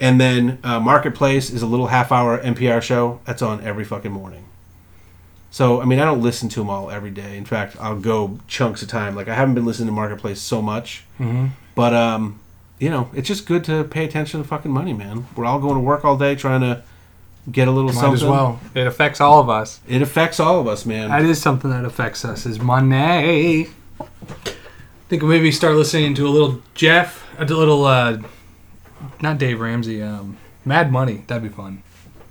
And then uh, Marketplace is a little half hour NPR show that's on every fucking morning. So I mean, I don't listen to them all every day. In fact, I'll go chunks of time. Like I haven't been listening to Marketplace so much, Mhm. but um, you know, it's just good to pay attention to fucking money, man. We're all going to work all day trying to get a little Might something. as well. It affects all of us. It affects all of us, man. That is something that affects us. Is money. I think we'll maybe start listening to a little Jeff, a little, uh, not Dave Ramsey, um, Mad Money. That'd be fun.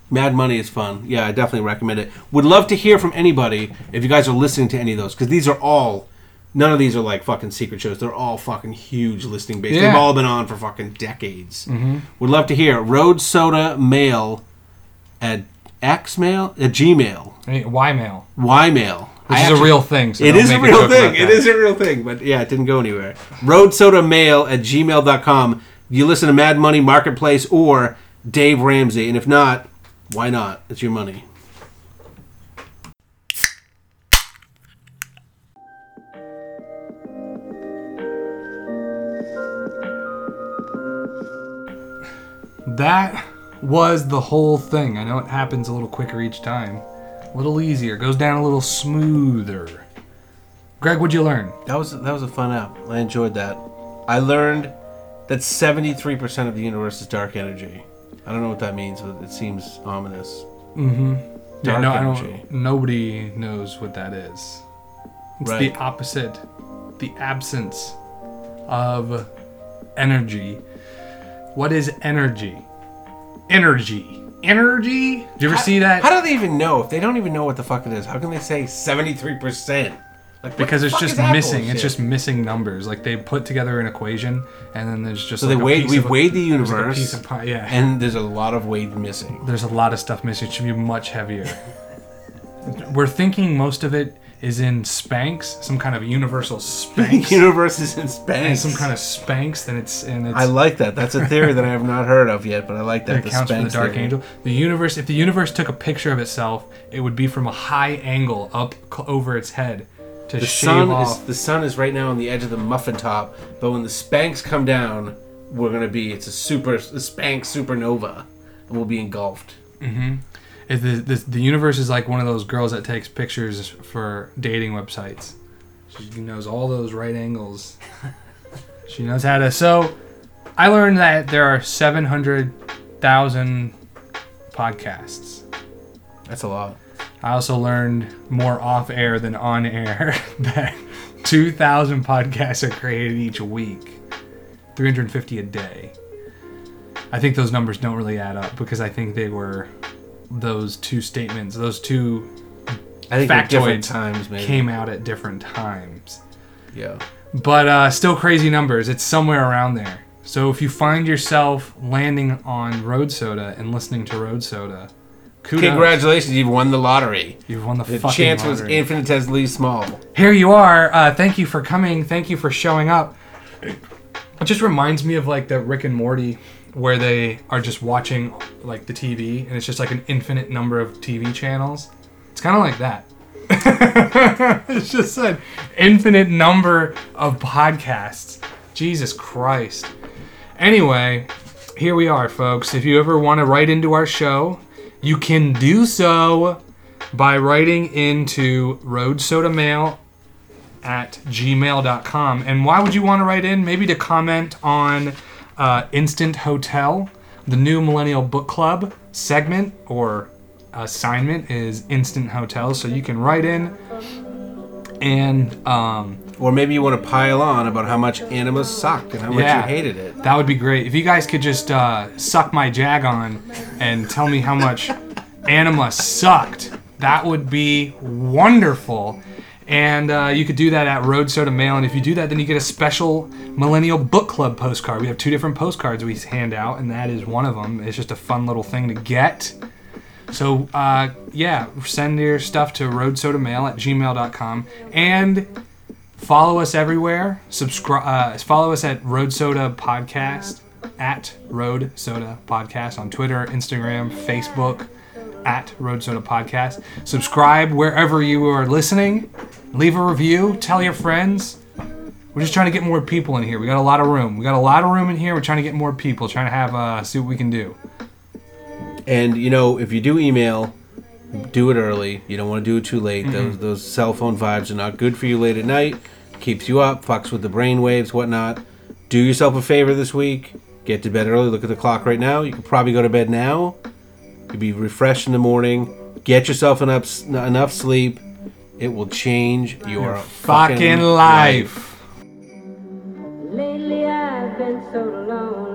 Mad Money is fun. Yeah, I definitely recommend it. Would love to hear from anybody if you guys are listening to any of those because these are all. None of these are like fucking secret shows. They're all fucking huge listening base. They've all been on for fucking decades. Mm-hmm. Would love to hear Road Soda Mail at Xmail at Gmail I mean, Y mail, Ymail. which I is actually- a real thing. So It a real thing. It is a real thing. But yeah, it didn't go anywhere. Road Soda Mail at gmail.com. You listen to Mad Money Marketplace or Dave Ramsey. And if not, why not? It's your money. That was the whole thing. I know it happens a little quicker each time, a little easier, goes down a little smoother. Greg, what'd you learn? That was that was a fun app. I enjoyed that. I learned that 73% of the universe is dark energy. I don't know what that means, but it seems ominous. Mm-hmm. Yeah, Dark no, I energy. don't. Nobody knows what that is. It's Right. the opposite, the absence of energy. What is energy? Energy. Energy. Did you ever see that? How do they even know? If they don't even know what the fuck it is, how can they say 73%? Like, because it's just is that missing. It's just missing numbers. Like they put together an equation, and then there's just So like they a weighed, we've of- weighed the there's like a universe, piece of pie. Yeah. and there's a lot of weight missing. there's a lot of stuff missing. It should be much heavier. We're thinking most of it is in Spanx, some kind of universal Spanx, universe is in and some kind of Spanx. Then it's and it's I like that. That's a theory that I have not heard of yet, but I like that. it counts for the dark theory. angel. The universe, if the universe took a picture of itself, it would be from a high angle up over its head to The sun off. is the sun is right now on the edge of the muffin top, but when the Spanx come down, we're gonna be it's a super a Spank supernova, and we'll be engulfed. Mm-hmm. Is the, the, the universe is like one of those girls that takes pictures for dating websites. She knows all those right angles. she knows how to. So, I learned that there are 700,000 podcasts. That's a lot. I also learned more off air than on air that 2,000 podcasts are created each week, 350 a day. I think those numbers don't really add up because I think they were those two statements, those two I think Factoids times maybe. came out at different times. yeah. But uh, still crazy numbers. It's somewhere around there. So if you find yourself landing on Road Soda and listening to Road Soda, kudos. Congratulations, you've won the lottery. You've won the, The fucking chance was infinitesimally small. Here you are. Uh, thank you for coming. Thank you for showing up. It just reminds me of like the Rick and Morty, where they are just watching like the TV, and it's just like an infinite number of TV channels. It's kind of like that. it's just an infinite number of podcasts. Jesus Christ. Anyway, here we are, folks. If you ever want to write into our show, you can do so by writing into Road Soda Mail at gmail.com. And why would you want to write in? Maybe to comment on uh, Instant Hotel, the new Millennial Book Club segment or assignment is Instant Hotel. So you can write in and um, Or maybe you want to pile on about how much Anima sucked and how much Yeah. you hated it. That would be great. If you guys could just uh, suck my jag on and tell me how much Anima sucked, that would be wonderful. And uh, you could do that at Road Soda Mail. And if you do that, then you get a special Millennial Book Club postcard. We have two different postcards we hand out, and that is one of them. It's just a fun little thing to get. So, uh, yeah, send your stuff to roadsodamail at gmail.com. And follow us everywhere. Subscribe. Uh, follow us at Road Soda Podcast at Road Soda Podcast on Twitter, Instagram, Facebook at Road Soda Podcast. Subscribe wherever you are listening. Leave a review. Tell your friends. We're just trying to get more people in here. We got a lot of room. We got a lot of room in here. We're trying to get more people. Trying to have uh, see what we can do. And you know, if you do email, do it early. You don't want to do it too late. Mm-hmm. Those those cell phone vibes are not good for you late at night. Keeps you up, fucks with the brain waves, whatnot. Do yourself a favor this week. Get to bed early. Look at the clock right now. You could probably go to bed now. You'll be refreshed in the morning. Get yourself enough enough sleep. It will change your, your fucking, fucking, life. life. Lately I've been so alone.